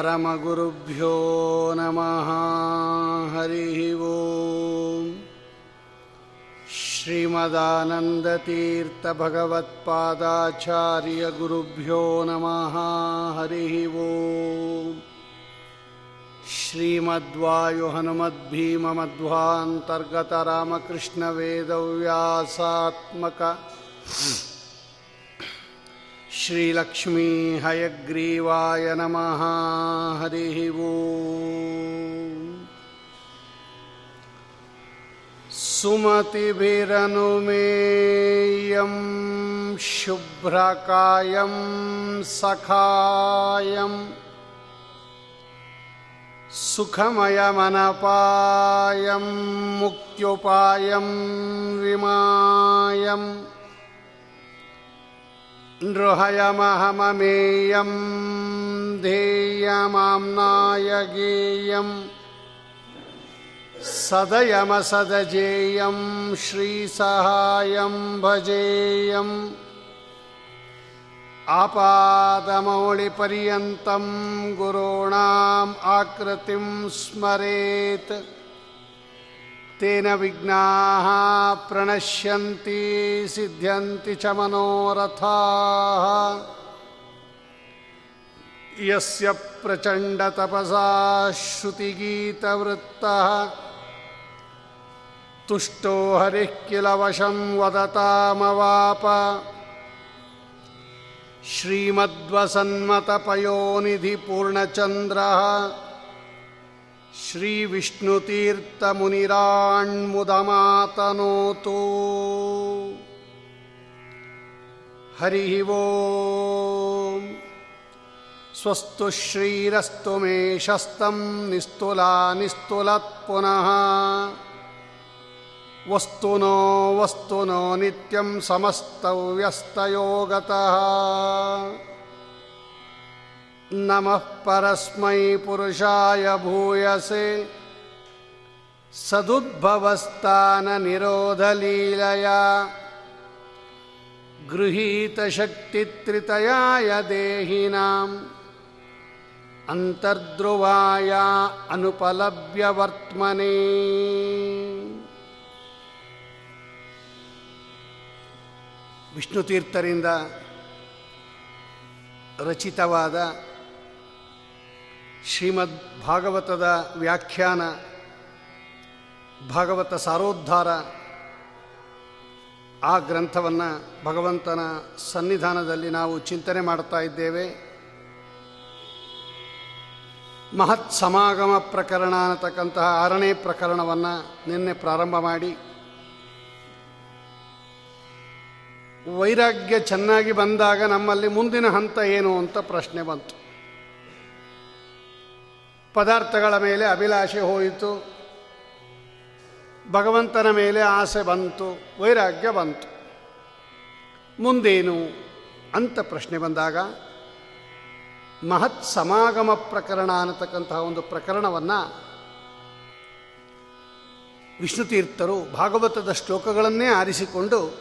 परमगुरुभ्यो नमः। हरिः ओम्। श्रीमदानन्दतीर्थभगवत्पादाचार्यगुरुभ्यो नमः। हरिः ओम्। श्रीमद्वायुहनुमद्भीममध्वान्तर्गतरामकृष्णवेदव्यासात्मक श्रीलक्ष्मी हयग्रीवाय नमः। हरिः ओम्। सुमतिभिरनुमेयं शुभ्रकायं सखायम् सुखमयमनपायं मुक्त्युपायं विमायम् नृहयमहममेयं ध्येयमाम्नाय गेयम् सदयमसदजेयं श्रीसहायं भजेयम् आपादमौलिपर्यन्तं गुरूणाम् आकृतिं स्मरेत् तेन विघ्नाः प्रणश्यन्ति सिद्ध्यन्ति च मनोरथाः यस्य प्रचण्डतपसा श्रुतिगीतवृत्तः तुष्टो हरिः किल वशं वदतामवाप श्रीमद्वसन्मतपयोनिधिपूर्णचन्द्रः श्रीविष्णुतीर्थमुनिराण्मुदमातनोतु। हरिः ॐ स्वस्तु श्रीरस्तु मे शस्तं निस्तुला निस्तुलत् पुनः। वस्तुनो वस्तुनो नित्यं समस्तव्यस्तयोगतः नमः परस्मै पुरुषाय भूयसे सदुद्भवस्थाननिरोधलीलया गृहीतशक्तित्रितयाय देहिनाम् ಅಂತರ್ಧ್ರುವಾಯ ಅನುಪಲಭ್ಯ ವರ್ತಮನೆ ವಿಷ್ಣುತೀರ್ಥರಿಂದ ರಚಿತವಾದ ಶ್ರೀಮದ್ ಭಾಗವತದ ವ್ಯಾಖ್ಯಾನ, ಭಾಗವತ ಸಾರೋದ್ಧಾರ ಆ ಗ್ರಂಥವನ್ನು ಭಗವಂತನ ಸನ್ನಿಧಾನದಲ್ಲಿ ನಾವು ಚಿಂತನೆ ಮಾಡ್ತಾ ಇದ್ದೇವೆ. ಮಹತ್ ಸಮಾಗಮ ಪ್ರಕರಣ ಅನ್ನತಕ್ಕಂತಹ ಆರನೇ ಪ್ರಕರಣವನ್ನು ನಿನ್ನೆ ಪ್ರಾರಂಭ ಮಾಡಿ, ವೈರಾಗ್ಯ ಚೆನ್ನಾಗಿ ಬಂದಾಗ ನಮ್ಮಲ್ಲಿ ಮುಂದಿನ ಹಂತ ಏನು ಅಂತ ಪ್ರಶ್ನೆ ಬಂತು. ಪದಾರ್ಥಗಳ ಮೇಲೆ ಅಭಿಲಾಷೆ ಹೋಯಿತು. ಭಗವಂತನ ಮೇಲೆ ಆಸೆ ಬಂತು, ವೈರಾಗ್ಯ ಬಂತು. ಮುಂದೇನು ಅಂತ ಪ್ರಶ್ನೆ ಬಂದಾಗ, ಮಹತ್ ಸಮಾಗಮ ಪ್ರಕರಣ ಅನ್ನತಕ್ಕಂತಹ ಒಂದು ಪ್ರಕರಣವನ್ನು ವಿಷ್ಣುತೀರ್ಥರು ಭಾಗವತದ ಶ್ಲೋಕಗಳನ್ನೇ ಆರಿಸಿಕೊಂಡು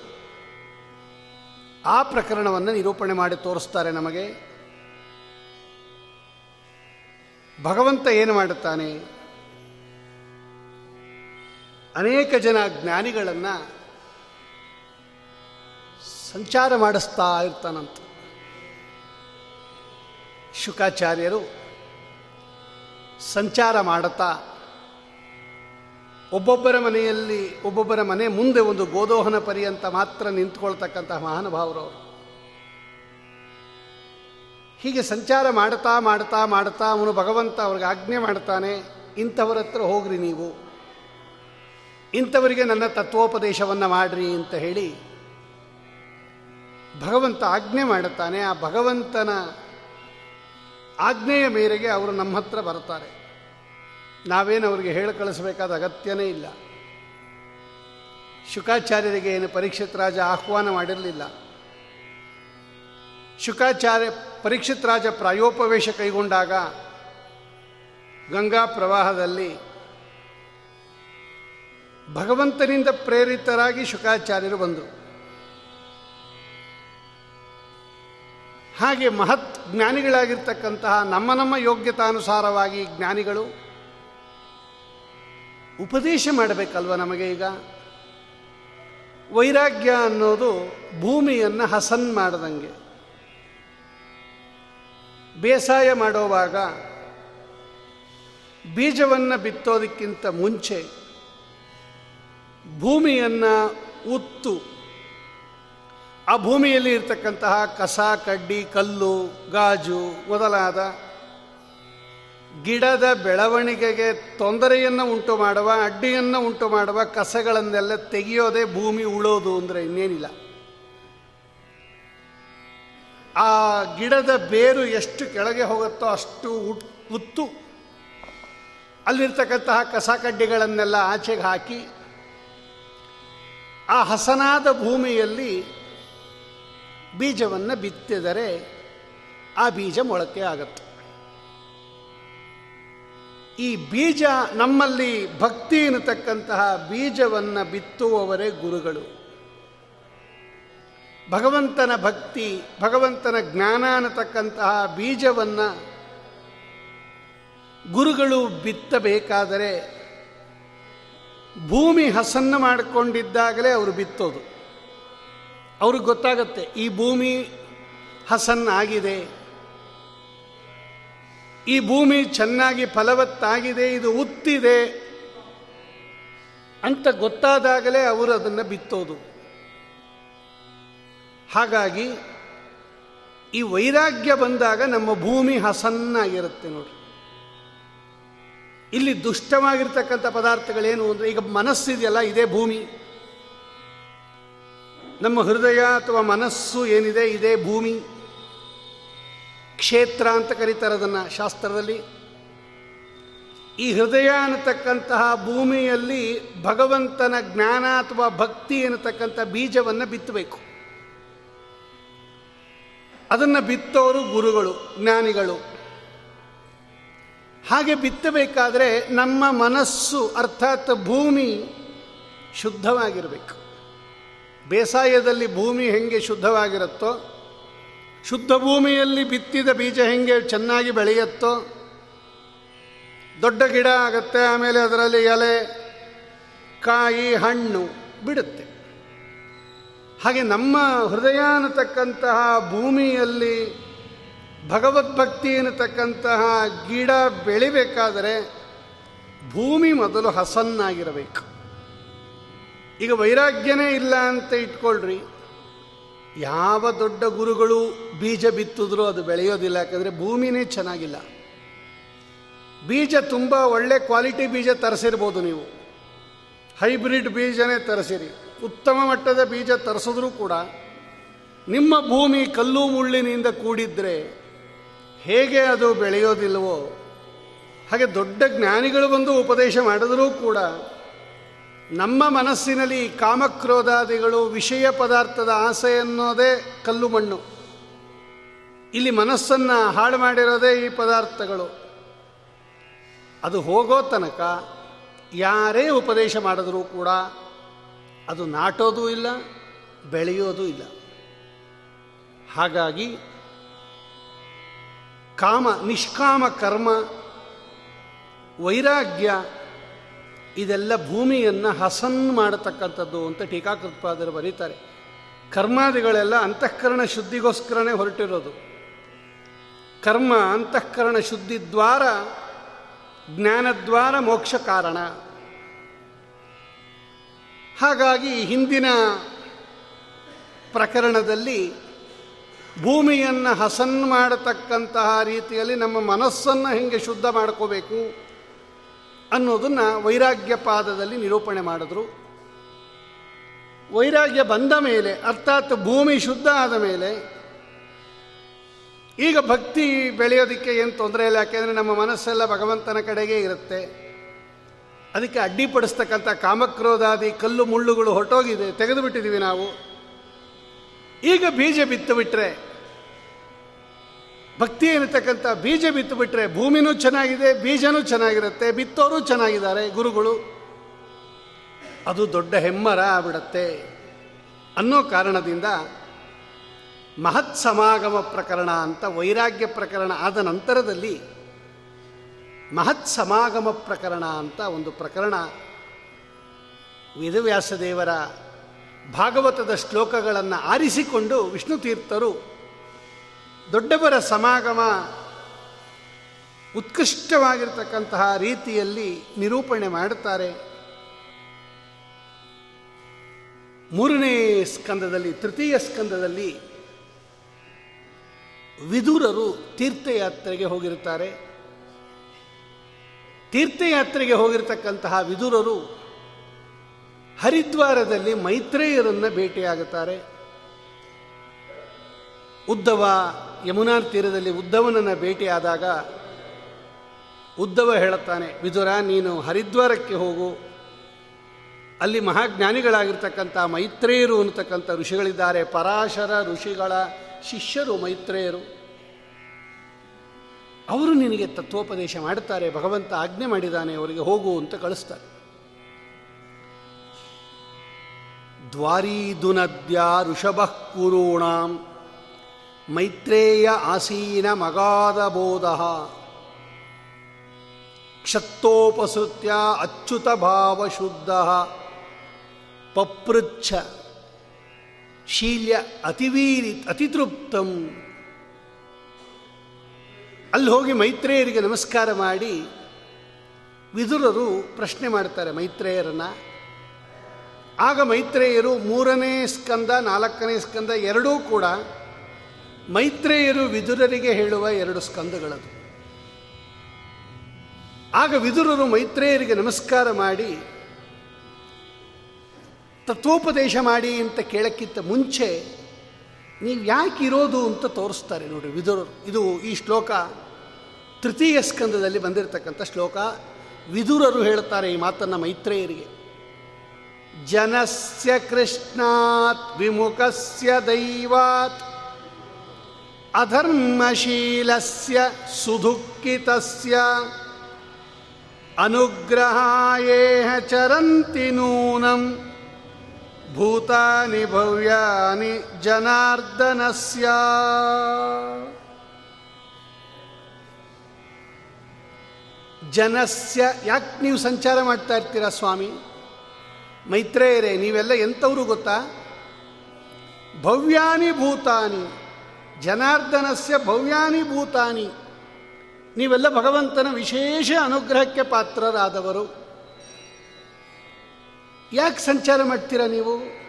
ಆ ಪ್ರಕರಣವನ್ನು ನಿರೂಪಣೆ ಮಾಡಿ ತೋರಿಸ್ತಾರೆ ನಮಗೆ. ಭಗವಂತ ಏನು ಮಾಡುತ್ತಾನೆ? ಅನೇಕ ಜನ ಜ್ಞಾನಿಗಳನ್ನು ಸಂಚಾರ ಮಾಡಿಸ್ತಾ ಇರ್ತಾನಂತ. ಶುಕಾಚಾರ್ಯರು ಸಂಚಾರ ಮಾಡುತ್ತಾ ಒಬ್ಬೊಬ್ಬರ ಮನೆಯಲ್ಲಿ, ಒಬ್ಬೊಬ್ಬರ ಮನೆ ಮುಂದೆ ಒಂದು ಗೋದೋಹನ ಪರ್ಯಂತ ಮಾತ್ರ ನಿಂತ್ಕೊಳ್ತಕ್ಕಂತಹ ಮಹಾನುಭಾವರವರು ಹೀಗೆ ಸಂಚಾರ ಮಾಡ್ತಾ ಮಾಡ್ತಾ ಮಾಡ್ತಾ ಅವನು ಭಗವಂತ ಅವ್ರಿಗೆ ಆಜ್ಞೆ ಮಾಡ್ತಾನೆ ಇಂಥವರ ಹತ್ರ ಹೋಗ್ರಿ ನೀವು. ಇಂಥವರಿಗೆ ನನ್ನ ತತ್ವೋಪದೇಶವನ್ನು ಮಾಡ್ರಿ ಅಂತ ಹೇಳಿ ಭಗವಂತ ಆಜ್ಞೆ ಮಾಡುತ್ತಾನೆ. ಆ ಭಗವಂತನ ಆಜ್ಞೆಯ ಮೇರೆಗೆ ಅವರು ನಮ್ಮ ಹತ್ರ ಬರ್ತಾರೆ ನಾವೇನು ಅವರಿಗೆ ಹೇಳಿ ಕಳಿಸಬೇಕಾದ ಅಗತ್ಯನೇ ಇಲ್ಲ. ಶುಕಾಚಾರ್ಯರಿಗೆ ಏನು ಪರೀಕ್ಷಿತ್ ರಾಜ ಆಹ್ವಾನ ಮಾಡಿರಲಿಲ್ಲ. ಶುಕಾಚಾರ್ಯ ಪರೀಕ್ಷಿತ್ ರಾಜ ಪ್ರಾಯೋಪವೇಶ ಕೈಗೊಂಡಾಗ ಗಂಗಾ ಪ್ರವಾಹದಲ್ಲಿ ಭಗವಂತನಿಂದ ಪ್ರೇರಿತರಾಗಿ ಶುಕಾಚಾರ್ಯರು ಬಂದರು. ಹಾಗೆ ಮಹತ್ ಜ್ಞಾನಿಗಳಾಗಿರ್ತಕ್ಕಂತಹ ನಮ್ಮ ನಮ್ಮ ಯೋಗ್ಯತಾನುಸಾರವಾಗಿ ಜ್ಞಾನಿಗಳು ಉಪದೇಶ ಮಾಡಬೇಕಲ್ವ ನಮಗೆ ಈಗ? ವೈರಾಗ್ಯ ಅನ್ನೋದು ಭೂಮಿಯನ್ನು ಹಸನ್ ಮಾಡದಂಗೆ. ಬೇಸಾಯ ಮಾಡುವಾಗ ಬೀಜವನ್ನು ಬಿತ್ತೋದಕ್ಕಿಂತ ಮುಂಚೆ ಭೂಮಿಯನ್ನು ಉತ್ತು. ಆ ಭೂಮಿಯಲ್ಲಿ ಇರತಕ್ಕಂತಹ ಕಸ, ಕಡ್ಡಿ, ಕಲ್ಲು, ಗಾಜು ಮೊದಲಾದ ಗಿಡದ ಬೆಳವಣಿಗೆಗೆ ತೊಂದರೆಯನ್ನು ಉಂಟು ಮಾಡುವ, ಅಡ್ಡಿಯನ್ನು ಉಂಟು ಮಾಡುವ ಕಸಗಳನ್ನೆಲ್ಲ ತೆಗೆಯೋದೇ ಭೂಮಿ ಉಳೋದು ಅಂದರೆ ಇನ್ನೇನಿಲ್ಲ. ಆ ಗಿಡದ ಬೇರು ಎಷ್ಟು ಕೆಳಗೆ ಹೋಗುತ್ತೋ ಅಷ್ಟು ಉತ್ತು. ಅಲ್ಲಿರ್ತಕ್ಕಂತಹ ಕಸ ಕಡ್ಡಿಗಳನ್ನೆಲ್ಲ ಆಚೆಗೆ ಹಾಕಿ ಆ ಹಸನಾದ ಭೂಮಿಯಲ್ಲಿ ಬೀಜವನ್ನು ಬಿತ್ತಿದರೆ ಆ ಬೀಜ ಮೊಳಕೆ ಆಗುತ್ತೆ. ಈ ಬೀಜ ನಮ್ಮಲ್ಲಿ ಭಕ್ತಿ ಎನ್ನತಕ್ಕಂತಹ ಬೀಜವನ್ನು ಬಿತ್ತುವವರೇ ಗುರುಗಳು. ಭಗವಂತನ ಭಕ್ತಿ, ಭಗವಂತನ ಜ್ಞಾನ ಅನ್ನತಕ್ಕಂತಹ ಬೀಜವನ್ನು ಗುರುಗಳು ಬಿತ್ತಬೇಕಾದರೆ ಭೂಮಿ ಹಸನ್ನು ಮಾಡಿಕೊಂಡಿದ್ದಾಗಲೇ ಅವರು ಬಿತ್ತೋದು. ಅವ್ರಿಗೆ ಗೊತ್ತಾಗತ್ತೆ, ಈ ಭೂಮಿ ಹಸನ್ನಾಗಿದೆ. ಈ ಭೂಮಿ ಚೆನ್ನಾಗಿ ಫಲವತ್ತಾಗಿದೆ, ಇದು ಉತ್ತಿದೆ ಅಂತ ಗೊತ್ತಾದಾಗಲೇ ಅವರು ಅದನ್ನು ಬಿತ್ತೋದು. ಹಾಗಾಗಿ ಈ ವೈರಾಗ್ಯ ಬಂದಾಗ ನಮ್ಮ ಭೂಮಿ ಹಸನ್ನಾಗಿರುತ್ತೆ ನೋಡಿ ಇಲ್ಲಿ ದುಷ್ಟವಾಗಿರ್ತಕ್ಕಂಥ ಪದಾರ್ಥಗಳೇನು ಅಂದರೆ ಈಗ ಮನಸ್ಸಿದೆಯಲ್ಲ, ಇದೇ ಭೂಮಿ. ನಮ್ಮ ಹೃದಯ ಅಥವಾ ಮನಸ್ಸು ಏನಿದೆ, ಇದೇ ಭೂಮಿ. ಕ್ಷೇತ್ರ ಅಂತ ಕರೀತಾರೆ ಅದನ್ನು ಶಾಸ್ತ್ರದಲ್ಲಿ. ಈ ಹೃದಯ ಅನ್ನತಕ್ಕಂತಹ ಭೂಮಿಯಲ್ಲಿ ಭಗವಂತನ ಜ್ಞಾನ ಅಥವಾ ಭಕ್ತಿ ಅನ್ನತಕ್ಕಂಥ ಬೀಜವನ್ನು ಬಿತ್ತಬೇಕು. ಅದನ್ನು ಬಿತ್ತೋರು ಗುರುಗಳು, ಜ್ಞಾನಿಗಳು. ಹಾಗೆ ಬಿತ್ತಬೇಕಾದ್ರೆ ನಮ್ಮ ಮನಸ್ಸು ಅರ್ಥಾತ್ ಭೂಮಿ ಶುದ್ಧವಾಗಿರಬೇಕು. ಬೇಸಾಯದಲ್ಲಿ ಭೂಮಿ ಹೆಂಗೆ ಶುದ್ಧವಾಗಿರುತ್ತೋ, ಶುದ್ಧ ಭೂಮಿಯಲ್ಲಿ ಬಿತ್ತಿದ ಬೀಜ ಹೆಂಗೆ ಚೆನ್ನಾಗಿ ಬೆಳೆಯುತ್ತೋ, ದೊಡ್ಡ ಗಿಡ ಆಗತ್ತೆ, ಆಮೇಲೆ ಅದರಲ್ಲಿ ಎಲೆ, ಕಾಯಿ, ಹಣ್ಣು ಬಿಡುತ್ತೆ. ಹಾಗೆ ನಮ್ಮ ಹೃದಯ ಅನ್ನತಕ್ಕಂತಹ ಭೂಮಿಯಲ್ಲಿ ಭಗವದ್ಭಕ್ತಿ ಅನ್ನತಕ್ಕಂತಹ ಗಿಡ ಬೆಳಿಬೇಕಾದರೆ ಭೂಮಿ ಮೊದಲು ಹಸನ್ನಾಗಿರಬೇಕು. ಈಗ ವೈರಾಗ್ಯನೇ ಇಲ್ಲ ಅಂತ ಇಟ್ಕೊಳ್ರಿ. ಯಾವ ದೊಡ್ಡ ಗುರುಗಳು ಬೀಜ ಬಿತ್ತಿದ್ರೂ ಅದು ಬೆಳೆಯೋದಿಲ್ಲ, ಯಾಕಂದರೆ ಭೂಮಿನೇ ಚೆನ್ನಾಗಿಲ್ಲ. ಬೀಜ ತುಂಬ ಒಳ್ಳೆ ಕ್ವಾಲಿಟಿ ಬೀಜ ತರಿಸಿರ್ಬೋದು ನೀವು. ಹೈಬ್ರಿಡ್ ಬೀಜನೇ ತರಿಸಿರಿ. ಉತ್ತಮ ಮಟ್ಟದ ಬೀಜ ತರಿಸಿದ್ರೂ ಕೂಡ ನಿಮ್ಮ ಭೂಮಿ ಕಲ್ಲು ಮುಳ್ಳಿನಿಂದ ಕೂಡಿದ್ರೆ ಹೇಗೆ ಅದು ಬೆಳೆಯೋದಿಲ್ಲವೋ ಹಾಗೆ ದೊಡ್ಡ ಜ್ಞಾನಿಗಳು ಬಂದು ಉಪದೇಶ ಮಾಡಿದರೂ ಕೂಡ ನಮ್ಮ ಮನಸ್ಸಿನಲ್ಲಿ ಕಾಮಕ್ರೋಧಾದಿಗಳು ವಿಷಯ ಪದಾರ್ಥದ ಆಸೆ ಅನ್ನೋದೇ ಕಲ್ಲು ಮಣ್ಣು. ಇಲ್ಲಿ ಮನಸ್ಸನ್ನು ಹಾಳು ಮಾಡಿರೋದೇ ಈ ಪದಾರ್ಥಗಳು. ಅದು ಹೋಗೋ ತನಕ ಯಾರೇ ಉಪದೇಶ ಮಾಡಿದ್ರೂ ಕೂಡ ಅದು ನಾಟೋದೂ ಇಲ್ಲ, ಬೆಳೆಯೋದೂ ಇಲ್ಲ. ಹಾಗಾಗಿ ಕಾಮ, ನಿಷ್ಕಾಮ ಕರ್ಮ, ವೈರಾಗ್ಯ, ಇದೆಲ್ಲ ಭೂಮಿಯನ್ನು ಹಸನ್ ಮಾಡತಕ್ಕಂಥದ್ದು ಅಂತ ಟೀಕಾಕೃತ್ಪಾದರು ಬರೀತಾರೆ. ಕರ್ಮಾದಿಗಳೆಲ್ಲ ಅಂತಃಕರಣ ಶುದ್ಧಿಗೋಸ್ಕರನೇ ಹೊರಟಿರೋದು. ಕರ್ಮ, ಅಂತಃಕರಣ ಶುದ್ಧಿ ದ್ವಾರ ಜ್ಞಾನದ್ವಾರ ಮೋಕ್ಷ ಕಾರಣ. ಹಾಗಾಗಿ ಹಿಂದಿನ ಪ್ರಕರಣದಲ್ಲಿ ಭೂಮಿಯನ್ನು ಹಸನ್ ಮಾಡತಕ್ಕಂತಹ ರೀತಿಯಲ್ಲಿ ನಮ್ಮ ಮನಸ್ಸನ್ನು ಹೆಂಗೆ ಶುದ್ಧ ಮಾಡ್ಕೋಬೇಕು ಅನ್ನೋದನ್ನು ವೈರಾಗ್ಯ ಪಾದದಲ್ಲಿ ನಿರೂಪಣೆ ಮಾಡಿದ್ರು. ವೈರಾಗ್ಯ ಬಂದ ಮೇಲೆ, ಅರ್ಥಾತ್ ಭೂಮಿ ಶುದ್ಧ ಆದ ಮೇಲೆ, ಈಗ ಭಕ್ತಿ ಬೆಳೆಯೋದಕ್ಕೆ ಏನು ತೊಂದರೆ ಇಲ್ಲ, ಯಾಕೆಂದರೆ ನಮ್ಮ ಮನಸ್ಸೆಲ್ಲ ಭಗವಂತನ ಕಡೆಗೆ ಇರುತ್ತೆ. ಅದಕ್ಕೆ ಅಡ್ಡಿಪಡಿಸ್ತಕ್ಕಂಥ ಕಾಮಕ್ರೋಧಾದಿ ಕಲ್ಲು ಮುಳ್ಳುಗಳು ಹೊರಟೋಗಿದೆ ತೆಗೆದು ಬಿಟ್ಟಿದ್ದೀವಿ ನಾವು. ಈಗ ಬೀಜ ಬಿತ್ತು ಬಿಟ್ಟರೆ ಭಕ್ತಿ ಎನ್ನತಕ್ಕಂಥ ಬೀಜ ಬಿತ್ತು ಬಿಟ್ಟರೆ ಭೂಮಿನೂ ಚೆನ್ನಾಗಿದೆ, ಬೀಜನೂ ಚೆನ್ನಾಗಿರುತ್ತೆ, ಬಿತ್ತೋರು ಚೆನ್ನಾಗಿದ್ದಾರೆ ಗುರುಗಳು. ಅದು ದೊಡ್ಡ ಹೆಮ್ಮರ ಆಗ್ಬಿಡತ್ತೆ ಅನ್ನೋ ಕಾರಣದಿಂದ ಮಹತ್ ಸಮಾಗಮ ಪ್ರಕರಣ ಅಂತ ವೈರಾಗ್ಯ ಪ್ರಕರಣ ಆದ ನಂತರದಲ್ಲಿ ಮಹತ್ ಸಮಾಗಮ ಪ್ರಕರಣ ಅಂತ ಒಂದು ಪ್ರಕರಣ ವೇದವ್ಯಾಸದೇವರ ಭಾಗವತದ ಶ್ಲೋಕಗಳನ್ನು ಆರಿಸಿಕೊಂಡು ವಿಷ್ಣು ತೀರ್ಥರು ದೊಡ್ಡವರ ಸಮಾಗಮ ಉತ್ಕೃಷ್ಟವಾಗಿರ್ತಕ್ಕಂತಹ ರೀತಿಯಲ್ಲಿ ನಿರೂಪಣೆ ಮಾಡುತ್ತಾರೆ. ಮೂರನೇ ಸ್ಕಂದದಲ್ಲಿ, ತೃತೀಯ ಸ್ಕಂದದಲ್ಲಿ ವಿದುರರು ತೀರ್ಥಯಾತ್ರೆಗೆ ಹೋಗಿರುತ್ತಾರೆ. ತೀರ್ಥಯಾತ್ರೆಗೆ ಹೋಗಿರತಕ್ಕಂತಹ ವಿದುರರು ಹರಿದ್ವಾರದಲ್ಲಿ ಮೈತ್ರೇಯರನ್ನು ಭೇಟಿಯಾಗುತ್ತಾರೆ. ಉದ್ದವ ಯಮುನಾ ತೀರದಲ್ಲಿ ಉದ್ದವನನ್ನು ಭೇಟಿಯಾದಾಗ ಉದ್ದವ ಹೇಳುತ್ತಾನೆ, ವಿದುರ, ನೀನು ಹರಿದ್ವಾರಕ್ಕೆ ಹೋಗು. ಅಲ್ಲಿ ಮಹಾಜ್ಞಾನಿಗಳಾಗಿರ್ತಕ್ಕಂಥ ಮೈತ್ರೇಯರು ಅನ್ನತಕ್ಕಂಥ ಋಷಿಗಳಿದ್ದಾರೆ. ಪರಾಶರ ಋಷಿಗಳ ಶಿಷ್ಯರು ಮೈತ್ರೇಯರು. ಅವರು ನಿನಗೆ ತತ್ವೋಪದೇಶ ಮಾಡುತ್ತಾರೆ, ಭಗವಂತ ಆಜ್ಞೆ ಮಾಡಿದ್ದಾನೆ ಅವರಿಗೆ ಹೋಗು ಅಂತ ಕಳಿಸ್ತಾರೆ. ದ್ವಾರೀದುನದ್ಯ ಋಷಭ ಕುರೂಣಾಂ, ಮೈತ್ರೇಯ ಆಸೀನ ಮಗಾದ ಬೋಧ, ಕ್ಷತ್ತೋಪಸೃತ್ಯ ಅಚ್ಯುತ ಭಾವಶುದ್ಧ ಪಪೃಚ್ಛ, ಶೀಲ್ಯ ಅತಿವೀರಿ, ಅತಿತೃಪ್ತಂ ಅಲ್ಲಿ ಹೋಗಿ ಮೈತ್ರೇಯರಿಗೆ ನಮಸ್ಕಾರ ಮಾಡಿ ವಿದುರರು ಪ್ರಶ್ನೆ ಮಾಡ್ತಾರೆ ಮೈತ್ರೇಯರನ್ನು. ಆಗ ಮೈತ್ರೇಯರು ಮೂರನೇ ಸ್ಕಂದ, ನಾಲ್ಕನೇ ಸ್ಕಂದ ಎರಡೂ ಕೂಡ ಮೈತ್ರೇಯರು ವಿದುರರಿಗೆ ಹೇಳುವ ಎರಡು ಸ್ಕಂದಗಳದು. ಆಗ ವಿದುರರು ಮೈತ್ರೇಯರಿಗೆ ನಮಸ್ಕಾರ ಮಾಡಿ, ತತ್ವೋಪದೇಶ ಮಾಡಿ ಅಂತ ಕೇಳಕ್ಕಿಂತ ಮುಂಚೆ ನೀವು ಯಾಕೆ ಇರೋದು ಅಂತ ತೋರಿಸ್ತಾರೆ ನೋಡಿ ವಿದುರರು ಇದು ಈ ಶ್ಲೋಕ ತೃತೀಯ ಸ್ಕಂದದಲ್ಲಿ ಬಂದಿರತಕ್ಕಂಥ ಶ್ಲೋಕ. ವಿದುರರು ಹೇಳುತ್ತಾರೆ ಈ ಮಾತನ್ನು ಮೈತ್ರೇಯರಿಗೆ. ಜನಸ್ಯ ಕೃಷ್ಣಾತ್ ವಿಮುಖಸ್ಯ ದೈವಾತ್ ಅಧರ್ಮಶೀಲಸ್ಯ ಸುದುಃಖಿತಸ್ಯ ಅನುಗ್ರಹಾಯೇಹ ಚರಂತಿ ನೂನಂ ಭೂತಾನಿ ಭವ್ಯಾನಿ ಜನಾರ್ದನಸ್ಯ ಜನಸ್ಯ ಯಾಕೆ ನೀವು ಸಂಚಾರ ಮಾಡ್ತಾ ಇರ್ತೀರಾ ಸ್ವಾಮಿ? ಮೈತ್ರೇಯರೇ, ನೀವೆಲ್ಲ ಎಂಥವ್ರು ಗೊತ್ತಾ? ಭವ್ಯಾನಿ ಭೂತಾನಿ, ಜನಾರ್ದನಸ್ಯ ಭವ್ಯಾನಿ ಭೂತಾನಿ. ನೀವೆಲ್ಲ ಭಗವಂತನ ವಿಶೇಷ ಅನುಗ್ರಹಕ್ಕೆ ಪಾತ್ರರಾದವರು. ಯಾಕೆ ಸಂಚಾರ ಮಾಡ್ತೀರಾ ನೀವು?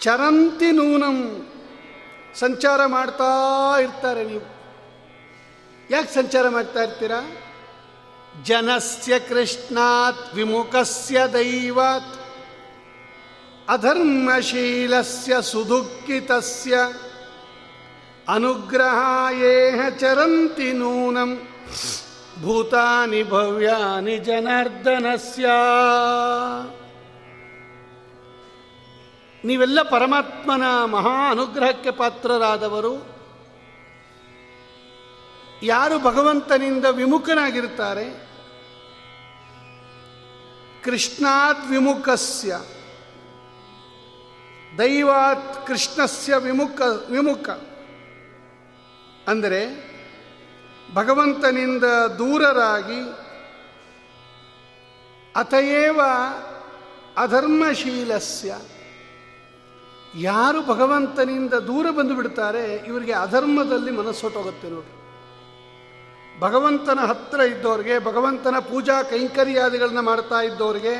ಚರಂತಿ ನೂನಂ ಸಂಚಾರ ಮಾಡ್ತಾ ಇರ್ತಾರೆ ನೀವು. ಯಾಕೆ ಸಂಚಾರ ಮಾಡ್ತಾ ಇರ್ತೀರಾ? ಜನಸ್ಯ ಕೃಷ್ಣಾತ್ ವಿಮುಖಸ್ಯ ದೈವಾತ್ ಅಧರ್ಮಶೀಲಸ್ಯ ಸುದುಃಖಿತಸ್ಯ ಅನುಗ್ರಹಾಯೇಹ ಚರಂತಿ ನೂನಂ ಭೂತಾನಿ ಭವ್ಯಾನಿ ಜನಾರ್ದನಸ್ಯ. ನೀವೆಲ್ಲ ಪರಮಾತ್ಮನ ಮಹಾ ಅನುಗ್ರಹಕ್ಕೆ ಪಾತ್ರರಾದವರು. ಯಾರು ಭಗವಂತನಿಂದ ವಿಮುಖನಾಗಿರ್ತಾರೆ ಕೃಷ್ಣಾತ್ ವಿಮುಖಸ್ಯ. ದೈವಾತ್ ಕೃಷ್ಣಸ್ಯ ವಿಮುಖ ವಿಮುಖ. ಅಂದರೆ ಭಗವಂತನಿಂದ ದೂರರಾಗಿ ಅತಯೇವ ಅಧರ್ಮಶೀಲಸ್ಯ. ಯಾರು ಭಗವಂತನಿಂದ ದೂರ ಬಂದು ಬಿಡ್ತಾರೆ, ಇವರಿಗೆ ಅಧರ್ಮದಲ್ಲಿ ಮನಸ್ಸೊಟ್ಟೋಗುತ್ತೆ ನೋಡಿ ಭಗವಂತನ ಹತ್ರ ಇದ್ದವ್ರಿಗೆ ಭಗವಂತನ ಪೂಜಾ ಕೈಂಕರ್ಯಾದಿಗಳನ್ನ ಮಾಡ್ತಾ ಇದ್ದವ್ರಿಗೆ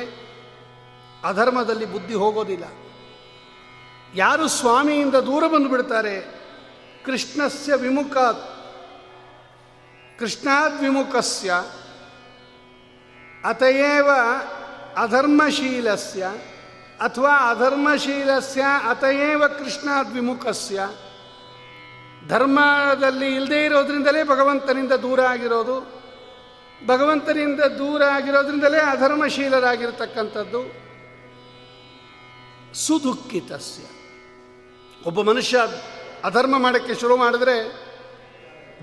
ಅಧರ್ಮದಲ್ಲಿ ಬುದ್ಧಿ ಹೋಗೋದಿಲ್ಲ. ಯಾರು ಸ್ವಾಮಿಯಿಂದ ದೂರ ಬಂದು ಬಿಡ್ತಾರೆ, ಕೃಷ್ಣಸ್ಯ ವಿಮುಖ ಕೃಷ್ಣಾದ್ವಿಮುಖಸ್ಯ ಅತಯೇವ ಅಧರ್ಮಶೀಲಸ್ಯ. ಅಥವಾ ಅಧರ್ಮಶೀಲಸ್ಯ ಅತಯೇವ ಕೃಷ್ಣಾದ್ ವಿಮುಖಸ್ಯ ಧರ್ಮದಲ್ಲಿ ಇಲ್ಲದೇ ಇರೋದ್ರಿಂದಲೇ ಭಗವಂತನಿಂದ ದೂರ ಆಗಿರೋದು. ಭಗವಂತನಿಂದ ದೂರ ಆಗಿರೋದ್ರಿಂದಲೇ ಅಧರ್ಮಶೀಲರಾಗಿರ್ತಕ್ಕಂಥದ್ದು. ಸುದುಃಖಿತಸ್ಯ. ಒಬ್ಬ ಮನುಷ್ಯ ಅಧರ್ಮ ಮಾಡೋಕ್ಕೆ ಶುರು ಮಾಡಿದ್ರೆ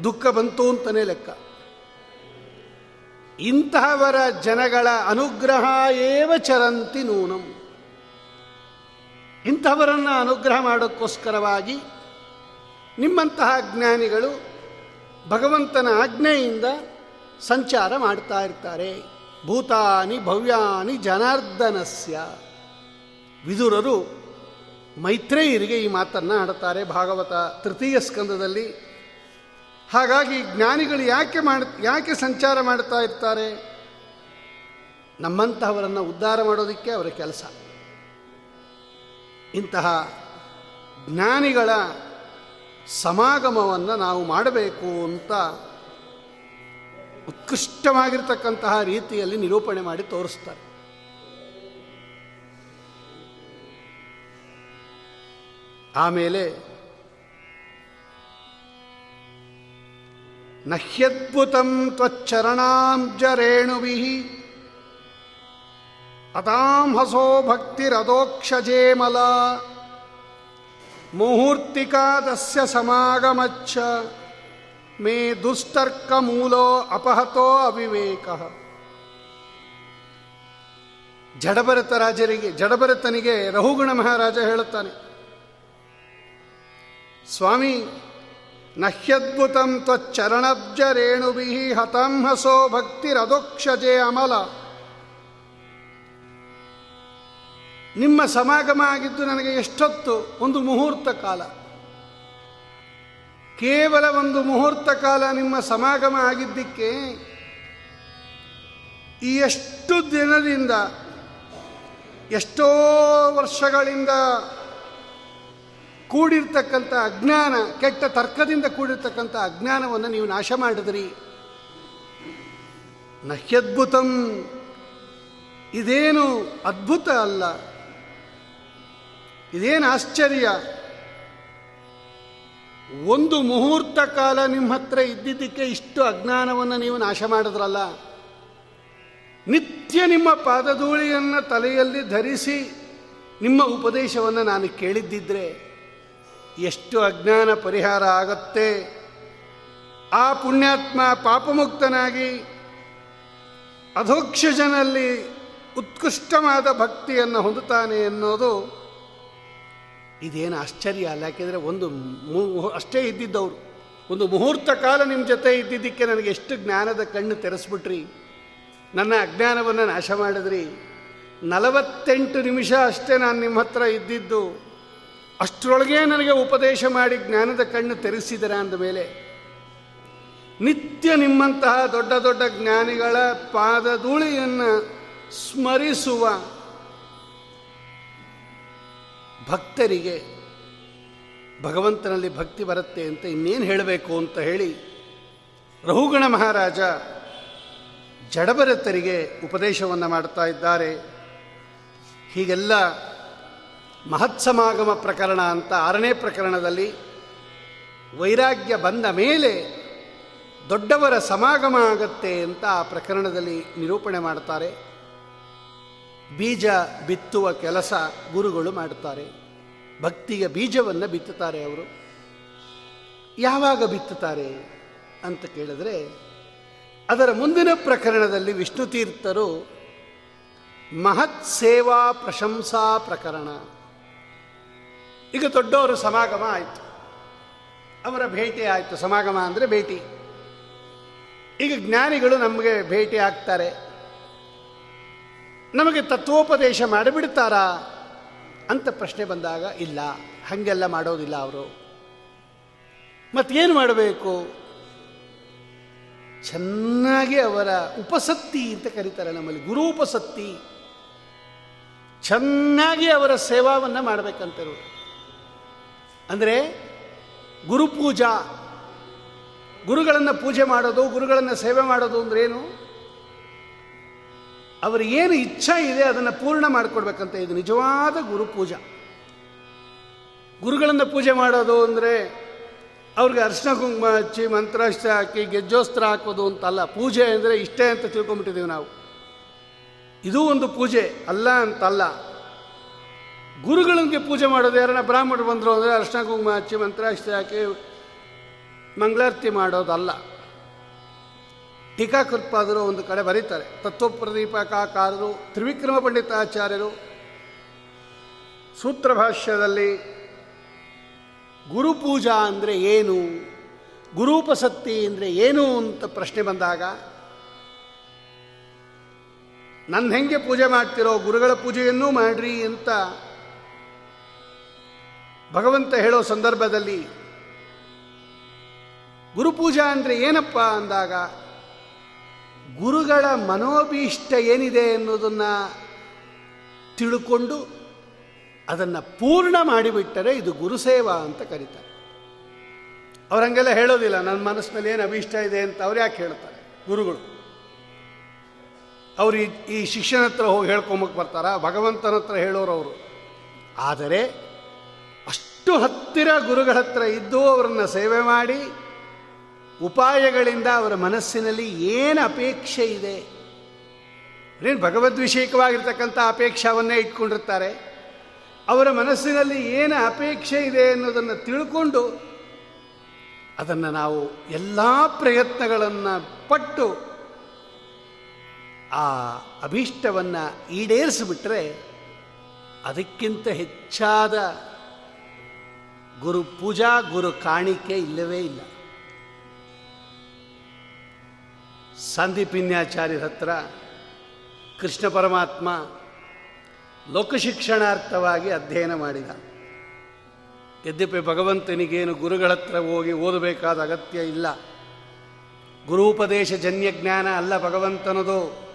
ದುಃಖ ಬಂತು ಅಂತಲೇ ಲೆಕ್ಕ. ಇಂತಹವರ ಜನಗಳ ಅನುಗ್ರಹ ಏವ ಚರಂತಿ ನೂನಂ. ಇಂತಹವರನ್ನು ಅನುಗ್ರಹ ಮಾಡೋಕ್ಕೋಸ್ಕರವಾಗಿ ನಿಮ್ಮಂತಹ ಜ್ಞಾನಿಗಳು ಭಗವಂತನ ಆಜ್ಞೆಯಿಂದ ಸಂಚಾರ ಮಾಡ್ತಾ ಇರ್ತಾರೆ. ಭೂತಾನಿ ಭವ್ಯಾನಿ ಜನಾರ್ದನಸ್ಯ. ವಿದುರರು ಮೈತ್ರೇಯರಿಗೆ ಈ ಮಾತನ್ನು ಆಡ್ತಾರೆ ಭಾಗವತ ತೃತೀಯ ಸ್ಕಂದದಲ್ಲಿ. ಹಾಗಾಗಿ ಜ್ಞಾನಿಗಳು ಯಾಕೆ ಮಾಡ, ಯಾಕೆ ಸಂಚಾರ ಮಾಡ್ತಾ ಇರ್ತಾರೆ? ನಮ್ಮಂತಹವರನ್ನು ಉದ್ಧಾರ ಮಾಡೋದಕ್ಕೆ ಅವರ ಕೆಲಸ. ಇಂತಹ ಜ್ಞಾನಿಗಳ ಸಮಾಗಮವನ್ನು ನಾವು ಮಾಡಬೇಕು ಅಂತ ಉತ್ಕೃಷ್ಟವಾಗಿರ್ತಕ್ಕಂತಹ ರೀತಿಯಲ್ಲಿ ನಿರೂಪಣೆ ಮಾಡಿ ತೋರಿಸ್ತಾರೆ. ಆಮೇಲೆ ನಹ್ಯದ್ಭುತಂ ತ್ವಚ್ಚರಣಾಂಜರೇಣುಭಿ ಅತಾಂ ಹಸೋ ಭಕ್ತಿರದೋಕ್ಷಜೇಮಲ. ಮುಹೂರ್ತಿಕಾದಸ್ಯ ಸಮಾಗಮಚ್ಚ. ಮೇ ದುಸ್ತರ್ಕ ಮೂಲೋ ಅಪಹತೋ ಅವಿವೇಕ. ಜಡಭರತ ರಾಜರಿಗೆ, ಜಡಭರತನಿಗೆ ರಹುಗುಣ ಮಹಾರಾಜ ಹೇಳುತ್ತಾನೆ. ಸ್ವಾಮಿ, ನಹ್ಯದ್ಭುತಂ ತ್ವಚ್ಚರಣಬ್ಜ ರೇಣುಭಿ ಹತಂ ಹಸೋ ಭಕ್ತಿರದೋಕ್ಷಜೆ ಅಮಲ ನಿಮ್ಮ ಸಮಾಗಮ ಆಗಿದ್ದು ನನಗೆ ಎಷ್ಟೊತ್ತು? ಒಂದು ಮುಹೂರ್ತ ಕಾಲ. ಕೇವಲ ಒಂದು ಮುಹೂರ್ತ ಕಾಲ ನಿಮ್ಮ ಸಮಾಗಮ ಆಗಿದ್ದಕ್ಕೆ ಈ ಎಷ್ಟು ದಿನದಿಂದ, ಎಷ್ಟೋ ವರ್ಷಗಳಿಂದ ಕೂಡಿರ್ತಕ್ಕಂಥ ಅಜ್ಞಾನ, ಕೆಟ್ಟ ತರ್ಕದಿಂದ ಕೂಡಿರ್ತಕ್ಕಂಥ ಅಜ್ಞಾನವನ್ನು ನೀವು ನಾಶ ಮಾಡಿದ್ರಿ. ನಹ್ಯದ್ಭುತಂ ಇದೇನು ಅದ್ಭುತ ಅಲ್ಲ. ಇದೇನು ಆಶ್ಚರ್ಯ? ಒಂದು ಮುಹೂರ್ತ ಕಾಲ ನಿಮ್ಮ ಹತ್ರ ಇದ್ದಿದ್ದಕ್ಕೆ ಇಷ್ಟು ಅಜ್ಞಾನವನ್ನು ನೀವು ನಾಶ ಮಾಡಿದ್ರಲ್ಲ? ನಿತ್ಯ ನಿಮ್ಮ ಪಾದಧೂಳಿಯನ್ನು ತಲೆಯಲ್ಲಿ ಧರಿಸಿ ನಿಮ್ಮ ಉಪದೇಶವನ್ನು ನಾನು ಕೇಳಿದ್ದಿದ್ರೆ ಎಷ್ಟು ಅಜ್ಞಾನ ಪರಿಹಾರ ಆಗತ್ತೆ? ಆ ಪುಣ್ಯಾತ್ಮ ಪಾಪಮುಕ್ತನಾಗಿ ಅಧೋಕ್ಷಜನಲ್ಲಿ ಉತ್ಕೃಷ್ಟವಾದ ಭಕ್ತಿಯನ್ನು ಹೊಂದುತ್ತಾನೆ ಎನ್ನುವುದು ಇದೇನು ಆಶ್ಚರ್ಯ ಅಲ್ಲ, ಯಾಕೆಂದರೆ ಒಂದು ಅಷ್ಟೇ ಇದ್ದಿದ್ದವರು. ಒಂದು ಮುಹೂರ್ತ ಕಾಲ ನಿಮ್ಮ ಜೊತೆ ಇದ್ದಿದ್ದಕ್ಕೆ ನನಗೆ ಎಷ್ಟು ಜ್ಞಾನದ ಕಣ್ಣು ತೆರೆಸ್ಬಿಟ್ರಿ. ನನ್ನ ಅಜ್ಞಾನವನ್ನು ನಾಶ ಮಾಡಿದ್ರಿ. ನಲವತ್ತೆಂಟು ನಿಮಿಷ ಅಷ್ಟೇ ನಾನು ನಿಮ್ಮ ಹತ್ರ ಇದ್ದಿದ್ದು. ಅಷ್ಟರೊಳಗೆ ನನಗೆ ಉಪದೇಶ ಮಾಡಿ ಜ್ಞಾನದ ಕಣ್ಣು ತೆರೆಸಿದರ ಅಂದಮೇಲೆ ನಿತ್ಯ ನಿಮ್ಮಂತಹ ದೊಡ್ಡ ದೊಡ್ಡ ಜ್ಞಾನಿಗಳ ಪಾದಧೂಳಿಯನ್ನು ಸ್ಮರಿಸುವ ಭಕ್ತರಿಗೆ ಭಗವಂತನಲ್ಲಿ ಭಕ್ತಿ ಬರುತ್ತೆ ಅಂತ ಇನ್ನೇನು ಹೇಳಬೇಕು ಅಂತ ಹೇಳಿ ರಹುಗಣ ಮಹಾರಾಜ ಜಡಭರತರಿಗೆ ಉಪದೇಶವನ್ನು ಮಾಡ್ತಾ ಇದ್ದಾರೆ. ಹೀಗೆಲ್ಲ ಮಹತ್ಸಮಾಗಮ ಪ್ರಕರಣ ಅಂತ ಆರನೇ ಪ್ರಕರಣದಲ್ಲಿ ವೈರಾಗ್ಯ ಬಂದ ಮೇಲೆ ದೊಡ್ಡವರ ಸಮಾಗಮ ಆಗತ್ತೆ ಅಂತ ಆ ಪ್ರಕರಣದಲ್ಲಿ ನಿರೂಪಣೆ ಮಾಡ್ತಾರೆ. ಬೀಜ ಬಿತ್ತುವ ಕೆಲಸ ಗುರುಗಳು ಮಾಡುತ್ತಾರೆ. ಭಕ್ತಿಯ ಬೀಜವನ್ನು ಬಿತ್ತುತ್ತಾರೆ ಅವರು. ಯಾವಾಗ ಬಿತ್ತುತ್ತಾರೆ ಅಂತ ಕೇಳಿದ್ರೆ, ಅದರ ಮುಂದಿನ ಪ್ರಕರಣದಲ್ಲಿ ವಿಷ್ಣು ತೀರ್ಥರು ಮಹತ್ ಸೇವಾ ಪ್ರಶಂಸಾ ಪ್ರಕರಣ. ಈಗ ದೊಡ್ಡವರು ಸಮಾಗಮ ಆಯಿತು. ಅವರ ಭೇಟಿ ಆಯಿತು. ಸಮಾಗಮ ಅಂದರೆ ಭೇಟಿ. ಈಗ ಜ್ಞಾನಿಗಳು ನಮಗೆ ಭೇಟಿ ಆಗ್ತಾರೆ. ನಮಗೆ ತತ್ವೋಪದೇಶ ಮಾಡಿಬಿಡ್ತಾರಾ ಅಂತ ಪ್ರಶ್ನೆ ಬಂದಾಗ, ಇಲ್ಲ, ಹಾಗೆಲ್ಲ ಮಾಡೋದಿಲ್ಲ ಅವರು. ಮತ್ತೇನು ಮಾಡಬೇಕು? ಚೆನ್ನಾಗಿ ಅವರ ಉಪಸತ್ತಿ ಅಂತ ಕರೀತಾರೆ ನಮ್ಮಲ್ಲಿ ಗುರು ಉಪಸತ್ತಿ ಚೆನ್ನಾಗಿ ಅವರ ಸೇವಾವನ್ನು ಮಾಡಬೇಕಂತರು. ಅಂದರೆ, ಗುರುಪೂಜಾ. ಗುರುಗಳನ್ನು ಪೂಜೆ ಮಾಡೋದು, ಗುರುಗಳನ್ನು ಸೇವೆ ಮಾಡೋದು ಅಂದ್ರೇನು ಅವರು ಏನು ಇಚ್ಛಾ ಇದೆ ಅದನ್ನು ಪೂರ್ಣ ಮಾಡಿಕೊಡ್ಬೇಕಂತ ಇದು ನಿಜವಾದ ಗುರು ಪೂಜೆ. ಗುರುಗಳನ್ನು ಪೂಜೆ ಮಾಡೋದು ಅಂದರೆ ಅವ್ರಿಗೆ ಅರ್ಶನ ಕುಂಕುಮ ಹಚ್ಚಿ ಮಂತ್ರಾಸ್ತ್ರ ಹಾಕಿ ಗೆಜ್ಜೋಸ್ತ್ರ ಹಾಕೋದು ಅಂತಲ್ಲ, ಪೂಜೆ ಅಂದರೆ ಇಷ್ಟೇ ಅಂತ ತಿಳ್ಕೊಂಬಿಟ್ಟಿದ್ದೀವಿ ನಾವು. ಇದು ಒಂದು ಪೂಜೆ ಅಲ್ಲ ಅಂತಲ್ಲ. ಗುರುಗಳಿಗೆ ಪೂಜೆ ಮಾಡೋದು ಯಾರನ್ನ ಬ್ರಾಹ್ಮಣರು ಬಂದರು ಅಂದರೆ ಅರ್ಶನ ಕುಂಕುಮ ಹಚ್ಚಿ ಮಂತ್ರಾಸ್ತ್ರ ಹಾಕಿ ಮಂಗಳಾರತಿ ಮಾಡೋದಲ್ಲ. ಟೀಕಾಕೃತ್ಪಾದರು ಒಂದು ಕಡೆ ಬರೀತಾರೆ. ತತ್ವಪ್ರದೀಪಕಾಕಾರರು, ತ್ರಿವಿಕ್ರಮ ಪಂಡಿತಾಚಾರ್ಯರು ಸೂತ್ರ ಭಾಷ್ಯದಲ್ಲಿ ಗುರುಪೂಜಾ ಅಂದರೆ ಏನು ಗುರೂಪಸಕ್ತಿ ಅಂದರೆ ಏನು ಅಂತ ಪ್ರಶ್ನೆ ಬಂದಾಗ ನನ್ನ ಹೆಂಗೆ ಪೂಜೆ ಮಾಡ್ತಿರೋ ಗುರುಗಳ ಪೂಜೆಯನ್ನೂ ಮಾಡ್ರಿ ಅಂತ ಭಗವಂತ ಹೇಳೋ ಸಂದರ್ಭದಲ್ಲಿ ಗುರುಪೂಜಾ ಅಂದರೆ ಏನಪ್ಪ ಅಂದಾಗ ಗುರುಗಳ ಮನೋಭೀಷ್ಟ ಏನಿದೆ ಎನ್ನುವುದನ್ನು ತಿಳ್ಕೊಂಡು ಅದನ್ನು ಪೂರ್ಣ ಮಾಡಿಬಿಟ್ಟರೆ ಇದು ಗುರುಸೇವಾ ಅಂತ ಕರೀತಾರೆ. ಅವ್ರಂಗೆಲ್ಲ ಹೇಳೋದಿಲ್ಲ, ನನ್ನ ಮನಸ್ಸಿನಲ್ಲಿ ಏನು ಅಭೀಷ್ಟ ಇದೆ ಅಂತ ಅವ್ರು ಯಾಕೆ ಹೇಳ್ತಾರೆ? ಗುರುಗಳು. ಅವರು ಈ- ಶಿಕ್ಷಣ ಹತ್ರ ಹೋಗಿ ಹೇಳ್ಕೊಂಬಕ್ಕೆ ಬರ್ತಾರ, ಭಗವಂತನ ಹತ್ರ ಹೇಳೋರು ಅವರು. ಆದರೆ ಅಷ್ಟು ಹತ್ತಿರ ಗುರುಗಳ ಹತ್ರ ಇದ್ದು ಅವರನ್ನು ಸೇವೆ ಮಾಡಿ ಉಪಾಯಗಳಿಂದ ಅವರ ಮನಸ್ಸಿನಲ್ಲಿ ಏನು ಅಪೇಕ್ಷೆ ಇದೆ? ಏನು ಭಗವದ್ವಿಷಯಕವಾಗಿರ್ತಕ್ಕಂಥ ಅಪೇಕ್ಷಾವನ್ನೇ ಇಟ್ಕೊಂಡಿರ್ತಾರೆ. ಅವರ ಮನಸ್ಸಿನಲ್ಲಿ ಏನು ಅಪೇಕ್ಷೆ ಇದೆ ಅನ್ನೋದನ್ನು ತಿಳ್ಕೊಂಡು ಅದನ್ನು ನಾವು ಎಲ್ಲ ಪ್ರಯತ್ನಗಳನ್ನು ಪಟ್ಟು ಆ ಅಭೀಷ್ಟವನ್ನು ಈಡೇರಿಸಿಬಿಟ್ರೆ ಅದಕ್ಕಿಂತ ಹೆಚ್ಚಾದ ಗುರು ಪೂಜಾ, ಗುರು ಕಾಣಿಕೆ ಇಲ್ಲವೇ ಇಲ್ಲ. ಸಂದೀಪಿನ್ಯಾಚಾರ್ಯರ ಹತ್ರ ಕೃಷ್ಣ ಪರಮಾತ್ಮ ಲೋಕಶಿಕ್ಷಣಾರ್ಥವಾಗಿ ಅಧ್ಯಯನ ಮಾಡಿದ. ಯದ್ಯಪಿ ಭಗವಂತನಿಗೇನು ಗುರುಗಳ ಹತ್ರ ಹೋಗಿ ಓದಬೇಕಾದ ಅಗತ್ಯ ಇಲ್ಲ. ಗುರುಪದೇಶ ಜನ್ಯ ಜ್ಞಾನ ಅಲ್ಲ ಭಗವಂತನದು.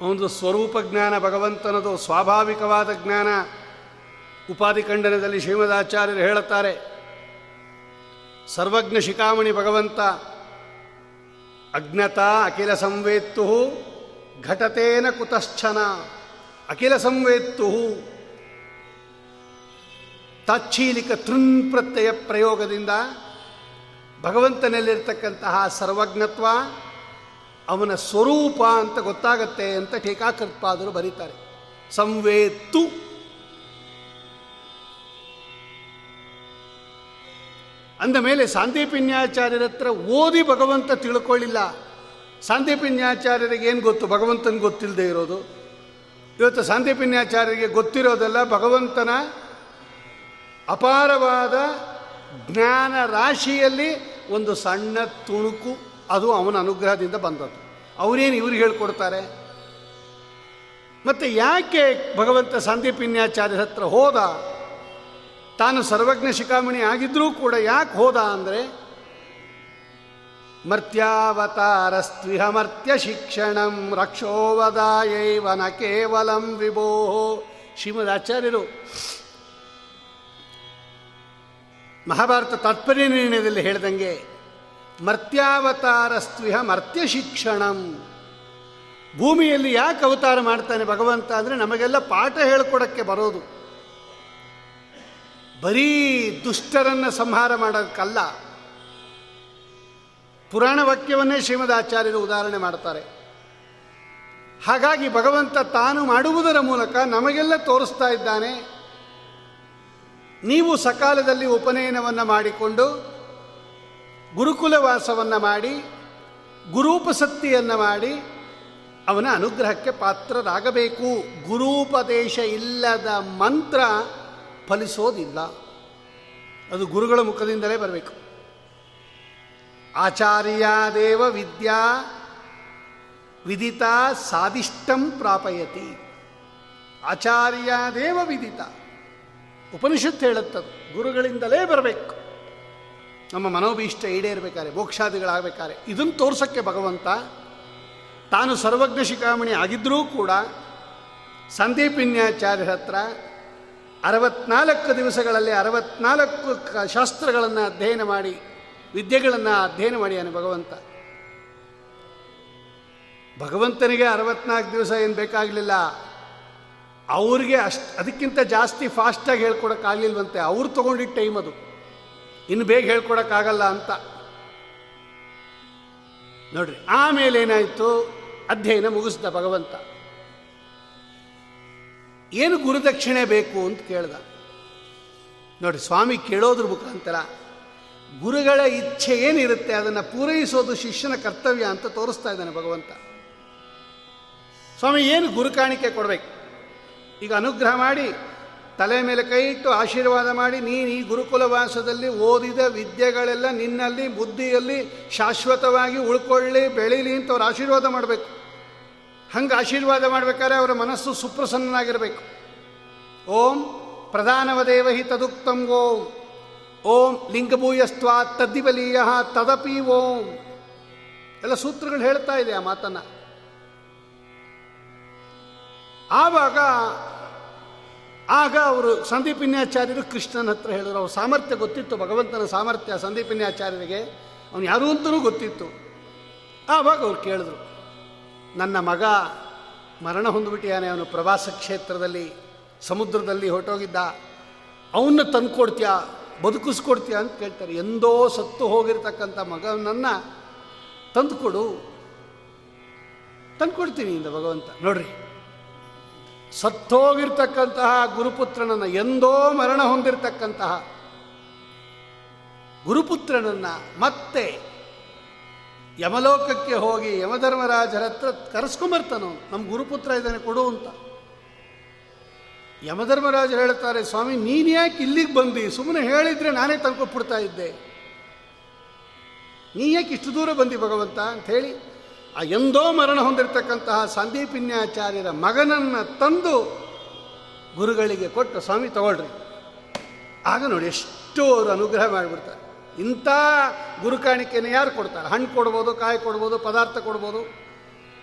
ಒಂದು ಸ್ವರೂಪ ಜ್ಞಾನ ಭಗವಂತನದು. ಸ್ವಾಭಾವಿಕವಾದ ಜ್ಞಾನ ಉಪಾಧಿ ಖಂಡನದಲ್ಲಿ ಶ್ರೀಮದಾಚಾರ್ಯರು ಹೇಳುತ್ತಾರೆ. ಸರ್ವಜ್ಞ ಶಿಖಾಮಣಿ ಭಗವಂತ ಅಜ್ಞತಾ ಅಖಿಲ ಸಂವೇತ್ತು ಘಟತೇನ ಕುತಶ್ಚನ. ಅಖಿಲ ಸಂವೇತ್ತು ತಾಚ್ಛೀಲಿಕ ತೃನ್ ಪ್ರತ್ಯಯ ಪ್ರಯೋಗದಿಂದ ಭಗವಂತನಲ್ಲಿರ್ತಕ್ಕಂತಹ ಸರ್ವಜ್ಞತ್ವ ಅವನ ಸ್ವರೂಪ ಅಂತ ಗೊತ್ತಾಗತ್ತೆ ಅಂತ ಟೀಕಾಕೃತ್ಪಾದರು ಬರೀತಾರೆ. ಸಂವೇತ್ತು ಅಂದ ಮೇಲೆ ಸಾಂದೀಪಿನ್ಯಾಚಾರ್ಯರ ಹತ್ರ ಓದಿ ಭಗವಂತ ತಿಳ್ಕೊಳ್ಳಿಲ್ಲ. ಸಾಂದೀಪಿನ್ಯಾಚಾರ್ಯರಿಗೆ ಏನು ಗೊತ್ತು? ಭಗವಂತನ ಗೊತ್ತಿಲ್ಲದೆ ಇರೋದು. ಇವತ್ತು ಸಾಂದೀಪಿನ್ಯಾಚಾರ್ಯರಿಗೆ ಗೊತ್ತಿರೋದೆಲ್ಲ ಭಗವಂತನ ಅಪಾರವಾದ ಜ್ಞಾನ ರಾಶಿಯಲ್ಲಿ ಒಂದು ಸಣ್ಣ ತುಣುಕು, ಅದು ಅವನ ಅನುಗ್ರಹದಿಂದ ಬಂದದ್ದು. ಅವರೇನು ಇವ್ರಿಗೆ ಹೇಳ್ಕೊಡ್ತಾರೆ? ಮತ್ತು ಯಾಕೆ ಭಗವಂತ ಸಾಂದೀಪಿನ್ಯಾಚಾರ್ಯರ ಹತ್ರ ಹೋದ? ತಾನು ಸರ್ವಜ್ಞ ಶಿಖಾಮಣಿ ಆಗಿದ್ರೂ ಕೂಡ ಯಾಕೆ ಹೋದ ಅಂದರೆ ಮರ್ತ್ಯಾವತಾರಸ್ತ್ವಿಹ ಮರ್ತ್ಯ ಶಿಕ್ಷಣಂ ರಕ್ಷೋವದಾಯೈವನ ಕೇವಲಂ ವಿಭೋ. ಶ್ರೀಮದ್ ಆಚಾರ್ಯರು, ಮಹಾಭಾರತ ತಾತ್ಪರ್ಯ ನಿರ್ಣಯದಲ್ಲಿ ಹೇಳ್ದಂಗೆ ಮರ್ತ್ಯಾವತಾರಸ್ತ್ವಿಹ ಮರ್ತ್ಯ ಶಿಕ್ಷಣಂ. ಭೂಮಿಯಲ್ಲಿ ಯಾಕೆ ಅವತಾರ ಮಾಡ್ತಾನೆ ಭಗವಂತ ಅಂದರೆ ನಮಗೆಲ್ಲ ಪಾಠ ಹೇಳ್ಕೊಡಕ್ಕೆ ಬರೋದು. ಬರೀ ದುಷ್ಟರನ್ನು ಸಂಹಾರ ಮಾಡೋಕ್ಕಲ್ಲ ಪುರಾಣ ವಾಕ್ಯವನ್ನೇ ಶ್ರೀಮದ್ ಆಚಾರ್ಯರು ಉದಾಹರಣೆ ಮಾಡ್ತಾರೆ. ಹಾಗಾಗಿ ಭಗವಂತ ತಾನು ಮಾಡುವುದರ ಮೂಲಕ ನಮಗೆಲ್ಲ ತೋರಿಸ್ತಾ ಇದ್ದಾನೆ. ನೀವು ಸಕಾಲದಲ್ಲಿ ಉಪನಯನವನ್ನು ಮಾಡಿಕೊಂಡು, ಗುರುಕುಲ ವಾಸವನ್ನು ಮಾಡಿ ಗುರೂಪಸಕ್ತಿಯನ್ನು ಮಾಡಿ, ಅವನ ಅನುಗ್ರಹಕ್ಕೆ ಪಾತ್ರರಾಗಬೇಕು. ಗುರೂಪದೇಶ ಇಲ್ಲದ ಮಂತ್ರ ಫಲಿಸೋದಿಲ್ಲ. ಅದು ಗುರುಗಳ ಮುಖದಿಂದಲೇ ಬರಬೇಕು. ಆಚಾರ್ಯಾದೇವ ವಿದ್ಯಾ ವಿದಿತ ಸಾದಿಷ್ಟಂ ಪ್ರಾಪಯತಿ. ಆಚಾರ್ಯಾದೇವ ವಿದಿತ. ಉಪನಿಷತ್ತು ಹೇಳುತ್ತದು, ಗುರುಗಳಿಂದಲೇ ಬರಬೇಕು. ನಮ್ಮ ಮನೋಭೀಷ್ಟ ಈಡೇರಬೇಕಾದ್ರೆ ಮೋಕ್ಷಾದಿಗಳಾಗಬೇಕಾದ್ರೆ ಇದನ್ನು ತೋರ್ಸೋಕ್ಕೆ ಭಗವಂತ ತಾನು ಸರ್ವಜ್ಞ ಶಿಖಾಮಣಿ ಆಗಿದ್ದರೂ ಕೂಡ ಸಂದೀಪಿನ್ಯಾಚಾರ್ಯರ ಹತ್ರ ಅರವತ್ನಾಲ್ಕು ದಿವಸಗಳಲ್ಲಿ ಅರವತ್ನಾಲ್ಕು ಕ ಶಾಸ್ತ್ರಗಳನ್ನು ಅಧ್ಯಯನ ಮಾಡಿ, ವಿದ್ಯೆಗಳನ್ನು ಅಧ್ಯಯನ ಮಾಡಿಯಾನೆ ಭಗವಂತ. ಭಗವಂತನಿಗೆ ಅರವತ್ನಾಲ್ಕು ದಿವಸ ಏನು ಬೇಕಾಗಲಿಲ್ಲ? ಅವ್ರಿಗೆ ಅಷ್ಟು, ಅದಕ್ಕಿಂತ ಜಾಸ್ತಿ ಫಾಸ್ಟಾಗಿ ಹೇಳ್ಕೊಡೋಕ್ಕಾಗಲಿಲ್ವಂತೆ ಅವ್ರು ತೊಗೊಂಡಿದ್ದ ಟೈಮ್ ಅದು. ಇನ್ನು ಬೇಗ ಹೇಳ್ಕೊಡೋಕ್ಕಾಗಲ್ಲ ಅಂತ. ನೋಡ್ರಿ, ಆಮೇಲೆ ಏನಾಯಿತು? ಅಧ್ಯಯನ ಮುಗಿಸ್ದ ಭಗವಂತ. ಏನು ಗುರುದಕ್ಷಿಣೆ ಬೇಕು ಅಂತ ಕೇಳ್ದ. ನೋಡಿ ಸ್ವಾಮಿ ಕೇಳೋದ್ರ ಮುಖಾಂತರ ಗುರುಗಳ ಇಚ್ಛೆ ಏನಿರುತ್ತೆ ಅದನ್ನು ಪೂರೈಸೋದು ಶಿಷ್ಯನ ಕರ್ತವ್ಯ ಅಂತ ತೋರಿಸ್ತಾ ಇದ್ದಾನೆ ಭಗವಂತ. ಸ್ವಾಮಿ, ಏನು ಗುರು ಕಾಣಿಕೆ ಕೊಡಬೇಕು? ಈಗ ಅನುಗ್ರಹ ಮಾಡಿ, ತಲೆ ಮೇಲೆ ಕೈ ಇಟ್ಟು ಆಶೀರ್ವಾದ ಮಾಡಿ, ನೀನು ಈ ಗುರುಕುಲವಾಸದಲ್ಲಿ ಓದಿದ ವಿದ್ಯೆಗಳೆಲ್ಲ ನಿನ್ನಲ್ಲಿ, ಬುದ್ಧಿಯಲ್ಲಿ ಶಾಶ್ವತವಾಗಿ ಉಳ್ಕೊಳ್ಳಿ, ಬೆಳೀಲಿ ಅಂತ ಅವ್ರು ಆಶೀರ್ವಾದ ಮಾಡಬೇಕು. ಹಂಗೆ ಆಶೀರ್ವಾದ ಮಾಡಬೇಕಾದ್ರೆ ಅವರ ಮನಸ್ಸು ಸುಪ್ರಸನ್ನನಾಗಿರಬೇಕು. ಓಂ ಪ್ರಧಾನವದೇವಹಿ ತದುಕ್ತಂ ಓಂ. ಓಂ ಲಿಂಗಭೂಯಸ್ತ್ವಾ ತದ್ದಿಬಲೀಯ ತದಪಿ ಓಂ. ಎಲ್ಲ ಸೂತ್ರಗಳು ಹೇಳ್ತಾ ಇದೆ ಆ ಮಾತನ್ನು. ಆವಾಗ ಆಗ ಅವರು ಸಂದೀಪಿನ್ಯಾಚಾರ್ಯರು ಕೃಷ್ಣನ ಹತ್ರ ಹೇಳಿದ್ರು. ಅವ್ರ ಸಾಮರ್ಥ್ಯ ಗೊತ್ತಿತ್ತು, ಭಗವಂತನ ಸಾಮರ್ಥ್ಯ ಸಂದೀಪಿನ್ಯಾಚಾರ್ಯರಿಗೆ. ಅವನು ಯಾರು ಅಂತಲೂ ಗೊತ್ತಿತ್ತು. ಆವಾಗ ಅವ್ರು ಕೇಳಿದ್ರು. ನನ್ನ ಮಗ ಮರಣ ಹೊಂದ್ಬಿಟ್ಟಿಯಾನೆ ಅವನು ಪ್ರವಾಸ ಕ್ಷೇತ್ರದಲ್ಲಿ, ಸಮುದ್ರದಲ್ಲಿ ಹೊರಟೋಗಿದ್ದ. ಅವನ್ನ ತಂದ್ಕೊಡ್ತೀಯ, ಬದುಕಿಸ್ಕೊಡ್ತೀಯ ಅಂತ ಕೇಳ್ತಾರೆ. ಎಂದೋ ಸತ್ತು ಹೋಗಿರ್ತಕ್ಕಂಥ ಮಗನನ್ನು ತಂದುಕೊಡು. ತಂದ್ಕೊಡ್ತೀನಿ ಇಂದ ಭಗವಂತ. ನೋಡ್ರಿ ಸತ್ತೋಗಿರ್ತಕ್ಕಂತಹ ಗುರುಪುತ್ರನನ್ನು, ಎಂದೋ ಮರಣ ಹೊಂದಿರತಕ್ಕಂತಹ ಗುರುಪುತ್ರನನ್ನು ಮತ್ತೆ ಯಮಲೋಕಕ್ಕೆ ಹೋಗಿ ಯಮಧರ್ಮರಾಜರ ಹತ್ರ ಕರೆಸ್ಕೊಂಬರ್ತಾನು ನಮ್ಮ ಗುರುಪುತ್ರ ಇದ್ದಾನೆ, ಕೊಡು ಅಂತ. ಯಮಧರ್ಮರಾಜರು ಹೇಳ್ತಾರೆ, ಸ್ವಾಮಿ, ನೀನು ಯಾಕೆ ಇಲ್ಲಿಗೆ ಬಂದಿ? ಸುಮ್ಮನೆ ಹೇಳಿದ್ರೆ ನಾನೇ ತಂದ್ಕೊಟ್ಬಿಡ್ತಾ ಇದ್ದೆ. ನೀ ಯಾಕೆ ಇಷ್ಟು ದೂರ ಬಂದಿ ಭಗವಂತ ಅಂತ ಹೇಳಿ, ಆ ಎಂದೋ ಮರಣ ಹೊಂದಿರತಕ್ಕಂತಹ ಸಂದೀಪಿನ್ಯಾಚಾರ್ಯರ ಮಗನನ್ನು ತಂದು ಗುರುಗಳಿಗೆ ಕೊಟ್ಟು, ಸ್ವಾಮಿ, ತಗೊಳ್ರಿ. ಆಗ ನೋಡಿ, ಎಷ್ಟು ಅವರು ಅನುಗ್ರಹ ಮಾಡಿಬಿಡ್ತಾರೆ. ಇಂಥ ಗುರು ಕಾಣಿಕೆಯನ್ನು ಯಾರು ಕೊಡ್ತಾರೆ? ಹಣ್ಣು ಕೊಡ್ಬೋದು, ಕಾಯಿ ಕೊಡ್ಬೋದು, ಪದಾರ್ಥ ಕೊಡ್ಬೋದು,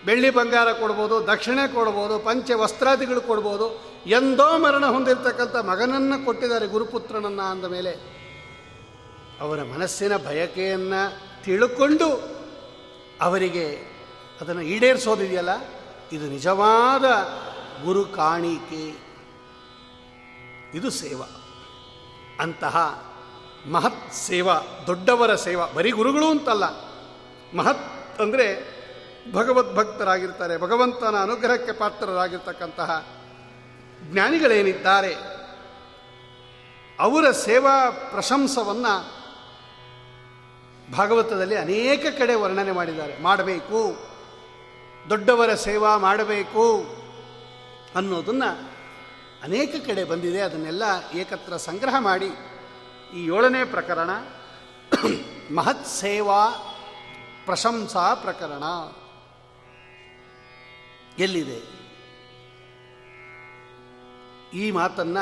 ಬೆಳ್ಳಿ ಬಂಗಾರ ಕೊಡ್ಬೋದು, ದಕ್ಷಿಣೆ ಕೊಡ್ಬೋದು, ಪಂಚ ವಸ್ತ್ರಾದಿಗಳು ಕೊಡ್ಬೋದು, ಎಂದೋ ಮರಣ ಹೊಂದಿರತಕ್ಕಂಥ ಮಗನನ್ನು ಕೊಟ್ಟಿದ್ದಾರೆ ಗುರುಪುತ್ರನನ್ನು ಅಂದ ಮೇಲೆ ಅವರ ಮನಸ್ಸಿನ ಬಯಕೆಯನ್ನು ತಿಳ್ಕೊಂಡು ಅವರಿಗೆ ಅದನ್ನು ಈಡೇರಿಸೋದಿದೆಯಲ್ಲ? ಇದು ನಿಜವಾದ ಗುರು ಕಾಣಿಕೆ. ಇದು ಸೇವಾ. ಅಂತಹ ಮಹತ್ ಸೇವಾ, ದೊಡ್ಡವರ ಸೇವಾ. ಬರೀ ಗುರುಗಳು ಅಂತಲ್ಲ. ಮಹತ್ ಅಂದರೆ ಭಗವದ್ಭಕ್ತರಾಗಿರ್ತಾರೆ ಭಗವಂತನ ಅನುಗ್ರಹಕ್ಕೆ ಪಾತ್ರರಾಗಿರ್ತಕ್ಕಂತಹ ಜ್ಞಾನಿಗಳೇನಿದ್ದಾರೆ, ಅವರ ಸೇವಾ ಪ್ರಶಂಸವನ್ನು ಭಾಗವತದಲ್ಲಿ ಅನೇಕ ಕಡೆ ವರ್ಣನೆ ಮಾಡಿದ್ದಾರೆ. ಮಾಡಬೇಕು, ದೊಡ್ಡವರ ಸೇವಾ ಮಾಡಬೇಕು ಅನ್ನೋದನ್ನು ಅನೇಕ ಕಡೆ ಬಂದಿದೆ. ಅದನ್ನೆಲ್ಲ ಏಕತ್ರ ಸಂಗ್ರಹ ಮಾಡಿ ಈ ಏಳನೇ ಪ್ರಕರಣ ಮಹತ್ ಸೇವಾ ಪ್ರಶಂಸಾ ಪ್ರಕರಣ. ಎಲ್ಲಿದೆ? ಈ ಮಾತನ್ನ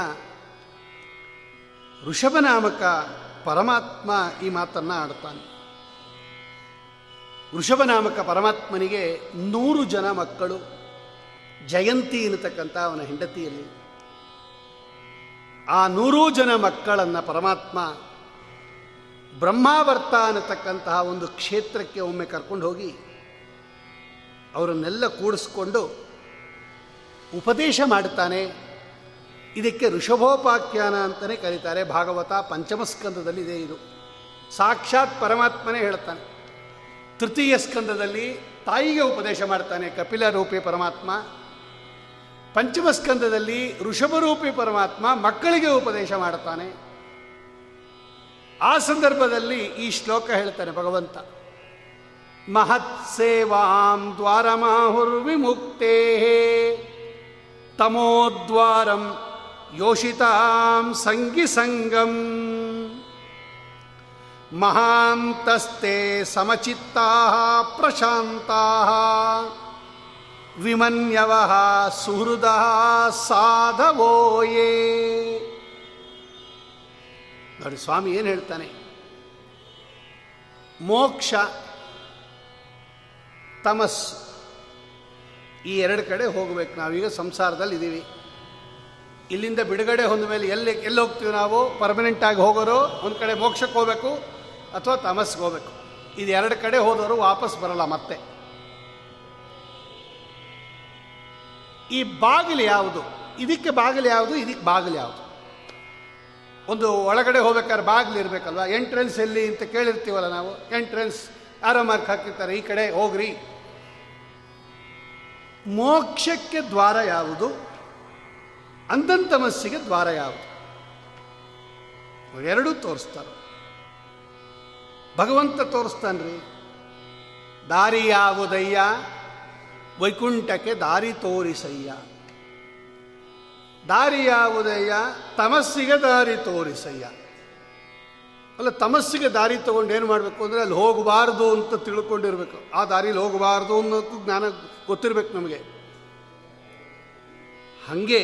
ಋಷಭನಾಮಕ ಪರಮಾತ್ಮ ಈ ಮಾತನ್ನ ಆಡ್ತಾನೆ ವೃಷಭನಾಮಕ ಪರಮಾತ್ಮನಿಗೆ ನೂರು ಜನ ಮಕ್ಕಳು, ಜಯಂತಿ ಎನ್ನತಕ್ಕಂಥ ಅವನ ಹೆಂಡತಿಯಲ್ಲಿ. ಆ ನೂರೂ ಜನ ಮಕ್ಕಳನ್ನು ಪರಮಾತ್ಮ ಬ್ರಹ್ಮಾವರ್ತ ಅನ್ನತಕ್ಕಂತಹ ಒಂದು ಕ್ಷೇತ್ರಕ್ಕೆ ಒಮ್ಮೆ ಕರ್ಕೊಂಡು ಹೋಗಿ ಅವರನ್ನೆಲ್ಲ ಕೂಡಿಸ್ಕೊಂಡು ಉಪದೇಶ ಮಾಡುತ್ತಾನೆ. ಇದಕ್ಕೆ ಋಷಭೋಪಾಖ್ಯಾನ ಅಂತಲೇ ಕರೀತಾರೆ. ಭಾಗವತ ಪಂಚಮಸ್ಕಂದದಲ್ಲಿ ಇದೆ ಇದು. ಸಾಕ್ಷಾತ್ ಪರಮಾತ್ಮನೇ ಹೇಳ್ತಾನೆ. ತೃತೀಯ ಸ್ಕಂದದಲ್ಲಿ ತಾಯಿಗೆ ಉಪದೇಶ ಮಾಡ್ತಾನೆ. ಕಪಿಲ ರೂಪಿ ಪರಮಾತ್ಮ. ಪಂಚಮ ಸ್ಕಂದದಲ್ಲಿ ಋಷಭರೂಪಿ ಪರಮಾತ್ಮ ಮಕ್ಕಳಿಗೆ ಉಪದೇಶ ಮಾಡುತ್ತಾನೆ. ಆ ಸಂದರ್ಭದಲ್ಲಿ ಈ ಶ್ಲೋಕ ಹೇಳ್ತಾನೆ ಭಗವಂತ, ಮಹತ್ ಸೇವಾಂ ದ್ವಾರಮಾಹುರ್ವಿಮುಕ್ತೇ ತಮೋದ್ವಾರಂ ಯೋಷಿತಾಂ ಸಂಗಿ ಸಂಗಂ ಮಹಾಂತಸ್ತೆ ಸಮಚಿತ್ತಾ ಪ್ರಶಾಂತಾ. ವಿಮನ್ಯವ ಸುಹೃದ ಸಾಧವೋಯೇ ನೋಡಿ, ಸ್ವಾಮಿ ಏನು ಹೇಳ್ತಾನೆ? ಮೋಕ್ಷ, ತಮಸ್, ಈ ಎರಡು ಕಡೆ ಹೋಗ್ಬೇಕು ನಾವೀಗ ಸಂಸಾರದಲ್ಲಿ ಇದ್ದೀವಿ. ಇಲ್ಲಿಂದ ಬಿಡುಗಡೆ ಹೊಂದ ಮೇಲೆ ಎಲ್ಲಿ ಎಲ್ಲಿ ಹೋಗ್ತೀವಿ ನಾವು? ಪರ್ಮನೆಂಟಾಗಿ ಹೋಗೋರು ಒಂದು ಕಡೆ ಮೋಕ್ಷಕ್ಕೆ ಹೋಗಬೇಕು ಅಥವಾ ತಮಸ್ಗೆ ಹೋಗಬೇಕು. ಇದು ಎರಡು ಕಡೆ ಹೋದವರು ವಾಪಸ್ ಬರಲ್ಲ ಮತ್ತೆ. ಈ ಬಾಗಿಲು ಯಾವುದು? ಇದಕ್ಕೆ ಬಾಗಿಲು ಯಾವುದು? ಇದಕ್ಕೆ ಬಾಗಿಲು ಯಾವುದು? ಒಂದು ಒಳಗಡೆ ಹೋಗ್ಬೇಕಾದ್ರೆ ಬಾಗಿಲು ಇರಬೇಕಲ್ವ? ಎಂಟ್ರೆನ್ಸ್ ಎಲ್ಲಿ ಅಂತ ಕೇಳಿರ್ತೀವಲ್ಲ ನಾವು? ಎಂಟ್ರೆನ್ಸ್ ಯಾರೋ ಮಾರ್ಕ್ ಹಾಕಿರ್ತಾರೆ. ಈ ಕಡೆ ಹೋಗ್ರಿ. ಮೋಕ್ಷಕ್ಕೆ ದ್ವಾರ ಯಾವುದು? ಅಂಧಂತಮಸ್ಸಿಗೆ ದ್ವಾರ ಯಾವುದು? ಎರಡೂ ತೋರಿಸ್ತಾರೆ. ಭಗವಂತ ತೋರಿಸ್ತಾನ್ರಿ. ದಾರಿ ಯಾವುದಯ್ಯ ವೈಕುಂಠಕ್ಕೆ ದಾರಿ ತೋರಿಸಯ್ಯ. ದಾರಿ ಯಾವುದಯ್ಯ ತಮಸ್ಸಿಗೆ ದಾರಿ ತೋರಿಸಯ್ಯ. ಅಲ್ಲ, ತಮಸ್ಸಿಗೆ ದಾರಿ ತಗೊಂಡು ಏನು ಮಾಡಬೇಕು ಅಂದರೆ ಅಲ್ಲಿ ಹೋಗಬಾರ್ದು ಅಂತ ತಿಳ್ಕೊಂಡಿರ್ಬೇಕು. ಆ ದಾರಿಲಿ ಹೋಗಬಾರ್ದು ಅನ್ನೋದು ಜ್ಞಾನ ಗೊತ್ತಿರಬೇಕು ನಮಗೆ. ಹಾಗೆ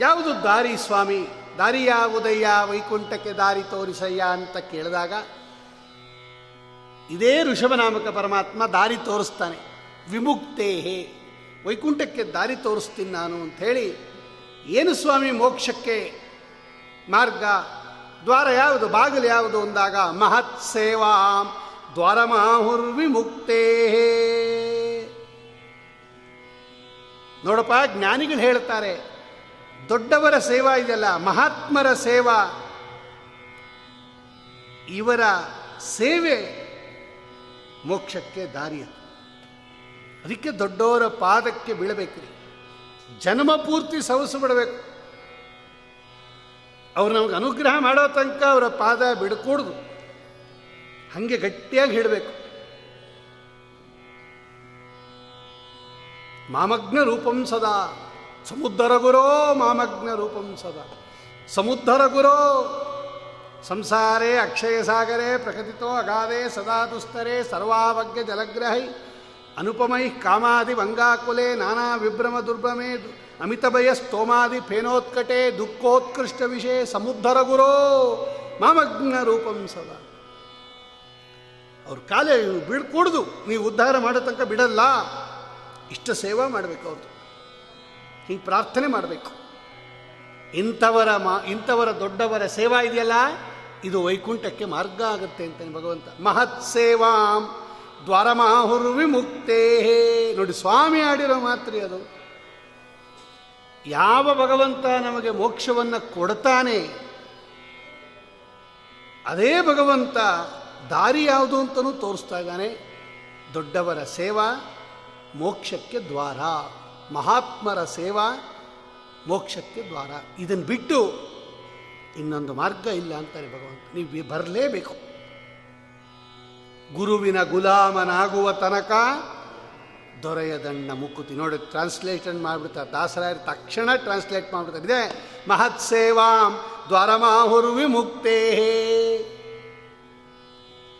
ಯಾವುದು ದಾರಿ ಸ್ವಾಮಿ? ದಾರಿ ಯಾವುದಯ್ಯ ವೈಕುಂಠಕ್ಕೆ ದಾರಿ ತೋರಿಸಯ್ಯ ಅಂತ ಕೇಳಿದಾಗ, ಇದೇ ಋಷಭನಾಮಕ ಪರಮಾತ್ಮ ದಾರಿ ತೋರಿಸ್ತಾನೆ. ವಿಮುಕ್ತೇಹೇ. ವೈಕುಂಠಕ್ಕೆ ದಾರಿ ತೋರಿಸ್ತೀನಿ ನಾನು ಅಂಥೇಳಿ ಏನು ಸ್ವಾಮಿ ಮೋಕ್ಷಕ್ಕೆ ಮಾರ್ಗ? ದ್ವಾರ ಯಾವುದು? ಬಾಗಿಲು ಯಾವುದು ಅಂದಾಗ ಮಹತ್ ಸೇವಾ ದ್ವಾರ ಮಾಹುರ್ವಿಮುಕ್ತೇ ನೋಡಪ್ಪ, ಜ್ಞಾನಿಗಳು ಹೇಳ್ತಾರೆ, ದೊಡ್ಡವರ ಸೇವಾ ಇದೆಯಲ್ಲ, ಮಹಾತ್ಮರ ಸೇವಾ. ಇವರ ಸೇವೆ ಮೋಕ್ಷಕ್ಕೆ ದಾರಿ ಅದು. ಅದಕ್ಕೆ ದೊಡ್ಡವರ ಪಾದಕ್ಕೆ ಬೀಳಬೇಕ್ರಿ ಜನ್ಮ ಪೂರ್ತಿ ಸವಸು ಬಿಡಬೇಕು. ಅವ್ರು ನಮಗೆ ಅನುಗ್ರಹ ಮಾಡೋ ತನಕ ಅವರ ಪಾದ ಬಿಡಕೂಡ್ದು. ಹಾಗೆ ಗಟ್ಟಿಯಾಗಿ ಹಿಡಬೇಕು ಮಾಮಗ್ನ ರೂಪಂ ಸದಾ. ಸಮುದ್ರ ಗುರೋ ಮಾಮಗ್ನ ರೂಪಂ ಸದಾ. ಸಮುದ್ರ ಗುರೋ. ಸಂಸಾರೇ ಅಕ್ಷಯ ಸಾಗರೇ ಪ್ರಕಟಿತೋ ಅಗಾಧೆ ಸದಾ ದುಸ್ತರೇ ಸರ್ವಾವಜ್ಞ ಜಲಗ್ರಹೈ. ಅನುಪಮೈ ಕಾಮಾದಿ ವಂಗಾಕುಲೆ ನಾನಾ ವಿಭ್ರಮ ದುರ್ಭ್ರಮೆ ಅಮಿತಭಯ ಸ್ತೋಮಾದಿ ಫೇನೋತ್ಕಟೆ ದುಃಖೋತ್ಕೃಷ್ಟ ವಿಷಯ ಸಮುದ್ಧರ ಗುರೋ ಮಾಮಗ್ನ ರೂಪಂ ಸದಾ. ಅವ್ರ ಕಾಲೇ ಬೀಳ್ಕೂಡ್ದು ನೀವು ಉದ್ಧಾರ ಮಾಡೋ ತನಕ ಬಿಡಲ್ಲ. ಇಷ್ಟ ಸೇವಾ ಮಾಡಬೇಕು ಅವ್ರದ್ದು ಹೀಗೆ ಪ್ರಾರ್ಥನೆ ಮಾಡಬೇಕು. ಇಂಥವರ ಮಾ ಇಂಥವರ ದೊಡ್ಡವರ ಸೇವಾ ಇದೆಯಲ್ಲ? ಇದು ವೈಕುಂಠಕ್ಕೆ ಮಾರ್ಗ ಆಗುತ್ತೆ ಅಂತಾನೆ ಭಗವಂತ. ಮಹತ್ ಸೇವಾಂ. ದ್ವಾರಮಾಹುರ್ ವಿಮುಕ್ತೇ. ನೋಡಿ, ಸ್ವಾಮಿ ಆಡಿರೋ ಮಾತ್ರಿ ಅದು. ಯಾವ ಭಗವಂತ ನಮಗೆ ಮೋಕ್ಷವನ್ನು ಕೊಡ್ತಾನೆ, ಅದೇ ಭಗವಂತ ದಾರಿ ಯಾವುದು ಅಂತಲೂ ತೋರಿಸ್ತಾ ಇದ್ದಾನೆ. ದೊಡ್ಡವರ ಸೇವಾ, ಮೋಕ್ಷಕ್ಕೆ ದ್ವಾರ. ಮಹಾತ್ಮರ ಸೇವಾ, ಮೋಕ್ಷಕ್ಕೆ ದ್ವಾರ. ಇದನ್ನು ಬಿಟ್ಟು ಇನ್ನೊಂದು ಮಾರ್ಗ ಇಲ್ಲ ಅಂತಾರೆ ಭಗವಂತ. ನೀವು ಬರಲೇಬೇಕು. ಗುರುವಿನ ಗುಲಾಮನಾಗುವ ತನಕ ದೊರೆಯದಣ್ಣ ಮುಕ್ಕುತಿ. ನೋಡಿ ಟ್ರಾನ್ಸ್ಲೇಷನ್ ಮಾಡಿಬಿಡ್ತಾರೆ ದಾಸರಾಯರು ತಕ್ಷಣ ಟ್ರಾನ್ಸ್ಲೇಟ್ ಮಾಡಿಬಿಡ್ತಾರೆ. ಇದೆ, ಮಹತ್ ಸೇವಾಂ ದ್ವಾರಮಾಹುರು ವಿಮುಕ್ತೇ.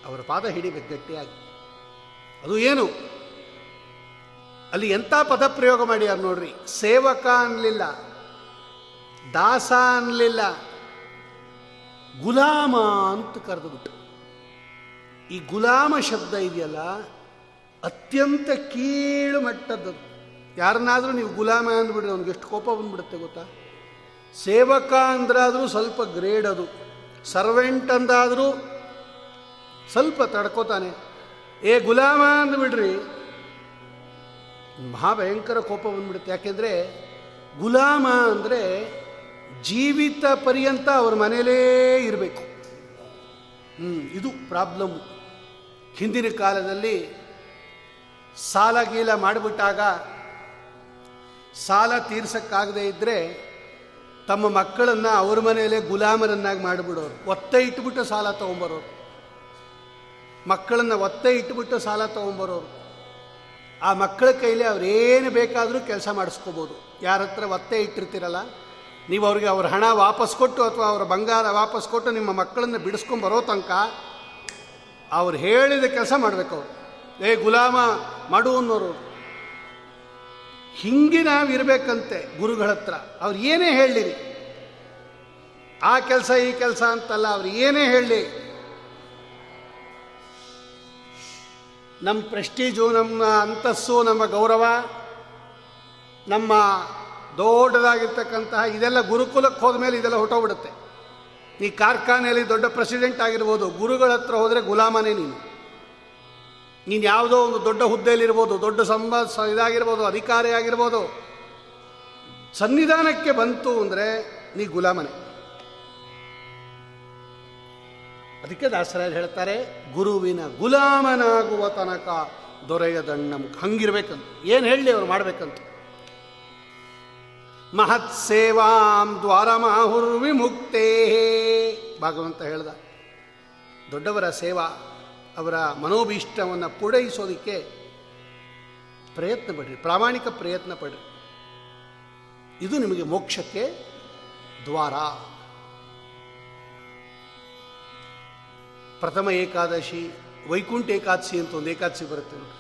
ಅವರ ಪಾದ ಹಿಡಿಬೇಕು, ಗಟ್ಟಿಯಾಗಿ. ಅದು ಏನು? ಅಲ್ಲಿ ಎಂಥ ಪದ ಪ್ರಯೋಗ ಮಾಡ್ಯಾರ ನೋಡ್ರಿ. ಸೇವಕ ಅನ್ಲಿಲ್ಲ, ದಾಸ ಅನ್ಲಿಲ್ಲ, ಗುಲಾಮ ಅಂತ ಕರೆದುಬಿಟ್ಟು ಈ ಗುಲಾಮ ಶಬ್ದ ಇದೆಯಲ್ಲ, ಅತ್ಯಂತ ಕೀಳು ಮಟ್ಟದ್ದು. ಯಾರನ್ನಾದರೂ ನೀವು ಗುಲಾಮ ಅಂದ್ಬಿಡ್ರಿ ಅವ್ನಿಗೆ ಎಷ್ಟು ಕೋಪ ಬಂದ್ಬಿಡುತ್ತೆ ಗೊತ್ತಾ? ಸೇವಕ ಅಂದ್ರಾದರೂ ಸ್ವಲ್ಪ ಗ್ರೇಡ್ ಅದು. ಸರ್ವೆಂಟ್ ಅಂದಾದರೂ ಸ್ವಲ್ಪ ತಡ್ಕೋತಾನೆ. ಏ ಗುಲಾಮ ಅಂದ್ಬಿಡ್ರಿ. ಮಹಾಭಯಂಕರ ಕೋಪ ಬಂದ್ಬಿಡುತ್ತೆ. ಯಾಕೆಂದರೆ ಗುಲಾಮ ಅಂದರೆ ಜೀವಿತ ಪರ್ಯಂತ ಅವ್ರ ಮನೇಲೇ ಇರಬೇಕು. ಹ್ಞೂ ಇದು ಪ್ರಾಬ್ಲಮ್. ಹಿಂದಿನ ಕಾಲದಲ್ಲಿ ಸಾಲ ಗೀಲ ಮಾಡಿಬಿಟ್ಟಾಗ ಸಾಲ ತೀರ್ಸಕ್ಕಾಗದೇ ಇದ್ದರೆ ತಮ್ಮ ಮಕ್ಕಳನ್ನು ಅವ್ರ ಮನೆಯಲ್ಲೇ ಗುಲಾಮರನ್ನಾಗಿ ಮಾಡಿಬಿಡೋರು. ಒತ್ತೆ ಇಟ್ಬಿಟ್ಟು ಸಾಲ ತೊಗೊಂಬರೋರು. ಮಕ್ಕಳನ್ನು ಒತ್ತೆ ಇಟ್ಬಿಟ್ಟು ಸಾಲ ತೊಗೊಂಬರೋರು. ಆ ಮಕ್ಕಳ ಕೈಲಿ ಅವರೇನು ಬೇಕಾದರೂ ಕೆಲಸ ಮಾಡಿಸ್ಕೋಬೋದು. ಯಾರ ಹತ್ರ ಒತ್ತೆ ಇಟ್ಟಿರ್ತೀರಲ್ಲ, ನೀವು ಅವ್ರಿಗೆ ಅವ್ರ ಹಣ ವಾಪಸ್ ಕೊಟ್ಟು ಅಥವಾ ಅವರ ಬಂಗಾರ ವಾಪಸ್ ಕೊಟ್ಟು ನಿಮ್ಮ ಮಕ್ಕಳನ್ನು ಬಿಡಿಸ್ಕೊಂಡು ಬರೋ ತನಕ ಅವ್ರು ಹೇಳಿದ ಕೆಲಸ ಮಾಡಬೇಕು. ಏ ಗುಲಾಮ, ಮಾಡು ಅನ್ನೋರು. ಹಿಂಗೆ ನಾವು ಇರಬೇಕಂತೆ ಗುರುಗಳ ಹತ್ರ. ಅವ್ರು ಏನೇ ಹೇಳಿರಿ ಆ ಕೆಲಸ ಈ ಕೆಲಸ ಅಂತಲ್ಲ, ಅವ್ರು ಏನೇ ಹೇಳಲಿ. ನಮ್ಮ ಪ್ರೆಸ್ಟೀಜು, ನಮ್ಮ ಅಂತಸ್ಸು, ನಮ್ಮ ಗೌರವ, ನಮ್ಮ ದೊಡ್ಡದಾಗಿರ್ತಕ್ಕಂತಹ ಇದೆಲ್ಲ ಗುರುಕುಲಕ್ಕೆ ಹೋದ ಮೇಲೆ ಇದೆಲ್ಲ ಹೊಟ್ಟೋಗ್ಬಿಡುತ್ತೆ ಈ ಕಾರ್ಖಾನೆಯಲ್ಲಿ ದೊಡ್ಡ ಪ್ರೆಸಿಡೆಂಟ್ ಆಗಿರ್ಬೋದು, ಗುರುಗಳ ಹತ್ರ ಹೋದರೆ ಗುಲಾಮನೇ ನೀನು. ನೀನು ಯಾವುದೋ ಒಂದು ದೊಡ್ಡ ಹುದ್ದೆಯಲ್ಲಿರ್ಬೋದು, ದೊಡ್ಡ ಸಂಬ ಇದಾಗಿರ್ಬೋದು, ಅಧಿಕಾರಿ ಆಗಿರ್ಬೋದು. ಸನ್ನಿಧಾನಕ್ಕೆ ಬಂತು ಅಂದರೆ ನೀ ಗುಲಾಮನೆ. ಅದಕ್ಕೆ ದಾಸರಾಯರು ಹೇಳ್ತಾರೆ, ಗುರುವಿನ ಗುಲಾಮನಾಗುವ ತನಕ ದೊರೆಯದಣ್ಣ ಮುಖ ಹಂಗಿರ್ಬೇಕಂತ. ಏನು ಹೇಳಿ ಅವ್ರು ಮಾಡ್ಬೇಕಂತ? ಮಹತ್ ಸೇವಾಂ ದ್ವಾರಮಾಹುರ್ ವಿಮುಕ್ತೇ ಭಗವಂತ ಹೇಳ್ದ, ದೊಡ್ಡವರ ಸೇವಾ ಅವರ ಮನೋಭೀಷ್ಟವನ್ನು ಪೂರೈಸೋದಕ್ಕೆ ಪ್ರಯತ್ನ ಪಡ್ರಿ, ಪ್ರಾಮಾಣಿಕ ಪ್ರಯತ್ನ ಪಡ್ರಿ. ಇದು ನಿಮಗೆ ಮೋಕ್ಷಕ್ಕೆ ದ್ವಾರ. ಪ್ರಥಮ ಏಕಾದಶಿ, ವೈಕುಂಠ ಏಕಾದಶಿ ಅಂತ ಒಂದು ಏಕಾದಶಿ ಬರುತ್ತೆ ನೋಡಿ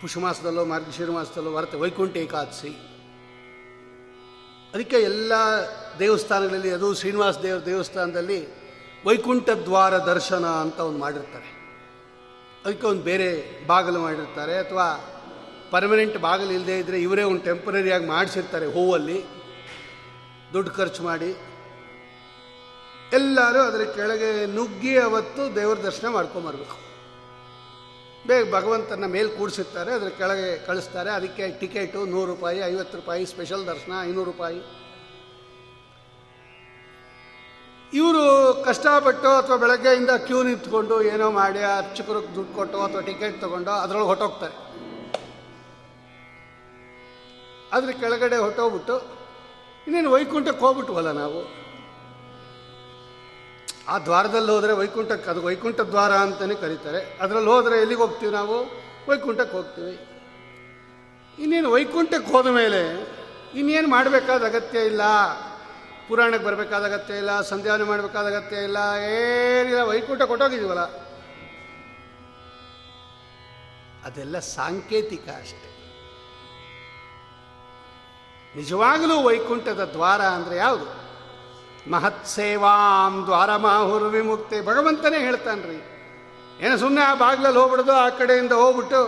ಪುಷ್ಯಮಾಸದಲ್ಲೋ ಮಾರ್ಗಶಿರ ಮಾಸದಲ್ಲೋ ಬರುತ್ತೆ ವೈಕುಂಠ ಏಕಾದಶಿ. ಅದಕ್ಕೆ ಎಲ್ಲ ದೇವಸ್ಥಾನಗಳಲ್ಲಿ, ಅದು ಶ್ರೀನಿವಾಸ ದೇವ ದೇವಸ್ಥಾನದಲ್ಲಿ ವೈಕುಂಠ ದ್ವಾರ ದರ್ಶನ ಅಂತ ಒಂದು ಮಾಡಿರ್ತಾರೆ. ಅದಕ್ಕೆ ಒಂದು ಬೇರೆ ಬಾಗಿಲು ಮಾಡಿರ್ತಾರೆ. ಅಥವಾ ಪರ್ಮನೆಂಟ್ ಬಾಗಿಲು ಇಲ್ಲದೇ ಇದ್ದರೆ ಇವರೇ ಒಂದು ಟೆಂಪ್ರರಿಯಾಗಿ ಮಾಡಿಸಿರ್ತಾರೆ ಹೂವಲ್ಲಿ. ದುಡ್ಡು ಖರ್ಚು ಮಾಡಿ. ಎಲ್ಲರೂ ಅದರ ಕೆಳಗೆ ನುಗ್ಗಿ ಅವತ್ತು ದೇವರ ದರ್ಶನ ಮಾಡ್ಕೊಂಬರ್ಬೇಕು. ಬೇಗ ಭಗವಂತನ ಮೇಲೆ ಕೂಡಿಸಿರ್ತಾರೆ, ಅದರ ಕೆಳಗೆ ಕಳಿಸ್ತಾರೆ. ಅದಕ್ಕೆ ಟಿಕೆಟು ನೂರು ರೂಪಾಯಿ, ಐವತ್ತು ರೂಪಾಯಿ ಸ್ಪೆಷಲ್ ದರ್ಶನ ಐನೂರು ರೂಪಾಯಿ. ಇವರು ಕಷ್ಟಪಟ್ಟು ಅಥವಾ ಬೆಳಗ್ಗೆಯಿಂದ ಕ್ಯೂ ನಿಂತ್ಕೊಂಡು ಏನೋ ಮಾಡಿ ಅರ್ಚಕರಿಗೆ ದುಡ್ಡು ಕೊಟ್ಟು ಅಥವಾ ಟಿಕೆಟ್ ತಗೊಂಡು ಅದರೊಳಗೆ ಹೊಟ್ಟೋಗ್ತಾರೆ ಅದ್ರ ಕೆಳಗಡೆ ಹೊಟ್ಟೋಗ್ಬಿಟ್ಟು ಇನ್ನೇನು ವೈಕುಂಠಕ್ಕೆ ಹೋಗ್ಬಿಟ್ವಲ್ಲ ನಾವು? ಆ ದ್ವಾರದಲ್ಲಿ ಹೋದರೆ ವೈಕುಂಠಕ್ಕೆ ಅದು ವೈಕುಂಠ ದ್ವಾರ ಅಂತಲೇ ಕರೀತಾರೆ. ಅದರಲ್ಲಿ ಹೋದರೆ ಎಲ್ಲಿಗೆ ಹೋಗ್ತೀವಿ ನಾವು? ವೈಕುಂಠಕ್ಕೆ ಹೋಗ್ತೀವಿ. ಇನ್ನೇನು ವೈಕುಂಠಕ್ಕೆ ಹೋದ ಮೇಲೆ ಇನ್ನೇನು ಮಾಡಬೇಕಾದ ಅಗತ್ಯ ಇಲ್ಲ. ಪುರಾಣಕ್ಕೆ ಬರಬೇಕಾದ ಅಗತ್ಯ ಇಲ್ಲ ಸಂಧ್ಯಾವನೆ ಮಾಡಬೇಕಾದ ಅಗತ್ಯ ಇಲ್ಲ, ಏನಿಲ್ಲ, ವೈಕುಂಠ ಕೊಟ್ಟೋಗಿದ್ದೀವಲ್ಲ. ಅದೆಲ್ಲ ಸಾಂಕೇತಿಕ ಅಷ್ಟೆ. ನಿಜವಾಗಲೂ ವೈಕುಂಠದ ದ್ವಾರ ಅಂದರೆ ಯಾವುದು? ಮಹತ್ಸೇವಾಂ ದ್ವಾರ ಮಾಹುರ್ ವಿಮುಕ್ತಿ ಭಗವಂತನೇ ಹೇಳ್ತಾನ್ರಿ. ಏನೋ ಸುಮ್ಮನೆ ಆ ಬಾಗ್ಲಲ್ಲಿ ಹೋಗ್ಬಿಡೋದು, ಆ ಕಡೆಯಿಂದ ಹೋಗ್ಬಿಟ್ಟು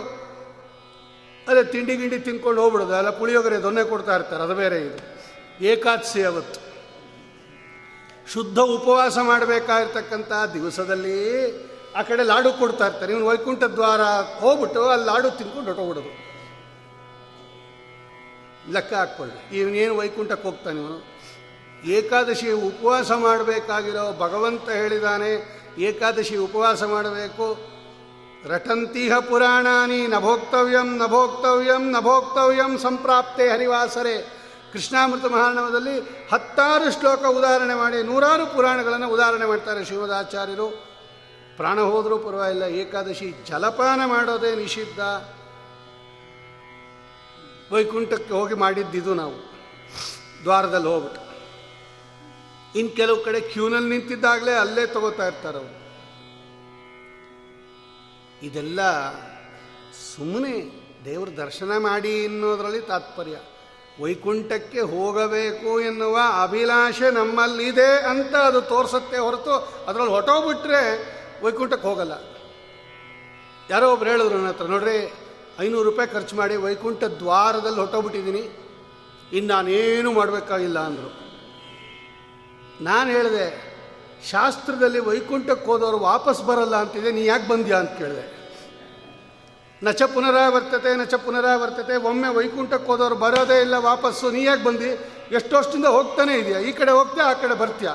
ಅದೇ ತಿಂಡಿ ಗಿಂಡಿ ತಿನ್ಕೊಂಡು ಹೋಗ್ಬಿಡೋದು, ಅಲ್ಲ ಪುಳಿಯೋಗರೆ ದೊನ್ನೆ ಕೊಡ್ತಾ ಇರ್ತಾರೆ, ಅದು ಬೇರೆ ಇದು. ಏಕಾದಶಿ ಅವತ್ತು ಶುದ್ಧ ಉಪವಾಸ ಮಾಡಬೇಕಾಗಿರ್ತಕ್ಕಂಥ ದಿವಸದಲ್ಲಿ ಆ ಕಡೆ ಲಾಡು ಕೊಡ್ತಾ ಇರ್ತಾರೆ. ಇವನು ವೈಕುಂಠ ದ್ವಾರ ಹೋಗ್ಬಿಟ್ಟು ಅಲ್ಲಿ ಲಾಡು ತಿನ್ಕೊಂಡು ಹೊಟ್ಟೋಗ್ಬಿಡೋದು ಲೆಕ್ಕ ಹಾಕ್ಕೊಳ್ಳಿ. ಇವನೇನು ವೈಕುಂಠಕ್ಕೆ ಹೋಗ್ತಾನೆ ಇವನು? ಏಕಾದಶಿ ಉಪವಾಸ ಮಾಡಬೇಕಾಗಿರೋ ಭಗವಂತ ಹೇಳಿದಾನೆ, ಏಕಾದಶಿ ಉಪವಾಸ ಮಾಡಬೇಕು. ರಟಂತಿಹ ಪುರಾಣಾನಿ ನಭೋಕ್ತವ್ಯಂ ನಭೋಕ್ತವ್ಯಂ ನಭೋಕ್ತವ್ಯಂ ಸಂಪ್ರಾಪ್ತೆ ಹರಿವಾಸರೆ. ಕೃಷ್ಣಾಮೃತ ಮಹಾರಣವದಲ್ಲಿ ಹತ್ತಾರು ಶ್ಲೋಕ ಉದಾಹರಣೆ ಮಾಡಿ, ನೂರಾರು ಪುರಾಣಗಳನ್ನು ಉದಾಹರಣೆ ಮಾಡ್ತಾರೆ ಶಿವದಾಚಾರ್ಯರು ಪ್ರಾಣ ಹೋದರೂ ಪರವಾಗಿಲ್ಲ, ಏಕಾದಶಿ ಜಲಪಾನ ಮಾಡೋದೇ ನಿಷಿದ್ಧ. ವೈಕುಂಠಕ್ಕೆ ಹೋಗಿ ಮಾಡಿದ್ದಿದು ನಾವು, ದ್ವಾರದಲ್ಲಿ ಹೋಗ್ಬಿಟ್ಟು. ಇನ್ನು ಕೆಲವು ಕಡೆ ಕ್ಯೂನಲ್ಲಿ ನಿಂತಿದ್ದಾಗಲೇ ಅಲ್ಲೇ ತಗೋತಾ ಇರ್ತಾರೆ ಅವರು. ಇದೆಲ್ಲ ಸುಮ್ಮನೆ ದೇವರ ದರ್ಶನ ಮಾಡಿ ಅನ್ನೋದರಲ್ಲಿ ತಾತ್ಪರ್ಯ. ವೈಕುಂಠಕ್ಕೆ ಹೋಗಬೇಕು ಎನ್ನುವ ಅಭಿಲಾಷೆ ನಮ್ಮಲ್ಲಿದೆ ಅಂತ ಅದು ತೋರಿಸುತ್ತೆ ಹೊರತು ಅದರಲ್ಲಿ ಹೊಟ್ಟೋಗ್ಬಿಟ್ರೆ ವೈಕುಂಠಕ್ಕೆ ಹೋಗಲ್ಲ. ಯಾರೋ ಒಬ್ರು ಹೇಳಿದ್ರು ನನ್ನ ಹತ್ರ, ನೋಡ್ರಿ, ಐನೂರು ರೂಪಾಯಿ ಖರ್ಚು ಮಾಡಿ ವೈಕುಂಠ ದ್ವಾರದಲ್ಲಿ ಹೊಟ್ಟೋಗ್ಬಿಟ್ಟಿದ್ದೀನಿ ಇನ್ನು ನಾನೇನು ಮಾಡಬೇಕಾಗಿಲ್ಲ ಅಂದರು. ನಾನು ಹೇಳಿದೆ, ಶಾಸ್ತ್ರದಲ್ಲಿ ವೈಕುಂಠಕ್ಕೆ ಹೋದವರು ವಾಪಸ್ ಬರಲ್ಲ ಅಂತಿದೆ, ನೀ ಯಾಕೆ ಬಂದ್ಯಾ ಅಂತ ಕೇಳಿದೆ. ನಚ ಪುನರಾವರ್ತತೆ ನಚ ಪುನರಾವರ್ತತೆ, ಒಮ್ಮೆ ವೈಕುಂಠಕ್ಕೆ ಹೋದವರು ಬರೋದೇ ಇಲ್ಲ ವಾಪಸ್ಸು, ನೀ ಯಾಕೆ ಬಂದು? ಎಷ್ಟೋಷ್ಟಿಂದ ಹೋಗ್ತಾನೆ ಇದೆಯಾ, ಈ ಕಡೆ ಹೋಗ್ತೀಯ, ಆ ಕಡೆ ಬರ್ತೀಯ?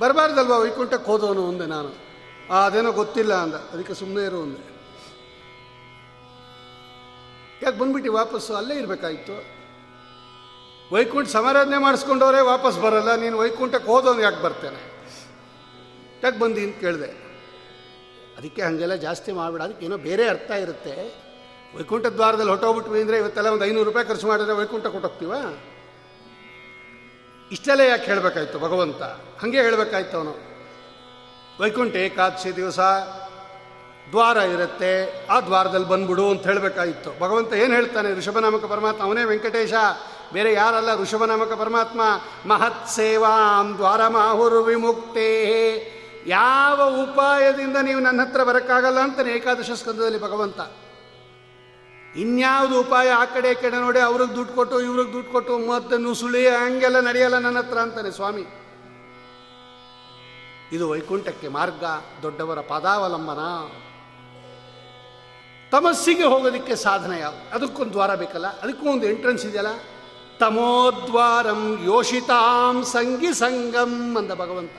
ಬರಬಾರ್ದಲ್ವಾ ವೈಕುಂಠಕ್ಕೆ ಹೋದವನು ಒಂದೆ ನಾನು. ಅದೇನೋ ಗೊತ್ತಿಲ್ಲ ಅಂದ, ಅದಕ್ಕೆ ಸುಮ್ಮನೆ ಇರು ಒಂದೆ ಯಾಕೆ ಬಂದ್ಬಿಟ್ಟು ವಾಪಸ್ಸು? ಅಲ್ಲೇ ಇರಬೇಕಾಗಿತ್ತು ವೈಕುಂಠ ಸಮಾರಾಧನೆ ಮಾಡಿಸ್ಕೊಂಡವರೇ ವಾಪಸ್ ಬರಲ್ಲ, ನೀನು ವೈಕುಂಠಕ್ಕೆ ಹೋದವನು ಯಾಕೆ ಬರ್ತೇನೆ? ಯಾಕೆ ಬಂದಿ ಅಂತ ಕೇಳಿದೆ. ಅದಕ್ಕೆ ಹಾಗೆಲ್ಲ ಜಾಸ್ತಿ ಮಾಡಬೇಡ, ಅದಕ್ಕೆ ಏನೋ ಬೇರೆ ಅರ್ಥ ಇರುತ್ತೆ. ವೈಕುಂಠ ದ್ವಾರದಲ್ಲಿ ಹೊಟ್ಟೋಗ್ಬಿಟ್ವಿ ಅಂದರೆ ಇವತ್ತೆಲ್ಲ ಒಂದು ಐನೂರು ರೂಪಾಯಿ ಖರ್ಚು ಮಾಡಿದ್ರೆ ವೈಕುಂಠ ಕೊಟ್ಟೋಗ್ತೀವ? ಇಷ್ಟೆಲ್ಲ ಯಾಕೆ ಹೇಳಬೇಕಾಯ್ತು ಭಗವಂತ? ಹಾಗೆ ಹೇಳಬೇಕಾಯ್ತು ಅವನು. ವೈಕುಂಠ ಏಕಾದಶಿ ದಿವಸ ದ್ವಾರ ಇರುತ್ತೆ, ಆ ದ್ವಾರದಲ್ಲಿ ಬಂದ್ಬಿಡು ಅಂತ ಹೇಳಬೇಕಾಗಿತ್ತು ಭಗವಂತ ಏನು ಹೇಳ್ತಾನೆ? ಋಷಭನಾಮಕ ಪರಮಾತ್ಮ ಅವನೇ ವೆಂಕಟೇಶ ಬೇರೆ ಯಾರಲ್ಲ ಋಷಭನಾಮಕ ಪರಮಾತ್ಮ. ಮಹತ್ ಸೇವಾಂ ದ್ವಾರ ಮಾಹುರು ವಿಮುಕ್ತೇ. ಯಾವ ಉಪಾಯದಿಂದ ನೀವು ನನ್ನ ಹತ್ರ ಬರೋಕ್ಕಾಗಲ್ಲ ಅಂತಾನೆ ಏಕಾದಶ ಸ್ಕಂದದಲ್ಲಿ ಭಗವಂತ. ಇನ್ಯಾವುದು ಉಪಾಯ ಆ ಕಡೆ ಈ ಕಡೆ ನೋಡಿ, ಅವ್ರಿಗೆ ದುಡ್ಡು ಕೊಟ್ಟು, ಇವ್ರಿಗೆ ದುಡ್ಡು ಕೊಟ್ಟು, ಮತ್ತೆ ನುಸುಳಿ, ಹಂಗೆಲ್ಲ ನಡೆಯಲ್ಲ ನನ್ನ ಹತ್ರ ಅಂತಾನೆ ಸ್ವಾಮಿ. ಇದು ವೈಕುಂಠಕ್ಕೆ ಮಾರ್ಗ, ದೊಡ್ಡವರ ಪಾದಾವಲಂಬನ. ತಮಸ್ಸಿಗೆ ಹೋಗೋದಕ್ಕೆ ಸಾಧನ ಯಾವ ಅದಕ್ಕೊಂದು ದ್ವಾರ ಬೇಕಲ್ಲ ಅದಕ್ಕೂ ಒಂದು ಎಂಟ್ರೆನ್ಸ್ ಇದೆಯಲ್ಲ ತಮೋದ್ವಾರಂ ಯೋಷಿತಾಂ ಸಂಗಿ ಸಂಗಂ ಅಂದ ಭಗವಂತ.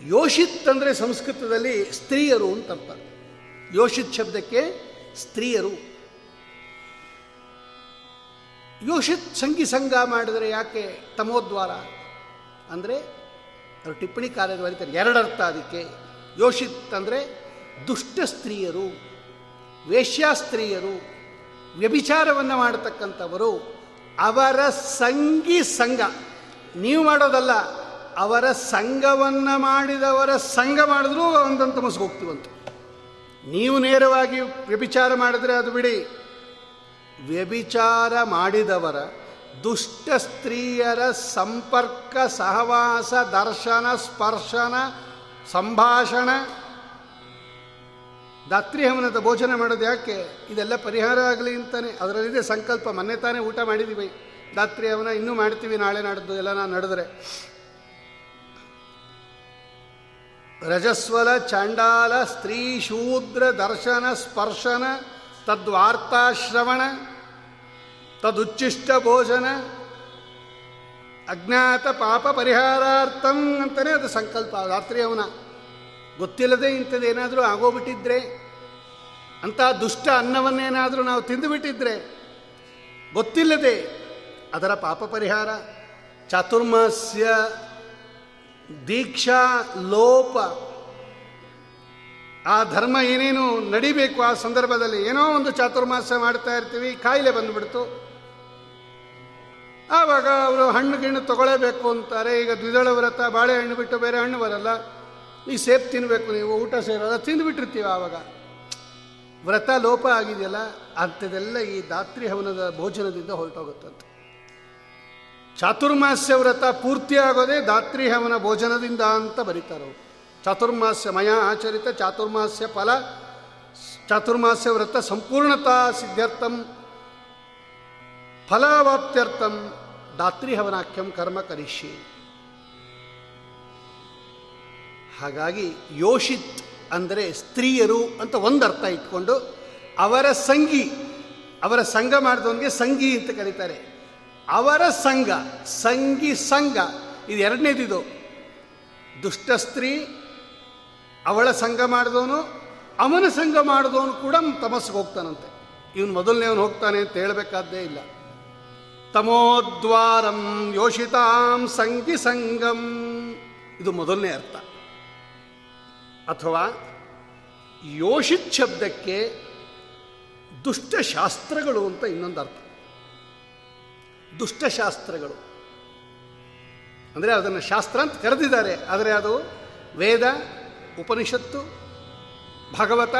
ಯೋಷಿತ್ ಅಂದರೆ ಸಂಸ್ಕೃತದಲ್ಲಿ ಸ್ತ್ರೀಯರು ಅಂತ ಅರ್ಥ. ಯೋಷಿತ್ ಶಬ್ದಕ್ಕೆ ಸ್ತ್ರೀಯರು. ಯೋಷಿತ್ ಸಂಗಿ ಸಂಗ ಮಾಡಿದರೆ ಯಾಕೆ ತಮೋದ್ವಾರ? ಅಂದರೆ ಅವರು ಟಿಪ್ಪಣಿ ಕಾರ್ಯದ ಬರೀತಾರೆ. ಎರಡರ್ಥ ಅದಕ್ಕೆ. ಯೋಷಿತ್ ಅಂದರೆ ದುಷ್ಟ ಸ್ತ್ರೀಯರು, ವೇಶ್ಯಾಸ್ತ್ರೀಯರು ವ್ಯಭಿಚಾರವನ್ನು ಮಾಡತಕ್ಕಂಥವರು ಅವರ ಸಂಗಿ ಸಂಘ. ನೀವು ಮಾಡೋದಲ್ಲ, ಅವರ ಸಂಘವನ್ನು ಮಾಡಿದವರ ಸಂಘ ಮಾಡಿದ್ರೂ ಒಂದಂತ ಮಸ್ಗೆ ಹೋಗ್ತೀವಂತ. ನೀವು ನೇರವಾಗಿ ವ್ಯಭಿಚಾರ ಮಾಡಿದ್ರೆ ಅದು ಬಿಡಿ. ವ್ಯಭಿಚಾರ ಮಾಡಿದವರ ದುಷ್ಟ ಸ್ತ್ರೀಯರ ಸಂಪರ್ಕ, ಸಹವಾಸ, ದರ್ಶನ, ಸ್ಪರ್ಶನ, ಸಂಭಾಷಣ ದಾತ್ರಿಹವನದ ಭೋಜನ ಮಾಡೋದು ಯಾಕೆ? ಇದೆಲ್ಲ ಪರಿಹಾರ ಆಗಲಿ ಅಂತಾನೆ. ಅದರಲ್ಲಿದೆ ಸಂಕಲ್ಪ. ಮೊನ್ನೆ ತಾನೇ ಊಟ ಮಾಡಿದ್ದೀವಿ ದಾತ್ರಿ ಹವನ ಇನ್ನೂ ಮಾಡ್ತೀವಿ ನಾಳೆ ನಾಡಿದ್ದು ಎಲ್ಲ ನಾನು ನಡೆದ್ರೆ. ರಜಸ್ವಲ ಚಾಂಡಾಲ ಸ್ತ್ರೀ ಶೂದ್ರ ದರ್ಶನ ಸ್ಪರ್ಶನ ತದ್ವಾರ್ತಾಶ್ರವಣ ತದುಚ್ಚಿಷ್ಟ ಭೋಜನ ಅಜ್ಞಾತ ಪಾಪ ಪರಿಹಾರಾರ್ಥಂ ಅಂತಲೇ ಅದು ಸಂಕಲ್ಪ. ರಾತ್ರಿ ಅವನ ಗೊತ್ತಿಲ್ಲದೆ ಇಂಥದ್ದೇನಾದರೂ ಆಗೋಗ್ಬಿಟ್ಟಿದ್ರೆ, ಅಂಥ ದುಷ್ಟ ಅನ್ನವನ್ನೇನಾದರೂ ನಾವು ತಿಂದುಬಿಟ್ಟಿದ್ರೆ, ಗೊತ್ತಿಲ್ಲದೆ ಅದರ ಪಾಪ ಪರಿಹಾರ. ಚಾತುರ್ಮಾಸ್ಯ ದೀಕ್ಷಾ ಲೋಪ. ಆ ಧರ್ಮ ಏನೇನು ನಡಿಬೇಕು ಆ ಸಂದರ್ಭದಲ್ಲಿ? ಏನೋ ಒಂದು ಚಾತುರ್ಮಾಸ ಮಾಡ್ತಾ ಇರ್ತೀವಿ, ಕಾಯಿಲೆ ಬಂದುಬಿಡ್ತು. ಆವಾಗ ಅವರು ಹಣ್ಣು ಗಿಣ್ಣು ತಗೊಳ್ಳೇಬೇಕು ಅಂತಾರೆ. ಈಗ ದ್ವಿದಳ ವ್ರತ, ಬಾಳೆಹಣ್ಣು ಬಿಟ್ಟು ಬೇರೆ ಹಣ್ಣು ಬರಲ್ಲ. ಈ ಸೇಪ್ ತಿನ್ನಬೇಕು ನೀವು ಊಟ ಸೇರಲ್ಲ ತಿಂದುಬಿಟ್ಟಿರ್ತೀವಿ ಆವಾಗ. ವ್ರತ ಲೋಪ ಆಗಿದೆಯಲ್ಲ, ಅಂಥದ್ದೆಲ್ಲ ಈ ದಾತ್ರಿ ಹವನದ ಭೋಜನದಿಂದ ಹೊರಟೋಗುತ್ತಂತೆ. ಚಾತುರ್ಮಾಸ್ಯ ವ್ರತ ಪೂರ್ತಿ ಆಗೋದೇ ದಾತ್ರಿ ಹವನ ಭೋಜನದಿಂದ ಅಂತ ಬರೀತಾರೆ ಚಾತುರ್ಮಾಸ್ಯ ಮಯ ಆಚರಿತ, ಚಾತುರ್ಮಾಸ್ಯ ಫಲ, ಚಾತುರ್ಮಾಸ್ಯ ವ್ರತ ಸಂಪೂರ್ಣತಾ ಸಿದ್ಧಾರ್ಥಂ, ಫಲವಾಪ್ತ್ಯರ್ಥಂ ದಾತ್ರಿ ಹವನಾಖ್ಯಂ ಕರ್ಮ ಕರಿಷ್ಯೆ ಹಾಗಾಗಿ ಯೋಷಿತ್ ಅಂದರೆ ಸ್ತ್ರೀಯರು ಅಂತ ಒಂದು ಅರ್ಥ ಇಟ್ಕೊಂಡು ಅವರ ಸಂಗಿ ಅವರ ಸಂಘ ಮಾಡಿದವನಿಗೆ ಸಂಗಿ ಅಂತ ಕರೀತಾರೆ. ಅವರ ಸಂಘ ಸಂಗಿ ಸಂಘ, ಇದು ಎರಡನೇದಿದು. ದುಷ್ಟ ಸ್ತ್ರೀ, ಅವಳ ಸಂಘ ಮಾಡಿದವನು, ಅವನ ಸಂಘ ಮಾಡಿದವನು ಕೂಡ ತಮಸ್ಸಿಗೆ ಹೋಗ್ತಾನಂತೆ. ಇವನು ಮೊದಲನೇವನು ಹೋಗ್ತಾನೆ ಅಂತ ಹೇಳಬೇಕಾದ್ದೇ ಇಲ್ಲ. ತಮೋದ್ವಾರಂ ಯೋಷಿತಾಂ ಸಂಗಿ ಸಂಗಂ ಇದು ಮೊದಲನೇ ಅರ್ಥ. ಅಥವಾ ಯೋಷಿತ್ ಶಬ್ದಕ್ಕೆ ದುಷ್ಟಶಾಸ್ತ್ರಗಳು ಅಂತ ಇನ್ನೊಂದು ಅರ್ಥ ದುಷ್ಟಶಾಸ್ತ್ರಗಳು. ಅಂದರೆ ಅದನ್ನು ಶಾಸ್ತ್ರ ಅಂತ ಕರೆದಿದ್ದಾರೆ. ಆದರೆ ಅದು ವೇದ, ಉಪನಿಷತ್ತು, ಭಗವತ,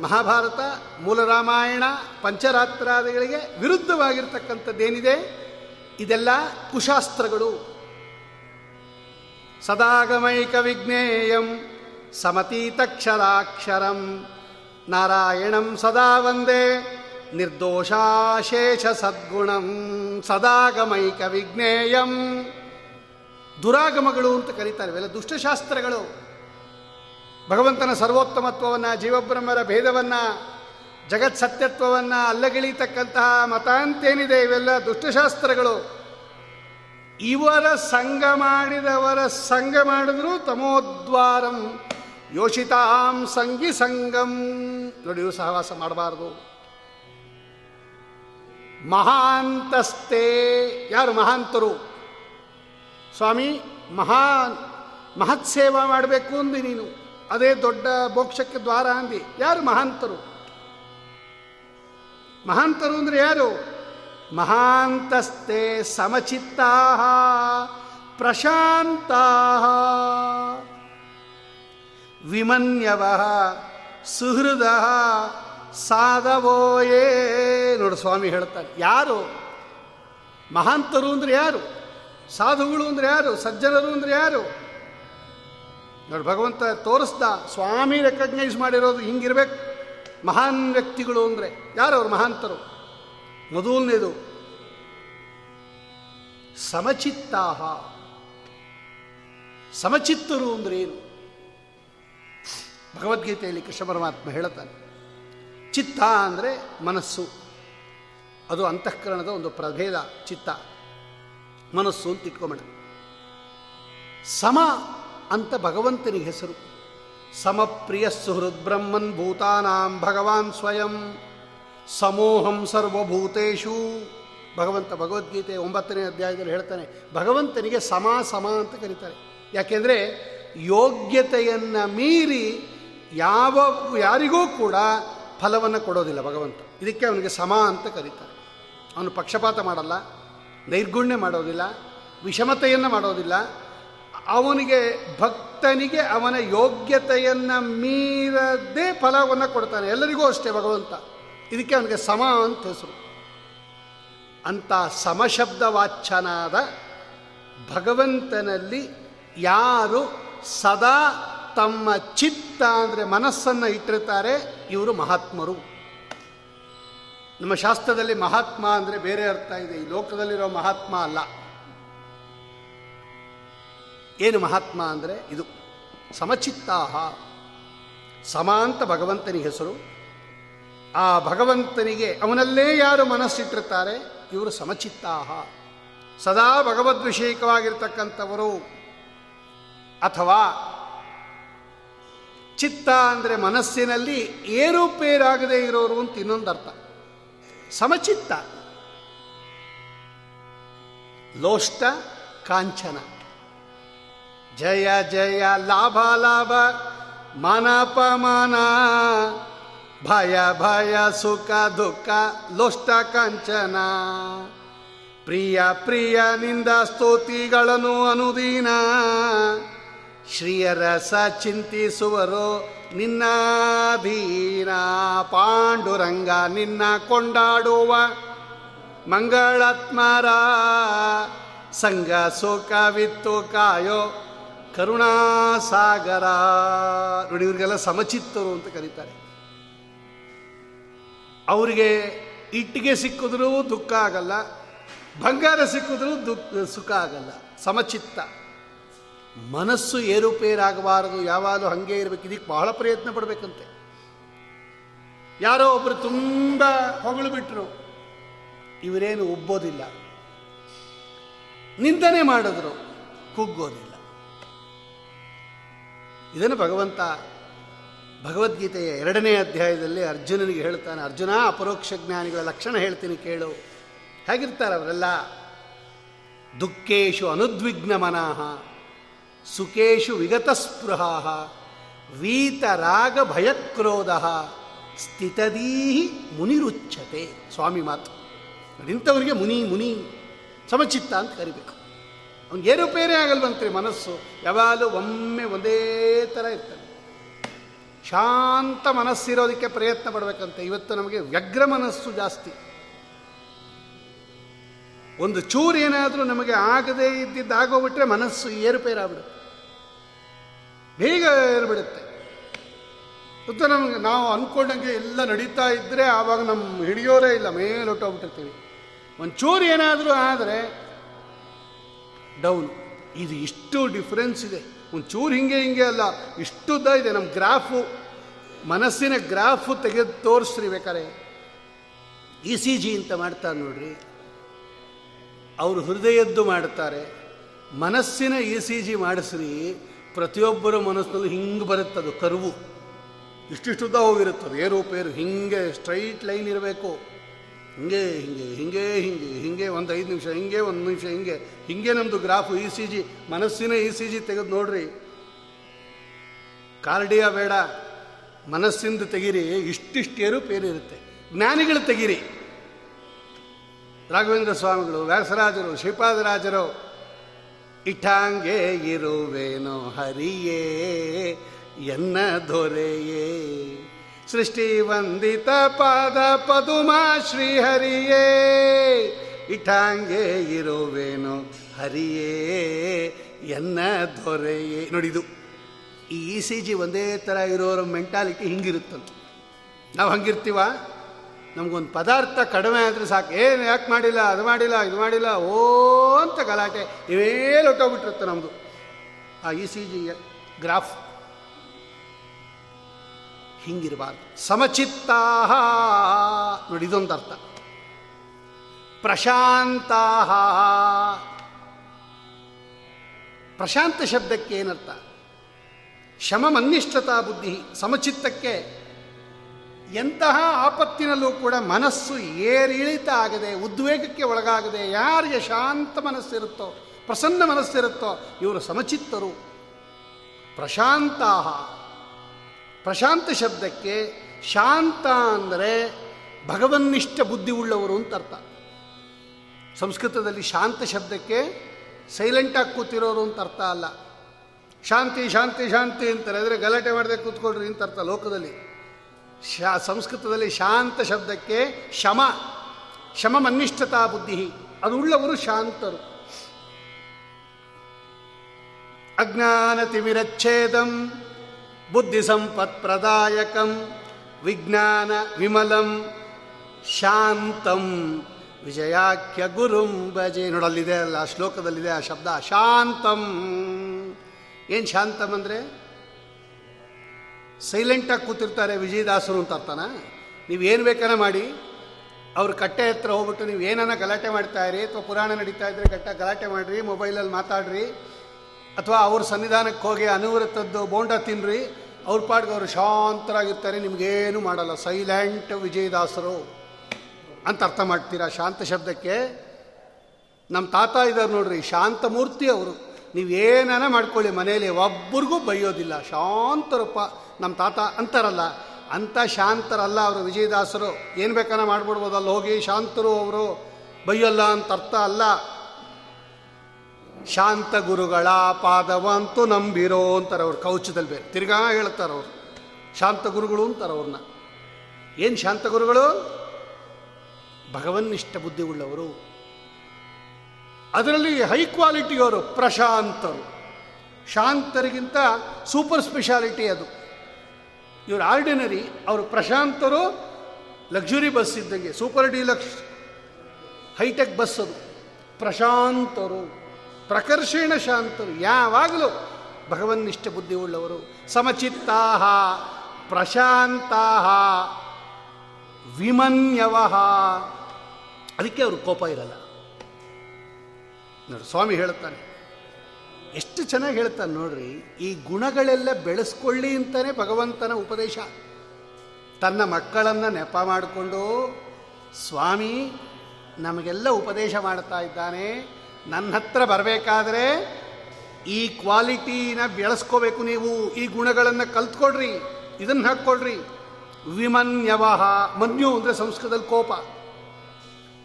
ಮಹಾಭಾರತ, ಮೂಲರಾಮಾಯಣ, ಪಂಚರಾತ್ರಾದಿಗಳಿಗೆ ವಿರುದ್ಧವಾಗಿರ್ತಕ್ಕಂಥದ್ದೇನಿದೆ? ಇದೆಲ್ಲ ಕುಶಾಸ್ತ್ರಗಳು. ಸದಾಗಮೈಕ ವಿಜ್ಞೇಯಂ ಸಮತೀತಕ್ಷರಾಕ್ಷರಂ ನಾರಾಯಣಂ ಸದಾ ವಂದೇ ನಿರ್ದೋಷಾಶೇಷ ಸದ್ಗುಣಂ ಸದಾಗಮೈಕ ವಿಜ್ಞೇಯಂ ದುರಾಗಮಗಳು ಅಂತ ಕರೀತಾರೆ ಇವೆಲ್ಲ ದುಷ್ಟಶಾಸ್ತ್ರಗಳು. ಭಗವಂತನ ಸರ್ವೋತ್ತಮತ್ವವನ್ನು, ಜೀವಬ್ರಹ್ಮರ ಭೇದವನ್ನು, ಜಗತ್ ಸತ್ಯತ್ವವನ್ನು ಅಲ್ಲಗಿಳಿತಕ್ಕಂತಹ ಮತ ಅಂತೇನಿದೆ ಇವೆಲ್ಲ ದುಷ್ಟಶಾಸ್ತ್ರಗಳು. ಇವರ ಸಂಘ ಮಾಡಿದವರ ಸಂಘ ಮಾಡಿದ್ರು ತಮೋದ್ವಾರಂ ಯೋಷಿತಾಂ ಸಂಗಿ ಸಂಗಂ. ನೋಡಿ ಸಹವಾಸ ಮಾಡಬಾರದು. ಮಹಾಂತಸ್ತೆ ಯಾರು ಮಹಾಂತರು? ಸ್ವಾಮಿ ಮಹಾನ್ ಮಹತ್ ಸೇವಾ ಮಾಡಬೇಕು ಅಂದಿ ನೀನು. ಅದೇ ದೊಡ್ಡ ಮೋಕ್ಷಕ್ಕೆ ದ್ವಾರ ಅಂದಿ. ಯಾರು ಮಹಾಂತರು? ಮಹಾಂತರು ಅಂದ್ರೆ ಯಾರು? ಮಹಾಂತಸ್ತೆ ಸಮಚಿತ್ತಾ ಪ್ರಶಾಂತಾ ವಿಮನ್ಯವ, ಸುಹೃದ ಸಾಧವೋಯೇ ನೋಡು ಸ್ವಾಮಿ ಹೇಳ್ತಾರೆ, ಯಾರು? ಮಹಾಂತರು ಅಂದರೆ ಯಾರು? ಸಾಧುಗಳು ಅಂದರೆ ಯಾರು? ಸಜ್ಜನರು ಅಂದರೆ ಯಾರು? ನೋಡಿ ಭಗವಂತ ತೋರಿಸ್ದ, ಸ್ವಾಮಿ ರೆಕಗ್ನೈಸ್ ಮಾಡಿರೋದು ಹಿಂಗಿರ್ಬೇಕು. ಮಹಾನ್ ವ್ಯಕ್ತಿಗಳು ಅಂದರೆ ಯಾರು ಅವರು ಮಹಾಂತರು? ಮೊದಲನೇದು, ಸಮಚಿತ್ತಾಹ. ಸಮಚಿತ್ತರು ಅಂದ್ರೆ ಏನು? ಭಗವದ್ಗೀತೆಯಲ್ಲಿ ಕೃಷ್ಣ ಪರಮಾತ್ಮ ಹೇಳುತ್ತಾನೆ ಚಿತ್ತ ಅಂದರೆ ಮನಸ್ಸು. ಅದು ಅಂತಃಕರಣದ ಒಂದು ಪ್ರಭೇದ, ಚಿತ್ತ. ಮನಸ್ಸು ಅಂತ ಇಟ್ಕೊಂಬೇಡ. ಸಮ ಅಂತ ಭಗವಂತನಿಗೆ ಹೆಸರು. ಸಮಪ್ರಿಯ ಸುಹೃದ್ ಬ್ರಹ್ಮನ್ ಭೂತಾನಾಂ ಭಗವಾನ್ ಸ್ವಯಂ. ಸಮೋಹಂ ಸರ್ವಭೂತೇಶು ಭಗವಂತ ಭಗವದ್ಗೀತೆ ಒಂಬತ್ತನೇ ಅಧ್ಯಾಯದಲ್ಲಿ ಹೇಳ್ತಾನೆ, ಭಗವಂತನಿಗೆ ಸಮ ಸಮ ಅಂತ ಕರೀತಾರೆ. ಯಾಕೆಂದರೆ ಯೋಗ್ಯತೆಯನ್ನು ಮೀರಿ ಯಾವ ಯಾರಿಗೂ ಕೂಡ ಫಲವನ್ನು ಕೊಡೋದಿಲ್ಲ ಭಗವಂತ. ಇದಕ್ಕೆ ಅವನಿಗೆ ಸಮ ಅಂತ ಕರೀತಾರೆ. ಅವನು ಪಕ್ಷಪಾತ ಮಾಡಲ್ಲ, ನೈರ್ಗುಣ್ಯ ಮಾಡೋದಿಲ್ಲ, ವಿಷಮತೆಯನ್ನು ಮಾಡೋದಿಲ್ಲ. ಅವನಿಗೆ ಭಕ್ತನಿಗೆ ಅವನ ಯೋಗ್ಯತೆಯನ್ನು ಮೀರದೇ ಫಲವನ್ನು ಕೊಡ್ತಾನೆ. ಎಲ್ಲರಿಗೂ ಅಷ್ಟೇ ಭಗವಂತ. ಇದಕ್ಕೆ ಅವನಿಗೆ ಸಮ ಅಂತ ಹೆಸರು. ಅಂತ ಸಮಶಬ್ದ ವಾಚನಾದ ಭಗವಂತನಲ್ಲಿ ಯಾರು ಸದಾ ತಮ್ಮ ಚಿತ್ತ ಅಂದರೆ ಮನಸ್ಸನ್ನು ಇಟ್ಟಿರ್ತಾರೆ, ಇವರು ಮಹಾತ್ಮರು. ನಮ್ಮ ಶಾಸ್ತ್ರದಲ್ಲಿ ಮಹಾತ್ಮ ಅಂದರೆ ಬೇರೆ ಅರ್ಥ ಇದೆ, ಈ ಲೋಕದಲ್ಲಿರೋ ಮಹಾತ್ಮ ಅಲ್ಲ. ಏನು ಮಹಾತ್ಮ ಅಂದರೆ ಇದು, ಸಮಚಿತ್ತಾಹ. ಸಮ ಅಂತ ಭಗವಂತನಿಗೆ ಹೆಸರು. ಆ ಭಗವಂತನಿಗೆ ಅವನಲ್ಲೇ ಯಾರು ಮನಸ್ಸಿಟ್ಟಿರ್ತಾರೆ, ಇವರು ಸಮಚಿತ್ತಾಹ. ಸದಾ ಭಗವದ್ವಿಷಯಕವಾಗಿರ್ತಕ್ಕಂಥವರು. ಅಥವಾ ಚಿತ್ತ ಅಂದರೆ ಮನಸ್ಸಿನಲ್ಲಿ ಏರುಪೇರಾಗದೆ ಇರೋರು ಅಂತ ಇನ್ನೊಂದು ಅರ್ಥ ಸಮಚಿತ್ತ. ಲೋಷ್ಟ ಕಾಂಚನ. ಜಯ ಜಯ ಲಾಭ ಲಾಭ ಮನಪಮಾನ. ಭಯ ಭಯ ಸುಖ ದುಃಖ ಲೋಷ್ಟ ಕಾಂಚನ. ಪ್ರಿಯ ಪ್ರಿಯ ನಿಂದ ಸ್ತೋತಿಗಳನ್ನು ಅನುದೀನ. ಶ್ರೀಯರಸ ಚಿಂತಿಸುವರು ನಿನ್ನ ಭೀನ ಪಾಂಡುರಂಗ ನಿನ್ನ ಕೊಂಡಾಡುವ ಮಂಗಳಾತ್ಮರ ಸಂಗ ಸುಖವಿತ್ತು ಕಾಯೋ ಕರುಣಾಸಾಗರ. ನೋಡಿ, ಇವರಿಗೆಲ್ಲ ಸಮಚಿತ್ತರು ಅಂತ ಕರೀತಾರೆ. ಅವರಿಗೆ ಇಟ್ಟಿಗೆ ಸಿಕ್ಕಿದ್ರೂ ದುಃಖ ಆಗಲ್ಲ, ಬಂಗಾರ ಸಿಕ್ಕಿದ್ರೂ ದುಃಖ, ಸುಖ ಆಗಲ್ಲ, ಸಮಚಿತ್ತ. ಮನಸ್ಸು ಏರುಪೇರಾಗಬಾರದು, ಯಾವಾಗಲೂ ಹಾಗೆ ಇರಬೇಕು. ಇದಕ್ಕೆ ಬಹಳ ಪ್ರಯತ್ನ ಪಡಬೇಕಂತೆ. ಯಾರೋ ಒಬ್ಬರು ತುಂಬ ಹೊಗಳು ಬಿಟ್ಟರು ಇವರೇನು ಉಬ್ಬೋದಿಲ್ಲ. ನಿಂದನೆ ಮಾಡಿದ್ರು, ಕುಗ್ಗೋದಿಲ್ಲ. ಇದನ್ನು ಭಗವಂತ ಭಗವದ್ಗೀತೆಯ ಎರಡನೇ ಅಧ್ಯಾಯದಲ್ಲಿ ಅರ್ಜುನನಿಗೆ ಹೇಳ್ತಾನೆ, ಅರ್ಜುನ, ಅಪರೋಕ್ಷ ಜ್ಞಾನಿಗಳ ಲಕ್ಷಣ ಹೇಳ್ತೀನಿ ಕೇಳು. ಹೇಗಿರ್ತಾರೆ ಅವರೆಲ್ಲ? ದುಃಖೇಶು ಅನುದ್ವಿಗ್ನ ಮನಃ ಸುಖೇಶು ವಿಗತಸ್ಪೃಹ ವೀತರಾಗ ಭಯಕ್ರೋಧ, ಸ್ಥಿತದೀಹಿ ಮುನಿರುಚ್ಛತೆ ಸ್ವಾಮಿ ಮಾತು. ಇಂಥವನಿಗೆ ಮುನಿ ಮುನಿ, ಸಮಚಿತ್ತ ಅಂತ ಕರಿಬೇಕು. ಅವ್ನಿಗೆ ಏರುಪೇರೇ ಆಗಲ್ವಂತ್ರಿ ಮನಸ್ಸು. ಯಾವಾಗಲೂ ಒಮ್ಮೆ ಒಂದೇ ಥರ ಇರ್ತಾನೆ ಶಾಂತ ಮನಸ್ಸಿರೋದಕ್ಕೆ ಪ್ರಯತ್ನ ಪಡಬೇಕಂತೆ. ಇವತ್ತು ನಮಗೆ ವ್ಯಗ್ರ ಮನಸ್ಸು ಜಾಸ್ತಿ. ಒಂದು ಚೂರು ಏನಾದರೂ ನಮಗೆ ಆಗದೇ ಇದ್ದಿದ್ದು ಆಗೋಗ್ಬಿಟ್ರೆ ಮನಸ್ಸು ಏರುಪೇರಾಗ್ಬಿಡುತ್ತೆ. ಬೇಗ ಏರ್ಬಿಡುತ್ತೆ. ಮತ್ತು ನಮಗೆ ನಾವು ಅಂದ್ಕೊಂಡಂಗೆ ಎಲ್ಲ ನಡೀತಾ ಇದ್ದರೆ ಆವಾಗ ನಮ್ಮ ಹಿಡಿಯೋರೇ ಇಲ್ಲ ಮೇಲೊಟ್ಟೋಗ್ಬಿಟ್ಟಿರ್ತೀವಿ ಒಂದು ಚೂರು ಏನಾದರೂ ಆದರೆ ಡೌನ್. ಇದು ಇಷ್ಟು ಡಿಫ್ರೆನ್ಸ್ ಇದೆ. ಒಂದು ಚೂರು ಹಿಂಗೆ ಹಿಂಗೆ ಅಲ್ಲ, ಇಷ್ಟುದ್ದ ಇದೆ. ನಮ್ಮ ಗ್ರಾಫು, ಮನಸ್ಸಿನ ಗ್ರಾಫು ತೆಗೆದು ತೋರಿಸ್ರಿ ಬೇಕಾರೆ. ಇ ಸಿ ಜಿ ಅಂತ ಮಾಡ್ತಾರೆ ನೋಡ್ರಿ. ಅವರು ಹೃದಯದ್ದು ಮಾಡ್ತಾರೆ ಮನಸ್ಸಿನ ಇ ಸಿ ಜಿ ಮಾಡಿಸ್ರಿ, ಪ್ರತಿಯೊಬ್ಬರ ಮನಸ್ಸಿನಲ್ಲೂ ಹಿಂಗೆ ಬರುತ್ತದು ಕರುವು. ಇಷ್ಟಿಷ್ಟುದ್ದ ಹೋಗಿರುತ್ತದೆ ಏರುಪೇರು ಹಿಂಗೆ ಸ್ಟ್ರೈಟ್ ಲೈನ್ ಇರಬೇಕು. ಹಿಂಗೆ ಹಿಂಗೆ ಹಿಂಗೆ ಹಿಂಗೆ ಹಿಂಗೆ, ಒಂದು ಐದು ನಿಮಿಷ, ಹಿಂಗೆ, ಒಂದು ನಿಮಿಷ, ಹಿಂಗೆ ಹಿಂಗೆ ನಮ್ಮದು ಗ್ರಾಫು ಇ ಸಿ ಜಿ, ಮನಸ್ಸಿನ ಇ ಸಿ ಜಿ ತೆಗೆದು ನೋಡ್ರಿ. ಕಾರ್ಡಿಯ ಬೇಡ, ಮನಸ್ಸಿಂದ ತೆಗಿರಿ, ಇಷ್ಟಿಷ್ಟು ಏರುಪೇರು ಇರುತ್ತೆ. ಜ್ಞಾನಿಗಳು ತೆಗಿರಿ. ರಾಘವೇಂದ್ರ ಸ್ವಾಮಿಗಳು, ವ್ಯಾಸರಾಜರು, ಶ್ರೀಪಾದರಾಜರು ಇಟ್ಟಾಂಗೆ ಇರುವೇನೋ ಹರಿಯೇ, ಎನ್ನ ದೊರೆಯೇ. ಸೃಷ್ಟಿ ವಂದಿತ ಪಾದ ಪದುಮಾ ಶ್ರೀಹರಿಯೇ ಇಟ್ಟಾಂಗೆ ಇರುವೇನೋ ಹರಿಯೇ, ಎನ್ನ ದೊರೆಯೇ. ನೋಡಿದು ಈ ಇ ಸಿ ಜಿ ಒಂದೇ ಥರ ಇರೋರ ಮೆಂಟಾಲಿಟಿ ಹಿಂಗಿರುತ್ತಂತ. ನಾವು ಹಂಗಿರ್ತೀವ? ನಮಗೊಂದು ಪದಾರ್ಥ ಕಡಿಮೆ ಆದರೆ ಸಾಕು. ಏನು ಯಾಕೆ ಮಾಡಿಲ್ಲ? ಅದು ಮಾಡಿಲ್ಲ, ಇದು ಮಾಡಿಲ್ಲ, ಓ ಅಂತ ಗಲಾಟೆ. ಇವೇ ಹೊಟ್ಟೋಗ್ಬಿಟ್ಟಿರುತ್ತೆ ನಮ್ಮದು ಆ ಇ ಸಿ ಜಿ ಗ್ರಾಫ್. ಹಿಂಗಿರಬಾರ್ದು. ಸಮಚಿತ್ತಾ ನೋಡಿ, ಇದೊಂದು ಅರ್ಥ. ಪ್ರಶಾಂತಾ ಪ್ರಶಾಂತ ಶಬ್ದಕ್ಕೆ ಏನರ್ಥ? ಶಮಮನ್ನಿಷ್ಠತಾ ಬುದ್ಧಿ ಸಮಚಿತ್ತಕ್ಕೆ ಎಂತಹ ಆಪತ್ತಿನಲ್ಲೂ ಕೂಡ ಮನಸ್ಸು ಏರಿಳಿತ ಆಗದೆ, ಉದ್ವೇಗಕ್ಕೆ ಒಳಗಾಗದೆ ಯಾರಿಗೆ ಶಾಂತ ಮನಸ್ಸಿರುತ್ತೋ, ಪ್ರಸನ್ನ ಮನಸ್ಸಿರುತ್ತೋ ಇವರು ಸಮಚಿತ್ತರು. ಪ್ರಶಾಂತಾಹ. ಪ್ರಶಾಂತ ಶಬ್ದಕ್ಕೆ ಶಾಂತ ಅಂದರೆ ಭಗವನ್ನಿಷ್ಠ ಬುದ್ಧಿ ಉಳ್ಳವರು ಅಂತ ಅರ್ಥ. ಸಂಸ್ಕೃತದಲ್ಲಿ ಶಾಂತ ಶಬ್ದಕ್ಕೆ ಸೈಲೆಂಟಾಗಿ ಕೂತಿರೋರು ಅಂತ ಅರ್ಥ ಅಲ್ಲ. ಶಾಂತಿ ಶಾಂತಿ ಶಾಂತಿ ಅಂತಾರೆ. ಅಂದರೆ ಗಲಾಟೆ ಮಾಡದೆ ಕೂತ್ಕೊಳ್ರಿ ಅಂತ ಅರ್ಥ ಲೋಕದಲ್ಲಿ. ಶಾ ಸಂಸ್ಕೃತದಲ್ಲಿ ಶಾಂತ ಶಬ್ದಕ್ಕೆ ಶಮ. ಶಮ ಮನ್ನಿಷ್ಠತಾ ಬುದ್ಧಿ. ಅದು ಉಳ್ಳವರು ಶಾಂತರು. ಅಜ್ಞಾನತಿಮಿರಚ್ಛೇದಂ ಬುದ್ಧಿ ಸಂಪತ್ ಪ್ರದಾಯಕಂ ವಿಜ್ಞಾನ ವಿಮಲಂ ಶಾಂತಂ. ವಿಜಯಾಖ್ಯ ಗುರುಂ ಭಜೆ. ನೋಡಲ್ಲಿದೆ ಅಲ್ಲ ಶ್ಲೋಕದಲ್ಲಿದೆ ಆ ಶಬ್ದ. ಶಾಂತಂ. ಏನು ಶಾಂತಂ ಅಂದರೆ? ಸೈಲೆಂಟಾಗಿ ಕೂತಿರ್ತಾರೆ ವಿಜಯದಾಸರು ಅಂತ ಅರ್ಥನ? ನೀವೇನು ಬೇಕಾನ ಮಾಡಿ? ಅವ್ರ ಕಟ್ಟೆ ಹತ್ರ ಹೋಗ್ಬಿಟ್ಟು ನೀವು ಏನನ್ನ ಗಲಾಟೆ ಮಾಡ್ತಾ ಇರಿ, ಅಥವಾ ಪುರಾಣ ನಡೀತಾ ಇದ್ರೆ ಕಟ್ಟ ಗಲಾಟೆ ಮಾಡಿರಿ ಮೊಬೈಲಲ್ಲಿ ಮಾತಾಡ್ರಿ, ಅಥವಾ ಅವ್ರ ಸನ್ನಿಧಾನಕ್ಕೆ ಹೋಗಿ ಅನುವೃತ್ತದ್ದು ಬೋಂಡ ತಿನ್ನಿರಿ ಅವ್ರ ಪಾಡ್ಗೆ ಅವರು ಶಾಂತರಾಗಿರ್ತಾರೆ, ನಿಮಗೇನು ಮಾಡಲ್ಲ. ಸೈಲೆಂಟ್ ವಿಜಯದಾಸರು ಅಂತ ಅರ್ಥ ಮಾಡ್ತೀರಾ ಶಾಂತ ಶಬ್ದಕ್ಕೆ? ನಮ್ಮ ತಾತ ಇದ್ದಾರೆ ನೋಡ್ರಿ, ಶಾಂತಮೂರ್ತಿ ಅವರು. ನೀವೇನ ಮಾಡ್ಕೊಳ್ಳಿ ಮನೆಯಲ್ಲಿ ಒಬ್ಬರಿಗೂ ಬೈಯೋದಿಲ್ಲ. ಶಾಂತರಪ್ಪ ನಮ್ಮ ತಾತ ಅಂತಾರಲ್ಲ ಅಂಥ ಶಾಂತರಲ್ಲ ಅವರು ವಿಜಯದಾಸರು. ಏನು ಬೇಕಾನ ಅಲ್ಲಿ ಹೋಗಿ ಶಾಂತರು ಅವರು ಬೈಯಲ್ಲ ಅಂತ ಅರ್ಥ ಅಲ್ಲ. ಶಾಂತ ಗುರುಗಳ ಪಾದವಂತೂ ನಂಬಿರೋ ಅಂತಾರೆ ಅವ್ರು ಕೌಚದಲ್ಲಿ ಬೇರೆ. ತಿರ್ಗಾ ಹೇಳ್ತಾರೆ ಅವರು, ಶಾಂತ ಗುರುಗಳು ಅಂತಾರೆ ಅವ್ರನ್ನ. ಏನು ಶಾಂತ ಗುರುಗಳು? ಭಗವನ್ನಿಷ್ಠ ಬುದ್ಧಿ ಉಳ್ಳವರು. ಅದರಲ್ಲಿ ಹೈ ಕ್ವಾಲಿಟಿಯವರು ಪ್ರಶಾಂತರು. ಶಾಂತರಿಗಿಂತ ಸೂಪರ್ ಸ್ಪೆಷಾಲಿಟಿ ಅದು. ಇವರು ಆರ್ಡಿನರಿ ಅವರು ಪ್ರಶಾಂತರು ಲಕ್ಸುರಿ ಬಸ್ ಇದ್ದಂಗೆ, ಸೂಪರ್ ಡಿಲಕ್ಸ್, ಹೈಟೆಕ್ ಬಸ್ ಅದು. ಪ್ರಶಾಂತರು, ಪ್ರಕರ್ಷಣ ಶಾಂತರು, ಯಾವಾಗಲೂ ಭಗವನ್ನಿಷ್ಠ ಬುದ್ಧಿ ಉಳ್ಳವರು ಸಮಚಿತ್ತಾಹ, ಪ್ರಶಾಂತಾಹ, ವಿಮನ್ಯವಹ. ಅದಕ್ಕೆ ಅವರು ಕೋಪ ಇರಲ್ಲ. ನೋಡಿ, ಸ್ವಾಮಿ ಹೇಳುತ್ತಾನೆ ಎಷ್ಟು ಚೆನ್ನಾಗಿ ಹೇಳ್ತಾನೆ ನೋಡ್ರಿ, ಈ ಗುಣಗಳೆಲ್ಲ ಬೆಳೆಸ್ಕೊಳ್ಳಿ ಅಂತಾನೆ ಭಗವಂತನ ಉಪದೇಶ. ತನ್ನ ಮಕ್ಕಳನ್ನು ನೆಪ ಮಾಡಿಕೊಂಡು, ಸ್ವಾಮಿ, ನಮಗೆಲ್ಲ ಉಪದೇಶ ಮಾಡ್ತಾ ಇದ್ದಾನೆ, ನನ್ನ ಹತ್ರ ಬರಬೇಕಾದ್ರೆ ಈ ಕ್ವಾಲಿಟಿನ ಬೆಳೆಸ್ಕೋಬೇಕು ನೀವು, ಈ ಗುಣಗಳನ್ನು ಕಲ್ತ್ಕೊಡ್ರಿ, ಇದನ್ನು ಹಾಕ್ಕೊಳ್ರಿ ವಿಮನ್ಯವಹ, ಮನ್ಯು ಅಂದರೆ ಸಂಸ್ಕೃತದಲ್ಲಿ ಕೋಪ.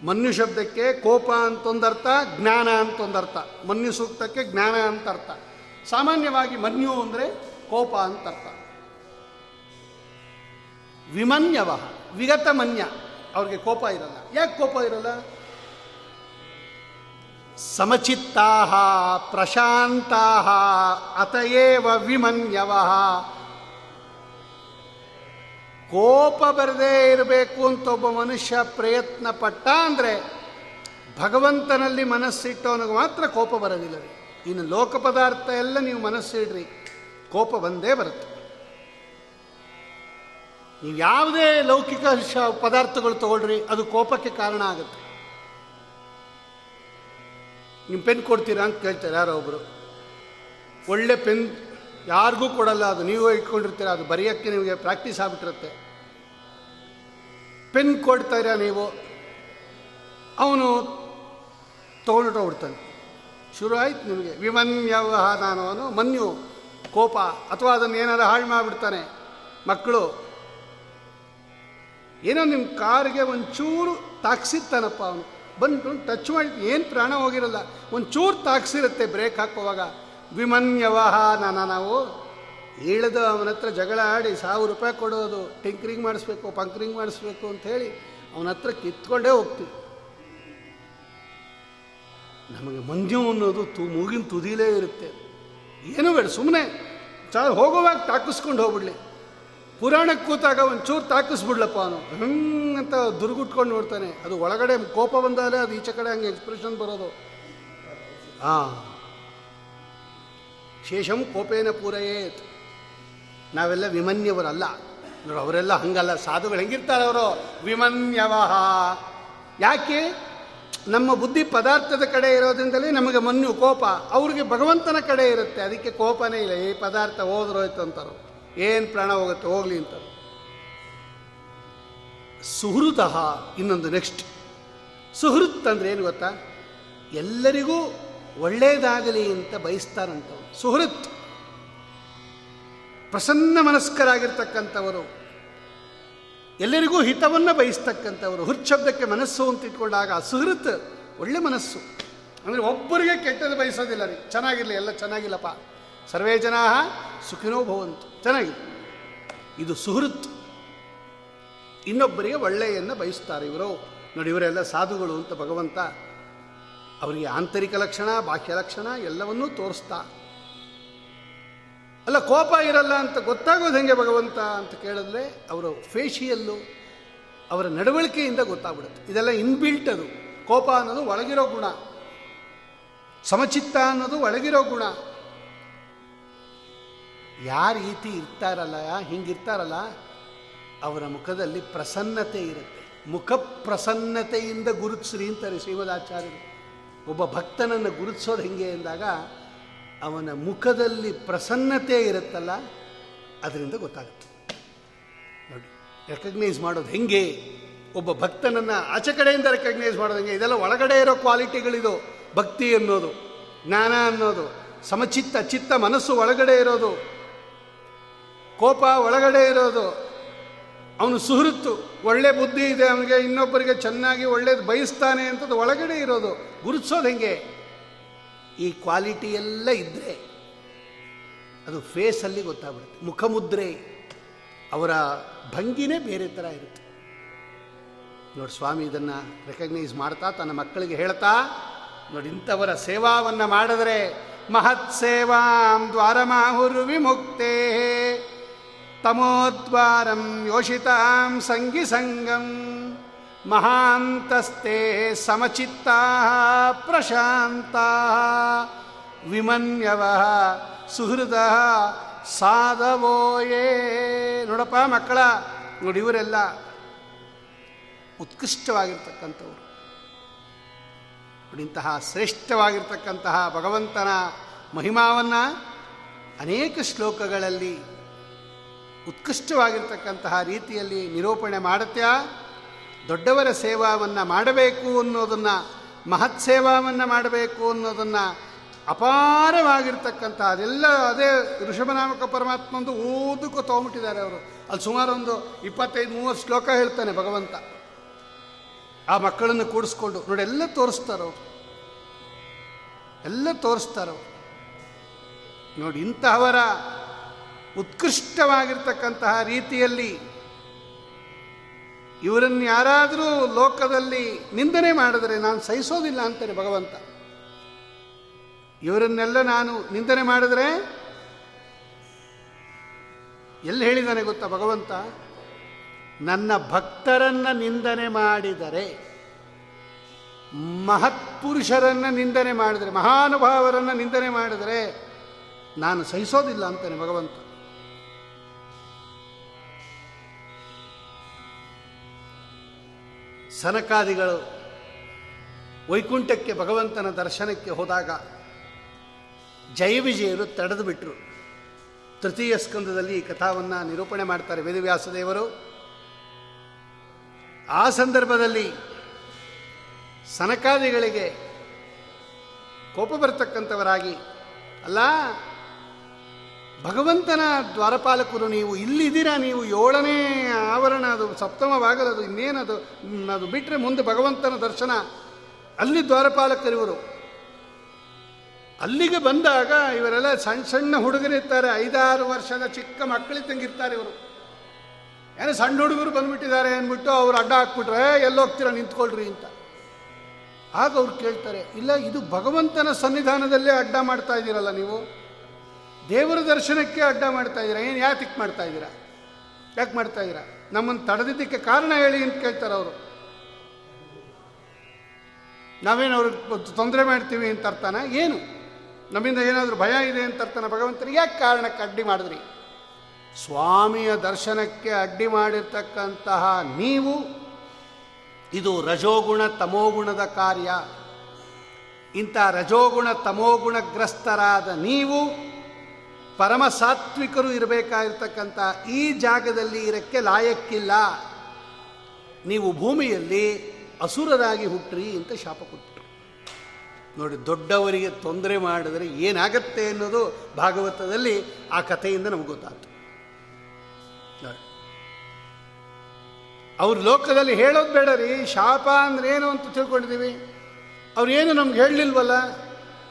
ಮನ್ಯು ಶಬ್ದಕ್ಕೆ ಕೋಪ ಅಂತೊಂದರ್ಥ, ಜ್ಞಾನ ಅಂತೊಂದರ್ಥ. ಮನ್ಯು ಸೂಕ್ತಕ್ಕೆ ಜ್ಞಾನ ಅಂತ ಅರ್ಥ ಸಾಮಾನ್ಯವಾಗಿ ಮನ್ಯು ಅಂದರೆ ಕೋಪ ಅಂತ ಅರ್ಥ ವಿಮನ್ಯವ, ವಿಗತ ಮನ್ಯ. ಅವ್ರಿಗೆ ಕೋಪ ಇರಲ್ಲ. ಯಾಕೆ ಕೋಪ ಇರಲ್ಲ? ಸಮಚಿತ್ತಾ ಪ್ರಶಾಂತಾ ಅತಯೇವ ವಿಮನ್ಯವ. ಕೋಪ ಬರದೇ ಇರಬೇಕು ಅಂತ ಒಬ್ಬ ಮನುಷ್ಯ ಪ್ರಯತ್ನ ಪಟ್ಟ ಅಂದರೆ ಭಗವಂತನಲ್ಲಿ ಮನಸ್ಸಿಟ್ಟವನಿಗೆ ಮಾತ್ರ ಕೋಪ ಬರೋದಿಲ್ಲ ರೀ. ಇನ್ನು ಲೋಕ ಪದಾರ್ಥ ಎಲ್ಲ ನೀವು ಮನಸ್ಸಿಡ್ರಿ, ಕೋಪ ಬಂದೇ ಬರುತ್ತೆ. ನೀವು ಯಾವುದೇ ಲೌಕಿಕ ಪದಾರ್ಥಗಳು ತಗೊಳ್ರಿ, ಅದು ಕೋಪಕ್ಕೆ ಕಾರಣ ಆಗುತ್ತೆ. ನಿಮ್ಮ ಪೆನ್ ಕೊಡ್ತೀರಾ ಅಂತ ಕೇಳ್ತಾರೆ ಯಾರೋ ಒಬ್ಬರು ಒಳ್ಳೆ ಪೆನ್ ಯಾರಿಗೂ ಕೊಡಲ್ಲ, ಅದು ನೀವು ಇಟ್ಕೊಂಡಿರ್ತೀರ ಅದು ಬರೆಯೋಕ್ಕೆ ನಿಮಗೆ ಪ್ರಾಕ್ಟೀಸ್ ಆಗ್ಬಿಟ್ಟಿರುತ್ತೆ. ಪೆನ್ ಕೊಡ್ತಾರ ನೀವು? ಅವನು ತೊಗೊಂಡು ಬಿಡ್ತಾನೆ. ಶುರು ಆಯ್ತು ನಿಮಗೆ. ವಿಮನ್ಯವಹಾನವನು ಮನ್ಯು, ಕೋಪ, ಅಥವಾ ಅದನ್ನು ಏನಾರು ಹಾಳು ಮಾಡಿಬಿಡ್ತಾನೆ. ಮಕ್ಕಳು, ಏನೋ ನಿಮ್ಮ ಕಾರಿಗೆ ಒಂಚೂರು ತಾಕ್ಸಿರ್ತಾನಪ್ಪ ಅವನು. ಬಂದು ಟಚ್ ಮಾಡಿ ಏನು ಪ್ರಾಣ ಹೋಗಿರಲ್ಲ. ಒಂಚೂರು ತಾಕ್ಸಿರುತ್ತೆ ಬ್ರೇಕ್ ಹಾಕುವಾಗ. ವಿಮನ್ಯವಹಾನ ನಾವು ಇಳಿದು ಅವನ ಹತ್ರ ಜಗಳ ಆಡಿ ಸಾವಿರ ರೂಪಾಯಿ ಕೊಡೋದು, ಟಿಂಕ್ರಿಂಗ್ ಮಾಡಿಸ್ಬೇಕು, ಪಂಕ್ರಿಂಗ್ ಮಾಡಿಸ್ಬೇಕು ಅಂತ ಹೇಳಿ ಅವನ ಹತ್ರ ಕಿತ್ಕೊಂಡೇ ಹೋಗ್ತೀವಿ. ನಮಗೆ ಮಂಜು ಅನ್ನೋದು ತು, ಮೂಗಿನ ತುದಿಲೇ ಇರುತ್ತೆ. ಏನೂ ಬೇಡ ಸುಮ್ಮನೆ ಚಾ, ಹೋಗುವಾಗ ತಾಕಿಸ್ಕೊಂಡು ಹೋಗ್ಬಿಡ್ಲಿ. ಪುರಾಣಕ್ಕೆ ಕೂತಾಗ ಒಂಚೂರು ತಾಕಿಸ್ಬಿಡ್ಲಪ್ಪ ಅವನು. ಹಂಗಂತ ದುರ್ಗುಟ್ಕೊಂಡು ನೋಡ್ತಾನೆ. ಅದು ಒಳಗಡೆ ಕೋಪ ಬಂದಾಗ ಅದು ಈಚೆ ಕಡೆ ಹಂಗೆ ಎಕ್ಸ್ಪ್ರೆಷನ್ ಬರೋದು. ಹಾಂ ಶೇಷಂ ಕೋಪೇನ ಪೂರಯೇತ್. ನಾವೆಲ್ಲ ವಿಮನ್ಯವರಲ್ಲ. ನೋಡಿ, ಅವರೆಲ್ಲ ಹಂಗಲ್ಲ. ಸಾಧುಗಳು ಹೆಂಗಿರ್ತಾರೆ ಅವರು? ವಿಮನ್ಯವಹ. ಯಾಕೆ? ನಮ್ಮ ಬುದ್ಧಿ ಪದಾರ್ಥದ ಕಡೆ ಇರೋದ್ರಿಂದಲೇ ನಮಗೆ ಮನ್ಯು ಕೋಪ. ಅವ್ರಿಗೆ ಭಗವಂತನ ಕಡೆ ಇರುತ್ತೆ. ಅದಕ್ಕೆ ಕೋಪನೇ ಇಲ್ಲ. ಈ ಪದಾರ್ಥ ಹೋದ್ರೋಯ್ತು ಅಂತಾರು. ಏನು ಪ್ರಾಣ ಹೋಗುತ್ತೆ? ಹೋಗ್ಲಿ ಅಂತಾರೆ. ಸುಹೃತಃ ಇನ್ನೊಂದು ನೆಕ್ಸ್ಟ್ ಸುಹೃತ್ ಅಂದ್ರೆ ಏನು ಗೊತ್ತಾ? ಎಲ್ಲರಿಗೂ ಒಳ್ಳೆಯದಾಗಲಿ ಅಂತ ಬಯಸ್ತಾರಂತವ್ರು. ಸುಹೃತ್. ಪ್ರಸನ್ನ ಮನಸ್ಕರಾಗಿರ್ತಕ್ಕಂಥವರು, ಎಲ್ಲರಿಗೂ ಹಿತವನ್ನು ಬಯಸ್ತಕ್ಕಂಥವರು ಹುರ್ಶಬ್ದಕ್ಕೆ ಮನಸ್ಸು ಅಂತ ಇಟ್ಕೊಂಡಾಗ ಸುಹೃತ್ ಒಳ್ಳೆ ಮನಸ್ಸು. ಅಂದರೆ ಒಬ್ಬರಿಗೆ ಕೆಟ್ಟದ್ದು ಬಯಸೋದಿಲ್ಲ ರೀ. ಚೆನ್ನಾಗಿರಲಿ, ಎಲ್ಲ ಚೆನ್ನಾಗಿಲ್ಲಪ್ಪ. ಸರ್ವೇ ಜನ ಸುಖಿನೋ ಭವಂತು. ಚೆನ್ನಾಗಿದೆ. ಇದು ಸುಹೃತ್. ಇನ್ನೊಬ್ಬರಿಗೆ ಒಳ್ಳೆಯನ್ನು ಬಯಸ್ತಾರೆ ಇವರು. ನೋಡಿ, ಇವರೆಲ್ಲ ಸಾಧುಗಳು ಅಂತ ಭಗವಂತ ಅವರಿಗೆ ಆಂತರಿಕ ಲಕ್ಷಣ, ಬಾಹ್ಯ ಲಕ್ಷಣ ಎಲ್ಲವನ್ನೂ ತೋರಿಸ್ತಾ ಅಲ್ಲ, ಕೋಪ ಇರಲ್ಲ ಅಂತ ಗೊತ್ತಾಗೋದು ಹೆಂಗೆ ಭಗವಂತ ಅಂತ ಕೇಳಿದ್ರೆ ಅವರ ಫೇಶಿಯಲ್ಲು, ಅವರ ನಡವಳಿಕೆಯಿಂದ ಗೊತ್ತಾಗ್ಬಿಡುತ್ತೆ. ಇದೆಲ್ಲ ಇನ್ಬಿಲ್ಟ್ ಅದು. ಕೋಪ ಅನ್ನೋದು ಒಳಗಿರೋ ಗುಣ. ಸಮಚಿತ್ತ ಅನ್ನೋದು ಒಳಗಿರೋ ಗುಣ. ಯಾರ ರೀತಿ ಇರ್ತಾರಲ್ಲ, ಹಿಂಗಿರ್ತಾರಲ್ಲ, ಅವರ ಮುಖದಲ್ಲಿ ಪ್ರಸನ್ನತೆ ಇರುತ್ತೆ. ಮುಖ ಪ್ರಸನ್ನತೆಯಿಂದ ಗುರುತಿಸ್ರಿ ಅಂತಾರೆ ಶ್ರೀಮದಾಚಾರ್ಯರು ಒಬ್ಬ ಭಕ್ತನನ್ನು ಗುರುತಿಸೋದು ಹೆಂಗೆ ಎಂದಾಗ ಅವನ ಮುಖದಲ್ಲಿ ಪ್ರಸನ್ನತೆ ಇರುತ್ತಲ್ಲ, ಅದರಿಂದ ಗೊತ್ತಾಗುತ್ತೆ. ನೋಡಿ ರೆಕಗ್ನೈಸ್ ಮಾಡೋದು ಹೆಂಗೆ? ಒಬ್ಬ ಭಕ್ತನನ್ನು ಆಚೆ ಕಡೆಯಿಂದ ರೆಕಗ್ನೈಸ್ ಮಾಡೋದು ಹೆಂಗೆ? ಇದೆಲ್ಲ ಒಳಗಡೆ ಇರೋ ಕ್ವಾಲಿಟಿಗಳಿದು ಭಕ್ತಿ ಅನ್ನೋದು, ಜ್ಞಾನ ಅನ್ನೋದು, ಸಮಚಿತ್ತ, ಚಿತ್ತ, ಮನಸ್ಸು ಒಳಗಡೆ ಇರೋದು, ಕೋಪ ಒಳಗಡೆ ಇರೋದು, ಅವನು ಸುಹೃತ್ತು, ಒಳ್ಳೆ ಬುದ್ಧಿ ಇದೆ ಅವನಿಗೆ, ಇನ್ನೊಬ್ಬರಿಗೆ ಚೆನ್ನಾಗಿ ಒಳ್ಳೇದು ಬಯಸ್ತಾನೆ ಅಂತದ್ದು ಒಳಗಡೆ ಇರೋದು. ಗುರುತಿಸೋದು ಹೆಂಗೆ? ಈ ಕ್ವಾಲಿಟಿ ಎಲ್ಲ ಇದ್ದರೆ ಅದು ಫೇಸಲ್ಲಿ ಗೊತ್ತಾಗ್ಬಿಡುತ್ತೆ. ಮುಖಮುದ್ರೆ ಅವರ ಭಂಗಿನೇ ಬೇರೆ ಥರ ಇರುತ್ತೆ. ನೋಡಿ ಸ್ವಾಮಿ ಇದನ್ನು ರೆಕಗ್ನೈಸ್ ಮಾಡ್ತಾ ತನ್ನ ಮಕ್ಕಳಿಗೆ ಹೇಳ್ತಾ, ನೋಡಿ ಇಂಥವರ ಸೇವಾವನ್ನು ಮಾಡಿದ್ರೆ ಮಹತ್ ಸೇವಾಂ ದ್ವಾರಮಾಹುರು ವಿಮುಕ್ತೇ, ತಮೋದ್ವಾರಂ ಯೋಷಿತಾಂ ಸಂಗಿ ಸಂಗಂ. ಮಹಾಂತಸ್ತೆ ಸಮಚಿತ್ತಾ ಪ್ರಶಾಂತಾ ವಿಮನ್ಯವ ಸುಹೃದ ಸಾಧವೋಯೇ ನೋಡಪ್ಪ ಮಕ್ಕಳ, ನೋಡಿ ಇವರೆಲ್ಲ ಉತ್ಕೃಷ್ಟವಾಗಿರ್ತಕ್ಕಂಥವ್ರು. ಇಂತಹ ಶ್ರೇಷ್ಠವಾಗಿರ್ತಕ್ಕಂತಹ ಭಗವಂತನ ಮಹಿಮಾವನ್ನು ಅನೇಕ ಶ್ಲೋಕಗಳಲ್ಲಿ ಉತ್ಕೃಷ್ಟವಾಗಿರ್ತಕ್ಕಂತಹ ರೀತಿಯಲ್ಲಿ ನಿರೂಪಣೆ ಮಾಡುತ್ತಾ ದೊಡ್ಡವರ ಸೇವಾವನ್ನು ಮಾಡಬೇಕು ಅನ್ನೋದನ್ನು, ಮಹತ್ ಸೇವಾವನ್ನು ಮಾಡಬೇಕು ಅನ್ನೋದನ್ನು ಅಪಾರವಾಗಿರ್ತಕ್ಕಂಥ, ಅದೆಲ್ಲ ಅದೇ ಋಷಭನಾಮಕ ಪರಮಾತ್ಮಂದು ಓದಕ್ಕೂ ತೊಗೊಂಬಿಟ್ಟಿದ್ದಾರೆ ಅವರು. ಅಲ್ಲಿ ಸುಮಾರು ಒಂದು ಇಪ್ಪತ್ತೈದು, ಮೂವತ್ತು ಶ್ಲೋಕ ಹೇಳ್ತಾನೆ ಭಗವಂತ. ಆ ಮಕ್ಕಳನ್ನು ಕೂಡಿಸ್ಕೊಂಡು, ನೋಡಿ, ಎಲ್ಲ ತೋರಿಸ್ತಾರೋ ಎಲ್ಲ ತೋರಿಸ್ತಾರೋ ನೋಡಿ, ಇಂತಹವರ ಉತ್ಕೃಷ್ಟವಾಗಿರ್ತಕ್ಕಂತಹ ರೀತಿಯಲ್ಲಿ ಇವರನ್ನು ಯಾರಾದರೂ ಲೋಕದಲ್ಲಿ ನಿಂದನೆ ಮಾಡಿದರೆ ನಾನು ಸಹಿಸೋದಿಲ್ಲ ಅಂತಾನೆ ಭಗವಂತ. ಇವರನ್ನೆಲ್ಲ ನಾನು ನಿಂದನೆ ಮಾಡಿದರೆ ಎಲ್ಲಿ ಹೇಳಿದ್ದಾನೆ ಗೊತ್ತಾ ಭಗವಂತ? ನನ್ನ ಭಕ್ತರನ್ನ ನಿಂದನೆ ಮಾಡಿದರೆ, ಮಹತ್ಪುರುಷರನ್ನ ನಿಂದನೆ ಮಾಡಿದರೆ, ಮಹಾನುಭಾವರನ್ನ ನಿಂದನೆ ಮಾಡಿದರೆ ನಾನು ಸಹಿಸೋದಿಲ್ಲ ಅಂತಾನೆ ಭಗವಂತ. ಸನಕಾದಿಗಳು ವೈಕುಂಠಕ್ಕೆ ಭಗವಂತನ ದರ್ಶನಕ್ಕೆ ಹೋದಾಗ ಜಯವಿಜಯರು ತಡೆದು ಬಿಟ್ಟರು ತೃತೀಯ ಸ್ಕಂದದಲ್ಲಿ ಈ ಕಥಾವನ್ನು ನಿರೂಪಣೆ ಮಾಡ್ತಾರೆ ವೇದವ್ಯಾಸದೇವರು. ಆ ಸಂದರ್ಭದಲ್ಲಿ ಸನಕಾದಿಗಳಿಗೆ ಕೋಪ ಬರ್ತಕ್ಕಂಥವರಾಗಿ, ಅಲ್ಲ ಭಗವಂತನ ದ್ವಾರಪಾಲಕರು ನೀವು ಇಲ್ಲಿದ್ದೀರಾ? ನೀವು ಏಳನೇ ಆವರಣ, ಅದು ಸಪ್ತಮವಾಗಲದು ಇನ್ನೇನದು? ಅದು ಬಿಟ್ಟರೆ ಮುಂದೆ ಭಗವಂತನ ದರ್ಶನ ಅಲ್ಲಿ ದ್ವಾರಪಾಲಕರಿವರು ಅಲ್ಲಿಗೆ ಬಂದಾಗ ಇವರೆಲ್ಲ ಸಣ್ಣ ಸಣ್ಣ ಹುಡುಗರಿರ್ತಾರೆ ಐದಾರು ವರ್ಷದ ಚಿಕ್ಕ ಮಕ್ಕಳಿದ್ದಂಗಿರ್ತಾರೆ ಇವರು. ಏನು ಸಣ್ಣ ಹುಡುಗರು ಬಂದ್ಬಿಟ್ಟಿದ್ದಾರೆ ಅಂದ್ಬಿಟ್ಟು ಅವ್ರು ಅಡ್ಡ ಹಾಕ್ಬಿಟ್ರೆ, ಎಲ್ಲೋಗ್ತೀರಾ, ನಿಂತ್ಕೊಳ್ರಿ ಅಂತ. ಆಗ ಅವ್ರು ಕೇಳ್ತಾರೆ, ಇಲ್ಲ, ಇದು ಭಗವಂತನ ಸನ್ನಿಧಾನದಲ್ಲೇ ಅಡ್ಡ ಮಾಡ್ತಾ ಇದ್ದೀರಲ್ಲ ನೀವು? ದೇವರ ದರ್ಶನಕ್ಕೆ ಅಡ್ಡ ಮಾಡ್ತಾ ಇದ್ದೀರಾ? ಏನು ಯಾತಿಕ್ ಮಾಡ್ತಾ ಇದ್ದೀರಾ? ಯಾಕೆ ಮಾಡ್ತಾ ಇದ್ದೀರಾ? ನಮ್ಮನ್ನು ತಡೆದಿದ್ದಕ್ಕೆ ಕಾರಣ ಹೇಳಿ ಅಂತ ಕೇಳ್ತಾರೆ ಅವರು. ನಾವೇನು ಅವ್ರಿಗೆ ತೊಂದರೆ ಮಾಡ್ತೀವಿ ಅಂತ ಅರ್ಥನ? ಏನು? ನಮ್ಮಿಂದ ಏನಾದರೂ ಭಯ ಇದೆ ಅಂತ ಅರ್ಥನ? ಭಗವಂತನಿಗೆ ಯಾಕೆ ಕಾರಣಕ್ಕೆ ಅಡ್ಡಿ ಮಾಡಿದ್ರಿ? ಸ್ವಾಮಿಯ ದರ್ಶನಕ್ಕೆ ಅಡ್ಡಿ ಮಾಡಿರ್ತಕ್ಕಂತಹ ನೀವು, ಇದು ರಜೋಗುಣ ತಮೋಗುಣದ ಕಾರ್ಯ. ಇಂಥ ರಜೋಗುಣ ತಮೋಗುಣಗ್ರಸ್ತರಾದ ನೀವು ಪರಮ ಸಾತ್ವಿಕರು ಇರಬೇಕಾಗಿರ್ತಕ್ಕಂಥ ಈ ಜಾಗದಲ್ಲಿ ಇರಕ್ಕೆ ಲಾಯಕ್ಕಿಲ್ಲ. ನೀವು ಭೂಮಿಯಲ್ಲಿ ಅಸುರರಾಗಿ ಹುಟ್ಟ್ರಿ ಅಂತ ಶಾಪ ಕೊಟ್ಟರು ನೋಡಿ, ದೊಡ್ಡವರಿಗೆ ತೊಂದರೆ ಮಾಡಿದರೆ ಏನಾಗತ್ತೆ ಅನ್ನೋದು ಭಾಗವತದಲ್ಲಿ ಆ ಕಥೆಯಿಂದ ನಮ್ಗೆ ಗೊತ್ತಾಯ್ತು. ನೋಡಿ. ಅವ್ರ ಲೋಕದಲ್ಲಿ ಹೇಳೋದು ಬೇಡ ರೀ, ಶಾಪ ಅಂದ್ರೆ ಏನು ಅಂತ ತಿಳ್ಕೊಂಡಿದ್ದೀವಿ. ಅವ್ರೇನು ನಮ್ಗೆ ಹೇಳಲಿಲ್ವಲ್ಲ?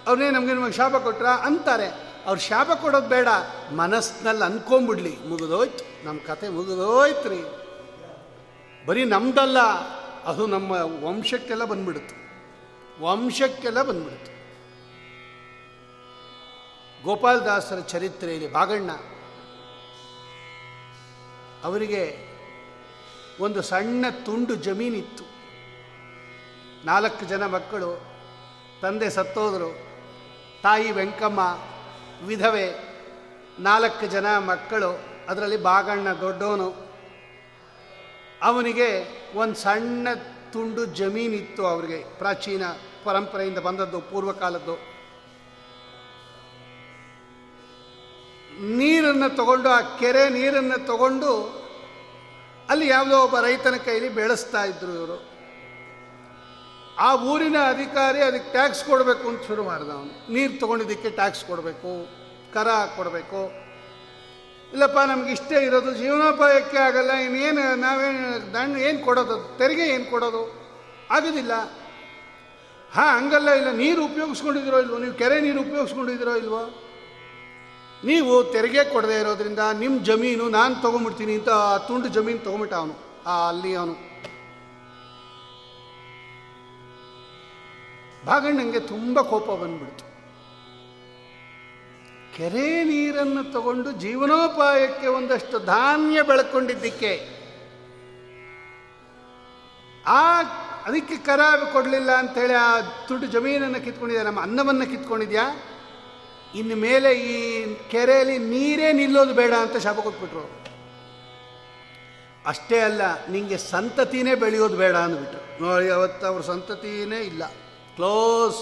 ಅವ್ರನ್ನೇ ನಮಗೆ ನಮಗೆ ಶಾಪ ಕೊಟ್ರ? ಅಂತಾರೆ. ಅವ್ರು ಶಾಪ ಕೊಡೋದು ಬೇಡ, ಮನಸ್ಸಿನಲ್ಲಿ ಅನ್ಕೊಂಬಿಡ್ಲಿ. ಮುಗಿದೋಯ್ತು. ನಮ್ಮ ಕತೆ ಮುಗಿದೋಯ್ತು ರೀ ಬರೀ ನಮ್ದಲ್ಲ, ಅದು ನಮ್ಮ ವಂಶಕ್ಕೆಲ್ಲ ಬಂದ್ಬಿಡುತ್ತೆ. ವಂಶಕ್ಕೆಲ್ಲ ಬಂದ್ಬಿಡುತ್ತೆ. ಗೋಪಾಲದಾಸರ ಚರಿತ್ರೆಯಲ್ಲಿ ಬಾಗಣ್ಣ ಅವರಿಗೆ ಒಂದು ಸಣ್ಣ ತುಂಡು ಜಮೀನಿತ್ತು. ನಾಲ್ಕು ಜನ ಮಕ್ಕಳು, ತಂದೆ ಸತ್ತೋದರು, ತಾಯಿ ವೆಂಕಮ್ಮ ವಿಧವೆ. ನಾಲ್ಕು ಜನ ಮಕ್ಕಳು, ಅದರಲ್ಲಿ ಬಾಗಣ್ಣ ದೊಡ್ಡವನು. ಅವನಿಗೆ ಒಂದು ಸಣ್ಣ ತುಂಡು ಜಮೀನಿತ್ತು ಅವರಿಗೆ, ಪ್ರಾಚೀನ ಪರಂಪರೆಯಿಂದ ಬಂದದ್ದು, ಪೂರ್ವಕಾಲದ್ದು. ನೀರನ್ನು ತಗೊಂಡು, ಆ ಕೆರೆ ನೀರನ್ನು ತಗೊಂಡು ಅಲ್ಲಿ ಯಾವುದೋ ಒಬ್ಬ ರೈತನ ಕೈಲಿ ಬೆಳೆಸ್ತಾ ಇದ್ರು ಇವರು. ಆ ಊರಿನ ಅಧಿಕಾರಿ ಅದಕ್ಕೆ ಟ್ಯಾಕ್ಸ್ ಕೊಡಬೇಕು ಅಂತ ಶುರು ಮಾಡಿದ ಅವನು ನೀರು ತೊಗೊಂಡಿದ್ದಕ್ಕೆ ಟ್ಯಾಕ್ಸ್ ಕೊಡಬೇಕು, ಕರ ಕೊಡಬೇಕು. ಇಲ್ಲಪ್ಪ, ನಮ್ಗೆ ಇಷ್ಟೇ ಇರೋದು, ಜೀವನೋಪಾಯಕ್ಕೆ ಆಗಲ್ಲ, ಇನ್ನೇನು, ನಾವೇನು ದಣ್ಣ ಏನು ಕೊಡೋದು, ತೆರಿಗೆ ಏನು ಕೊಡೋದು? ಆಗೋದಿಲ್ಲ. ಹಾಂ, ಹಂಗಲ್ಲ, ಇಲ್ಲ, ನೀರು ಉಪಯೋಗಿಸ್ಕೊಂಡಿದ್ರೋ ಇಲ್ವೋ? ನೀವು ಕೆರೆ ನೀರು ಉಪಯೋಗಿಸ್ಕೊಂಡಿದ್ದೀರೋ ಇಲ್ವೋ? ನೀವು ತೆರಿಗೆ ಕೊಡದೇ ಇರೋದ್ರಿಂದ ನಿಮ್ಮ ಜಮೀನು ನಾನು ತೊಗೊಂಬಿಡ್ತೀನಿ ಅಂತ ಆ ತುಂಡು ಜಮೀನು ತೊಗೊಂಬಿಟ್ಟ ಅವನು, ಆ ಅಲ್ಲಿ ಅವನು. ಭಾಗಣ್ಣಂಗೆ ತುಂಬ ಕೋಪ ಬಂದ್ಬಿಡ್ತು. ಕೆರೆ ನೀರನ್ನು ತಗೊಂಡು ಜೀವನೋಪಾಯಕ್ಕೆ ಒಂದಷ್ಟು ಧಾನ್ಯ ಬೆಳ್ಕೊಂಡಿದ್ದಕ್ಕೆ. ಆ, ಅದಕ್ಕೆ ಕರ ಕೊಡಲಿಲ್ಲ ಅಂತೇಳಿ ಆ ದುಡ್ಡು ಜಮೀನನ್ನು ಕಿತ್ಕೊಂಡಿದ್ಯಾ, ನಮ್ಮ ಅನ್ನವನ್ನು ಕಿತ್ಕೊಂಡಿದ್ಯಾ? ಇನ್ನು ಮೇಲೆ ಈ ಕೆರೆಯಲ್ಲಿ ನೀರೇ ನಿಲ್ಲೋದು ಬೇಡ ಅಂತ ಶಾಪ ಕೊಟ್ಬಿಟ್ರು. ಅಷ್ಟೇ ಅಲ್ಲ ನಿಮಗೆ ಸಂತತಿನೇ ಬೆಳೆಯೋದು ಬೇಡ ಅಂದ್ಬಿಟ್ರು. ನೋಡಿ, ಅವತ್ತು ಅವ್ರ ಸಂತತಿನೇ ಇಲ್ಲ. ಕ್ಲೋಸ್.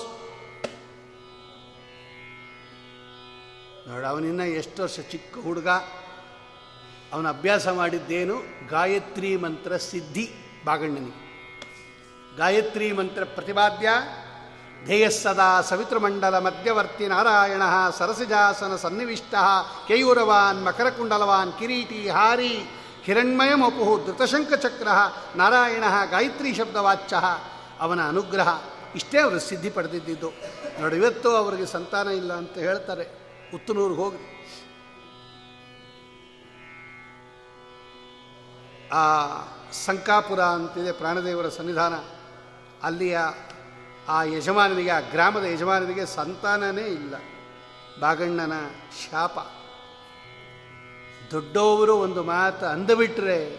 ನೋಡಿ, ಅವನಿನ್ನ ಎಷ್ಟು ವರ್ಷ ಚಿಕ್ಕ ಹುಡುಗ. ಅವನ ಅಭ್ಯಾಸ ಮಾಡಿದ್ದೇನು? ಗಾಯತ್ರಿ ಮಂತ್ರ ಸಿದ್ಧಿ ಬಾಗಣ್ಣನಿಗೆ. ಗಾಯತ್ರಿ ಮಂತ್ರ ಪ್ರತಿಪಾದ್ಯ. ಧ್ಯೇಯಸ್ಸದಾ ಸವಿತೃಮಂಡಲ ಮಧ್ಯವರ್ತಿ ನಾರಾಯಣ, ಸರಸಿಜಾಸನ ಸನ್ನಿವಿಷ್ಟ, ಕೇಯೂರವಾನ್, ಮಕರಕುಂಡಲವಾನ್, ಕಿರೀಟಿ, ಹಾರಿ ಹಿರಣ್ಮಯಮಪು ಧೃತಶಂಕಚಕ್ರ ನಾರಾಯಣ, ಗಾಯತ್ರಿ ಶಬ್ದವಾಚ್ಯ ಅವನ ಅನುಗ್ರಹ. ಇಷ್ಟೇ ಅವರು ಸಿದ್ಧಿ ಪಡೆದಿದ್ದು. ನೋಡಿ, ಇವತ್ತು ಅವರಿಗೆ ಸಂತಾನ ಇಲ್ಲ ಅಂತ ಹೇಳ್ತಾರೆ. ಉತ್ತನೂರಿಗೆ ಹೋಗಿ ಆ ಸಂಕಾಪುರ ಅಂತಿದೆ ಪ್ರಾಣದೇವರ ಸನ್ನಿಧಾನ. ಅಲ್ಲಿಯ ಆ ಯಜಮಾನನಿಗೆ, ಆ ಗ್ರಾಮದ ಯಜಮಾನನಿಗೆ ಸಂತಾನನೇ ಇಲ್ಲ. ಬಾಗಣ್ಣನ ಶಾಪ. ದೊಡ್ಡವರು ಒಂದು ಮಾತು ಅಂದಬಿಟ್ರೆ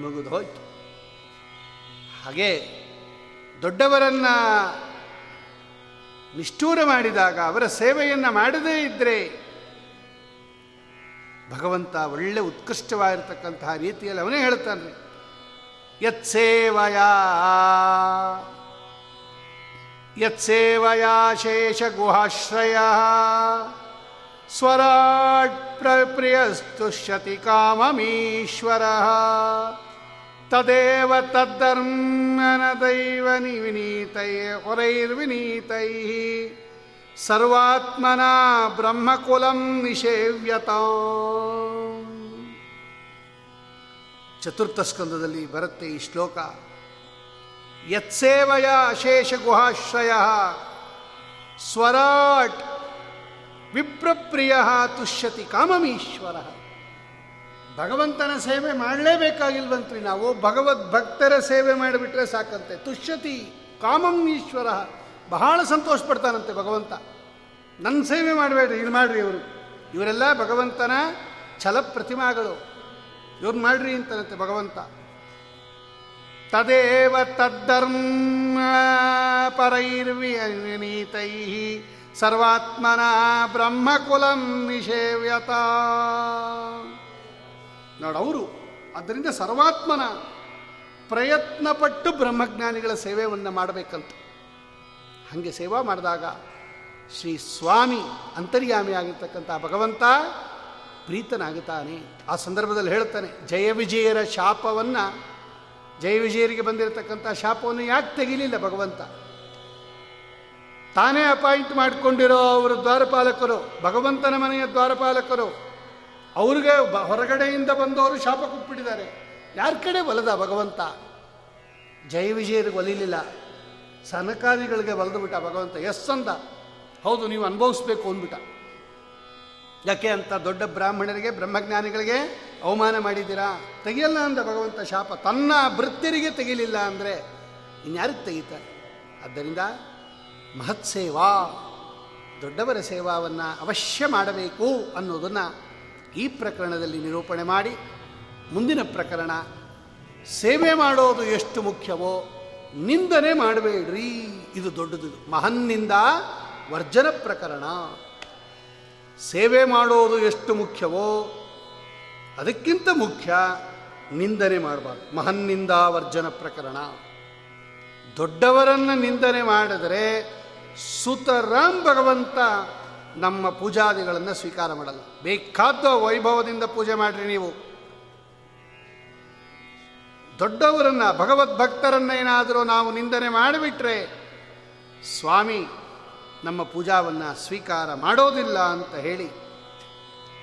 ಮುಗಿದು ಹೋಯ್ತು. ಹಾಗೆ ದೊಡ್ಡವರನ್ನ ನಿಷ್ಠೂರ ಮಾಡಿದಾಗ, ಅವರ ಸೇವೆಯನ್ನು ಮಾಡದೇ ಇದ್ದರೆ ಭಗವಂತ ಒಳ್ಳೆ ಉತ್ಕೃಷ್ಟವಾಗಿರ್ತಕ್ಕಂತಹ ರೀತಿಯಲ್ಲಿ ಅವನೇ ಹೇಳ್ತಾನೆ. ಯತ್ಸೇವಯಾ ಯತ್ಸೇವಯಾ ಶೇಷ ಗುಹಾಶ್ರಯ, ಸ್ವರಾಟ್ ಪ್ರಿಯಸ್ತುಷ್ಯತಿ ಕಾಮಮೀಶ್ವರ. ತದೇವ ತದ್ದರ್ಮನ ದೈವ ವಿನೀತೈ ಹೊರೈರ್ವಿನೀತೈ ಸರ್ವಾತ್ಮನ ಬ್ರಹ್ಮಕುಲಂ ನಿಷೇವ್ಯತ ಚತುರ್ಥ ಸ್ಕಂದದಲ್ಲಿ ಬರುತ್ತೆ ಈ ಶ್ಲೋಕ। ಯತ್ಸೇವಯ ಅಶೇಷ ಗುಹಾಶ್ರಯ ಸ್ವರಾಟ್ ವಿಪ್ರಪ್ರಿಯ ತುಷ್ಯತಿ ಕಾಮಮೀಶ್ವರ ಭಗವಂತನ ಸೇವೆ ಮಾಡಲೇಬೇಕಾಗಿಲ್ವಂತ್ರಿ ನಾವು, ಭಗವದ್ ಭಕ್ತರ ಸೇವೆ ಮಾಡಿಬಿಟ್ರೆ ಸಾಕಂತೆ. ತುಷ್ಯತಿ ಕಾಮಂ ಈಶ್ವರ. ಬಹಳ ಸಂತೋಷ ಪಡ್ತಾನಂತೆ ಭಗವಂತ. ನನ್ನ ಸೇವೆ ಮಾಡಬೇಡ್ರಿ ಇದು ಮಾಡ್ರಿ ಇವರು. ಇವರೆಲ್ಲ ಭಗವಂತನ ಛಲ ಪ್ರತಿಮಾಗಳು ಇವ್ರು ಮಾಡ್ರಿ ಅಂತನಂತೆ ಭಗವಂತ. ತದೇವ ತದ್ದರ್ಮ ಪರೈರ್ವಿನೀತೈ ಸರ್ವಾತ್ಮನ ಬ್ರಹ್ಮಕುಲಂ ನಿಷೇವ್ಯತ. ನೋಡು, ಅವರು ಅದರಿಂದ ಸರ್ವಾತ್ಮನ ಪ್ರಯತ್ನಪಟ್ಟು ಬ್ರಹ್ಮಜ್ಞಾನಿಗಳ ಸೇವೆಯನ್ನು ಮಾಡಬೇಕಂತ. ಹಾಗೆ ಸೇವಾ ಮಾಡಿದಾಗ ಶ್ರೀ ಸ್ವಾಮಿ ಅಂತರ್ಯಾಮಿ ಆಗಿರ್ತಕ್ಕಂಥ ಭಗವಂತ ಪ್ರೀತನಾಗುತ್ತಾನೆ. ಆ ಸಂದರ್ಭದಲ್ಲಿ ಹೇಳ್ತಾನೆ, ಜಯ ವಿಜಯರ ಶಾಪವನ್ನು, ಜಯ ವಿಜಯರಿಗೆ ಬಂದಿರತಕ್ಕಂಥ ಶಾಪವನ್ನು ಯಾಕೆ ತೆಗಿಲಿಲ್ಲ ಭಗವಂತ? ತಾನೇ ಅಪಾಯಿಂಟ್ ಮಾಡಿಕೊಂಡಿರೋ ಅವರು ದ್ವಾರಪಾಲಕರು, ಭಗವಂತನ ಮನೆಯ ದ್ವಾರಪಾಲಕರು ಅವ್ರಿಗೆ ಹೊರಗಡೆಯಿಂದ ಬಂದವರು ಶಾಪ ಕೊಟ್ಬಿಟ್ಟಿದ್ದಾರೆ. ಯಾರ ಕಡೆ ಒಲದ ಭಗವಂತ? ಜಯ ವಿಜಯರಿಗೆ ಒಲಿಲಿಲ್ಲ. ಸನಕಾದಿಗಳಿಗೆ ಒಲಿದು ಬಿಟ್ಟ ಭಗವಂತ. ಎಸ್ ಅಂದ. ಹೌದು, ನೀವು ಅನುಭವಿಸ್ಬೇಕು ಅಂದ್ಬಿಟ್ಟ. ಯಾಕೆ ಅಂತ ದೊಡ್ಡ ಬ್ರಾಹ್ಮಣರಿಗೆ, ಬ್ರಹ್ಮಜ್ಞಾನಿಗಳಿಗೆ ಅವಮಾನ ಮಾಡಿದ್ದೀರಾ? ತೆಗಿಯಲ್ಲ ಅಂದ ಭಗವಂತ ಶಾಪ. ತನ್ನ ಭೃತ್ಯರಿಗೆ ತೆಗಿಲಿಲ್ಲ ಅಂದರೆ ಇನ್ಯಾರಿಗೆ ತೆಗಿತಾರೆ? ಆದ್ದರಿಂದ ಮಹತ್ ಸೇವಾ ದೊಡ್ಡವರ ಸೇವಾವನ್ನು ಅವಶ್ಯ ಮಾಡಬೇಕು ಅನ್ನೋದನ್ನು ಈ ಪ್ರಕರಣದಲ್ಲಿ ನಿರೂಪಣೆ ಮಾಡಿ, ಮುಂದಿನ ಪ್ರಕರಣ, ಸೇವೆ ಮಾಡೋದು ಎಷ್ಟು ಮುಖ್ಯವೋ, ನಿಂದನೆ ಮಾಡಬೇಡ್ರಿ. ಇದು ದೊಡ್ಡದು. ಮಹನ್ನಿಂದ ವರ್ಜನ ಪ್ರಕರಣ. ಸೇವೆ ಮಾಡೋದು ಎಷ್ಟು ಮುಖ್ಯವೋ, ಅದಕ್ಕಿಂತ ಮುಖ್ಯ ನಿಂದನೆ ಮಾಡಬಾರ್ದು. ಮಹನ್ನಿಂದ ವರ್ಜನ ಪ್ರಕರಣ. ದೊಡ್ಡವರನ್ನು ನಿಂದನೆ ಮಾಡಿದರೆ ಸುತರಾಮ್ ಭಗವಂತ ನಮ್ಮ ಪೂಜಾದಿಗಳನ್ನು ಸ್ವೀಕಾರ ಮಾಡಲ್ಲ. ಬೇಕಾದ ವೈಭವದಿಂದ ಪೂಜೆ ಮಾಡ್ರಿ ನೀವು. ದೊಡ್ಡವರನ್ನ, ಭಗವದ್ಭಕ್ತರನ್ನ ಏನಾದರೂ ನಾವು ನಿಂದನೆ ಮಾಡಿಬಿಟ್ರೆ ಸ್ವಾಮಿ, ನಮ್ಮ ಪೂಜಾವನ್ನು ಸ್ವೀಕಾರ ಮಾಡೋದಿಲ್ಲ ಅಂತ ಹೇಳಿ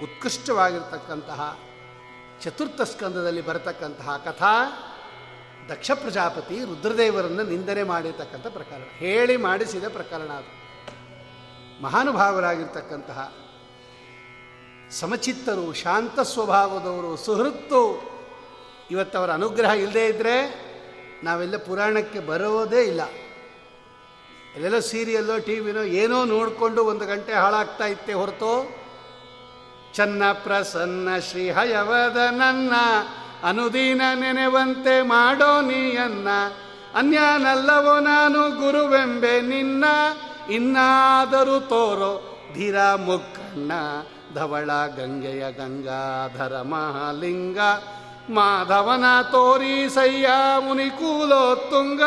ಉತ್ಕೃಷ್ಟವಾಗಿರ್ತಕ್ಕಂತಹ ಚತುರ್ಥ ಸ್ಕಂದದಲ್ಲಿ ಬರತಕ್ಕಂತಹ ಕಥಾ ದಕ್ಷ ಪ್ರಜಾಪತಿ ರುದ್ರದೇವರನ್ನು ನಿಂದನೆ ಮಾಡಿರ್ತಕ್ಕಂಥ ಪ್ರಕರಣ. ಹೇಳಿ ಮಾಡಿಸಿದ ಪ್ರಕರಣ ಅದು. ಮಹಾನುಭಾವರಾಗಿರ್ತಕ್ಕಂತಹ ಸಮಚಿತ್ತರು, ಶಾಂತ ಸ್ವಭಾವದವರು, ಸುಹೃತ್ತು ಇವತ್ತವರ ಅನುಗ್ರಹ ಇಲ್ಲದೇ ಇದ್ದರೆ ನಾವೆಲ್ಲ ಪುರಾಣಕ್ಕೆ ಬರೋದೇ ಇಲ್ಲ. ಎಲ್ಲೆಲ್ಲ ಸೀರಿಯಲ್ಲೋ ಟಿ ವಿನೋ ಏನೋ ನೋಡಿಕೊಂಡು ಒಂದು ಗಂಟೆ ಹಾಳಾಗ್ತಾ ಇತ್ತೆ ಹೊರತು ಚನ್ನ ಪ್ರಸನ್ನ ಶ್ರೀ ಹಯವದ ನನ್ನ ಅನುದೀನ ನೆನೆವಂತೆ ಮಾಡೋ ನೀಯನ್ನ, ಅನ್ಯಾನಲ್ಲವೋ ನಾನು ಗುರುವೆಂಬೆ ನಿನ್ನ ಇನ್ನಾದರೂ ತೋರೋ ಧೀರ ಮುಕ್ಕಣ್ಣ ಧವಳ ಗಂಗೆಯ ಗಂಗಾಧರ ಮಹಾಲಿಂಗ, ಮಾಧವನ ತೋರಿ ಸಯ್ಯ ಮುನಿಕೂಲೋ ತುಂಗ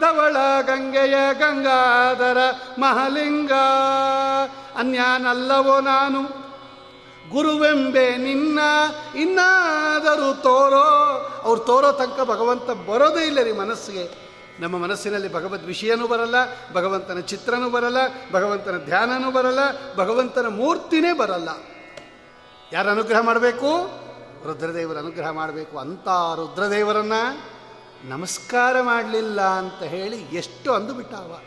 ಧವಳ ಗಂಗೆಯ ಗಂಗಾಧರ ಮಹಾಲಿಂಗ. ಅನ್ಯಾನಲ್ಲವೋ ನಾನು, ಗುರುವೆಂಬೆ ನಿನ್ನ, ಇನ್ನಾದರೂ ತೋರೋ, ಅವ್ರು ತೋರೋ ತನಕ ಭಗವಂತ ಬರೋದೇ ಇಲ್ಲ ರೀ ಮನಸ್ಸಿಗೆ. ನಮ್ಮ ಮನಸ್ಸಿನಲ್ಲಿ ಭಗವದ್ ವಿಷಯನೂ ಬರಲ್ಲ, ಭಗವಂತನ ಚಿತ್ರನೂ ಬರಲ್ಲ, ಭಗವಂತನ ಧ್ಯಾನನೂ ಬರಲ್ಲ, ಭಗವಂತನ ಮೂರ್ತಿನೇ ಬರಲ್ಲ. ಯಾರ ಅನುಗ್ರಹ ಮಾಡಬೇಕು? ರುದ್ರದೇವರ ಅನುಗ್ರಹ ಮಾಡಬೇಕು. ಅಂತ ರುದ್ರದೇವರನ್ನ ನಮಸ್ಕಾರ ಮಾಡಲಿಲ್ಲ ಅಂತ ಹೇಳಿ ಎಷ್ಟು ಅಂದುಬಿಟ್ಟಾವ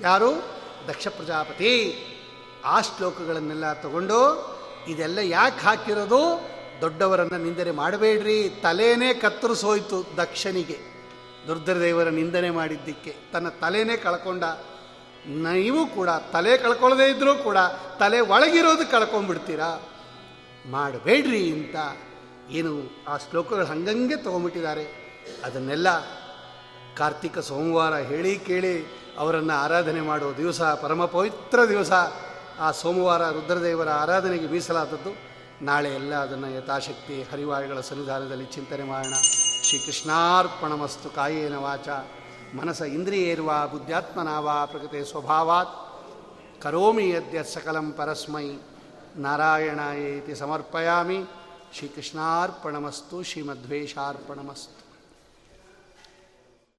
ಯಾರು? ದಕ್ಷ ಪ್ರಜಾಪತಿ. ಆ ಶ್ಲೋಕಗಳನ್ನೆಲ್ಲ ತಗೊಂಡು ಇದೆಲ್ಲ ಯಾಕೆ ಹಾಕಿರೋದು? ದೊಡ್ಡವರನ್ನು ನಿಂದನೆ ಮಾಡಬೇಡ್ರಿ. ತಲೆನೇ ಕತ್ತರಿಸೋಯ್ತು ದಕ್ಷನಿಗೆ. ರುದ್ರದೇವರ ನಿಂದನೆ ಮಾಡಿದ್ದಕ್ಕೆ ತನ್ನ ತಲೆನೇ ಕಳ್ಕೊಂಡ. ನೀವು ಕೂಡ ತಲೆ ಕಳ್ಕೊಳ್ಳದೇ ಇದ್ದರೂ ಕೂಡ ತಲೆ ಒಳಗಿರೋದು ಕಳ್ಕೊಂಡ್ಬಿಡ್ತೀರಾ? ಮಾಡಬೇಡ್ರಿ ಅಂತ ಏನು ಆ ಶ್ಲೋಕಗಳು ಹಂಗಂಗೆ ತೊಗೊಂಬಿಟ್ಟಿದ್ದಾರೆ. ಅದನ್ನೆಲ್ಲ ಕಾರ್ತಿಕ ಸೋಮವಾರ ಹೇಳಿ ಕೇಳಿ ಅವರನ್ನು ಆರಾಧನೆ ಮಾಡೋ ದಿವಸ ಪರಮ ಪವಿತ್ರ ದಿವಸ, ಆ ಸೋಮವಾರ ರುದ್ರದೇವರ ಆರಾಧನೆಗೆ ಮೀಸಲಾದದ್ದು. ನಾಳೆ ಎಲ್ಲ ಅದನ್ನು ಯಥಾಶಕ್ತಿ ಹರಿವಾಯುಗಳ ಸನ್ನಿಧಾನದಲ್ಲಿ ಚಿಂತನೆ ಮಾಡೋಣ. ಶ್ರೀಕೃಷ್ಣಾರ್ಪಣಮಸ್ತು ಕಾಯೇನ ವಾಚ. ಮನಸ ಇಂದ್ರಿಯೇರ್ವ ಬುದ್ಧ್ಯಾತ್ಮನಾವಾ ಪ್ರಕೃತಿ ಸ್ವಭಾವಾತ್. ಕರೋಮಿ ಯದ್ಯ ಸಕಲಂ ಪರಸ್ಮೈ. ನಾರಾಯಣಾಯೇತಿ ಸಮರ್ಪಯಾಮಿ. ಶ್ರೀಕೃಷ್ಣಾರ್ಪಣಮಸ್ತು ಶ್ರೀಮಧ್ವೇಶಾರ್ಪಣಮಸ್ತು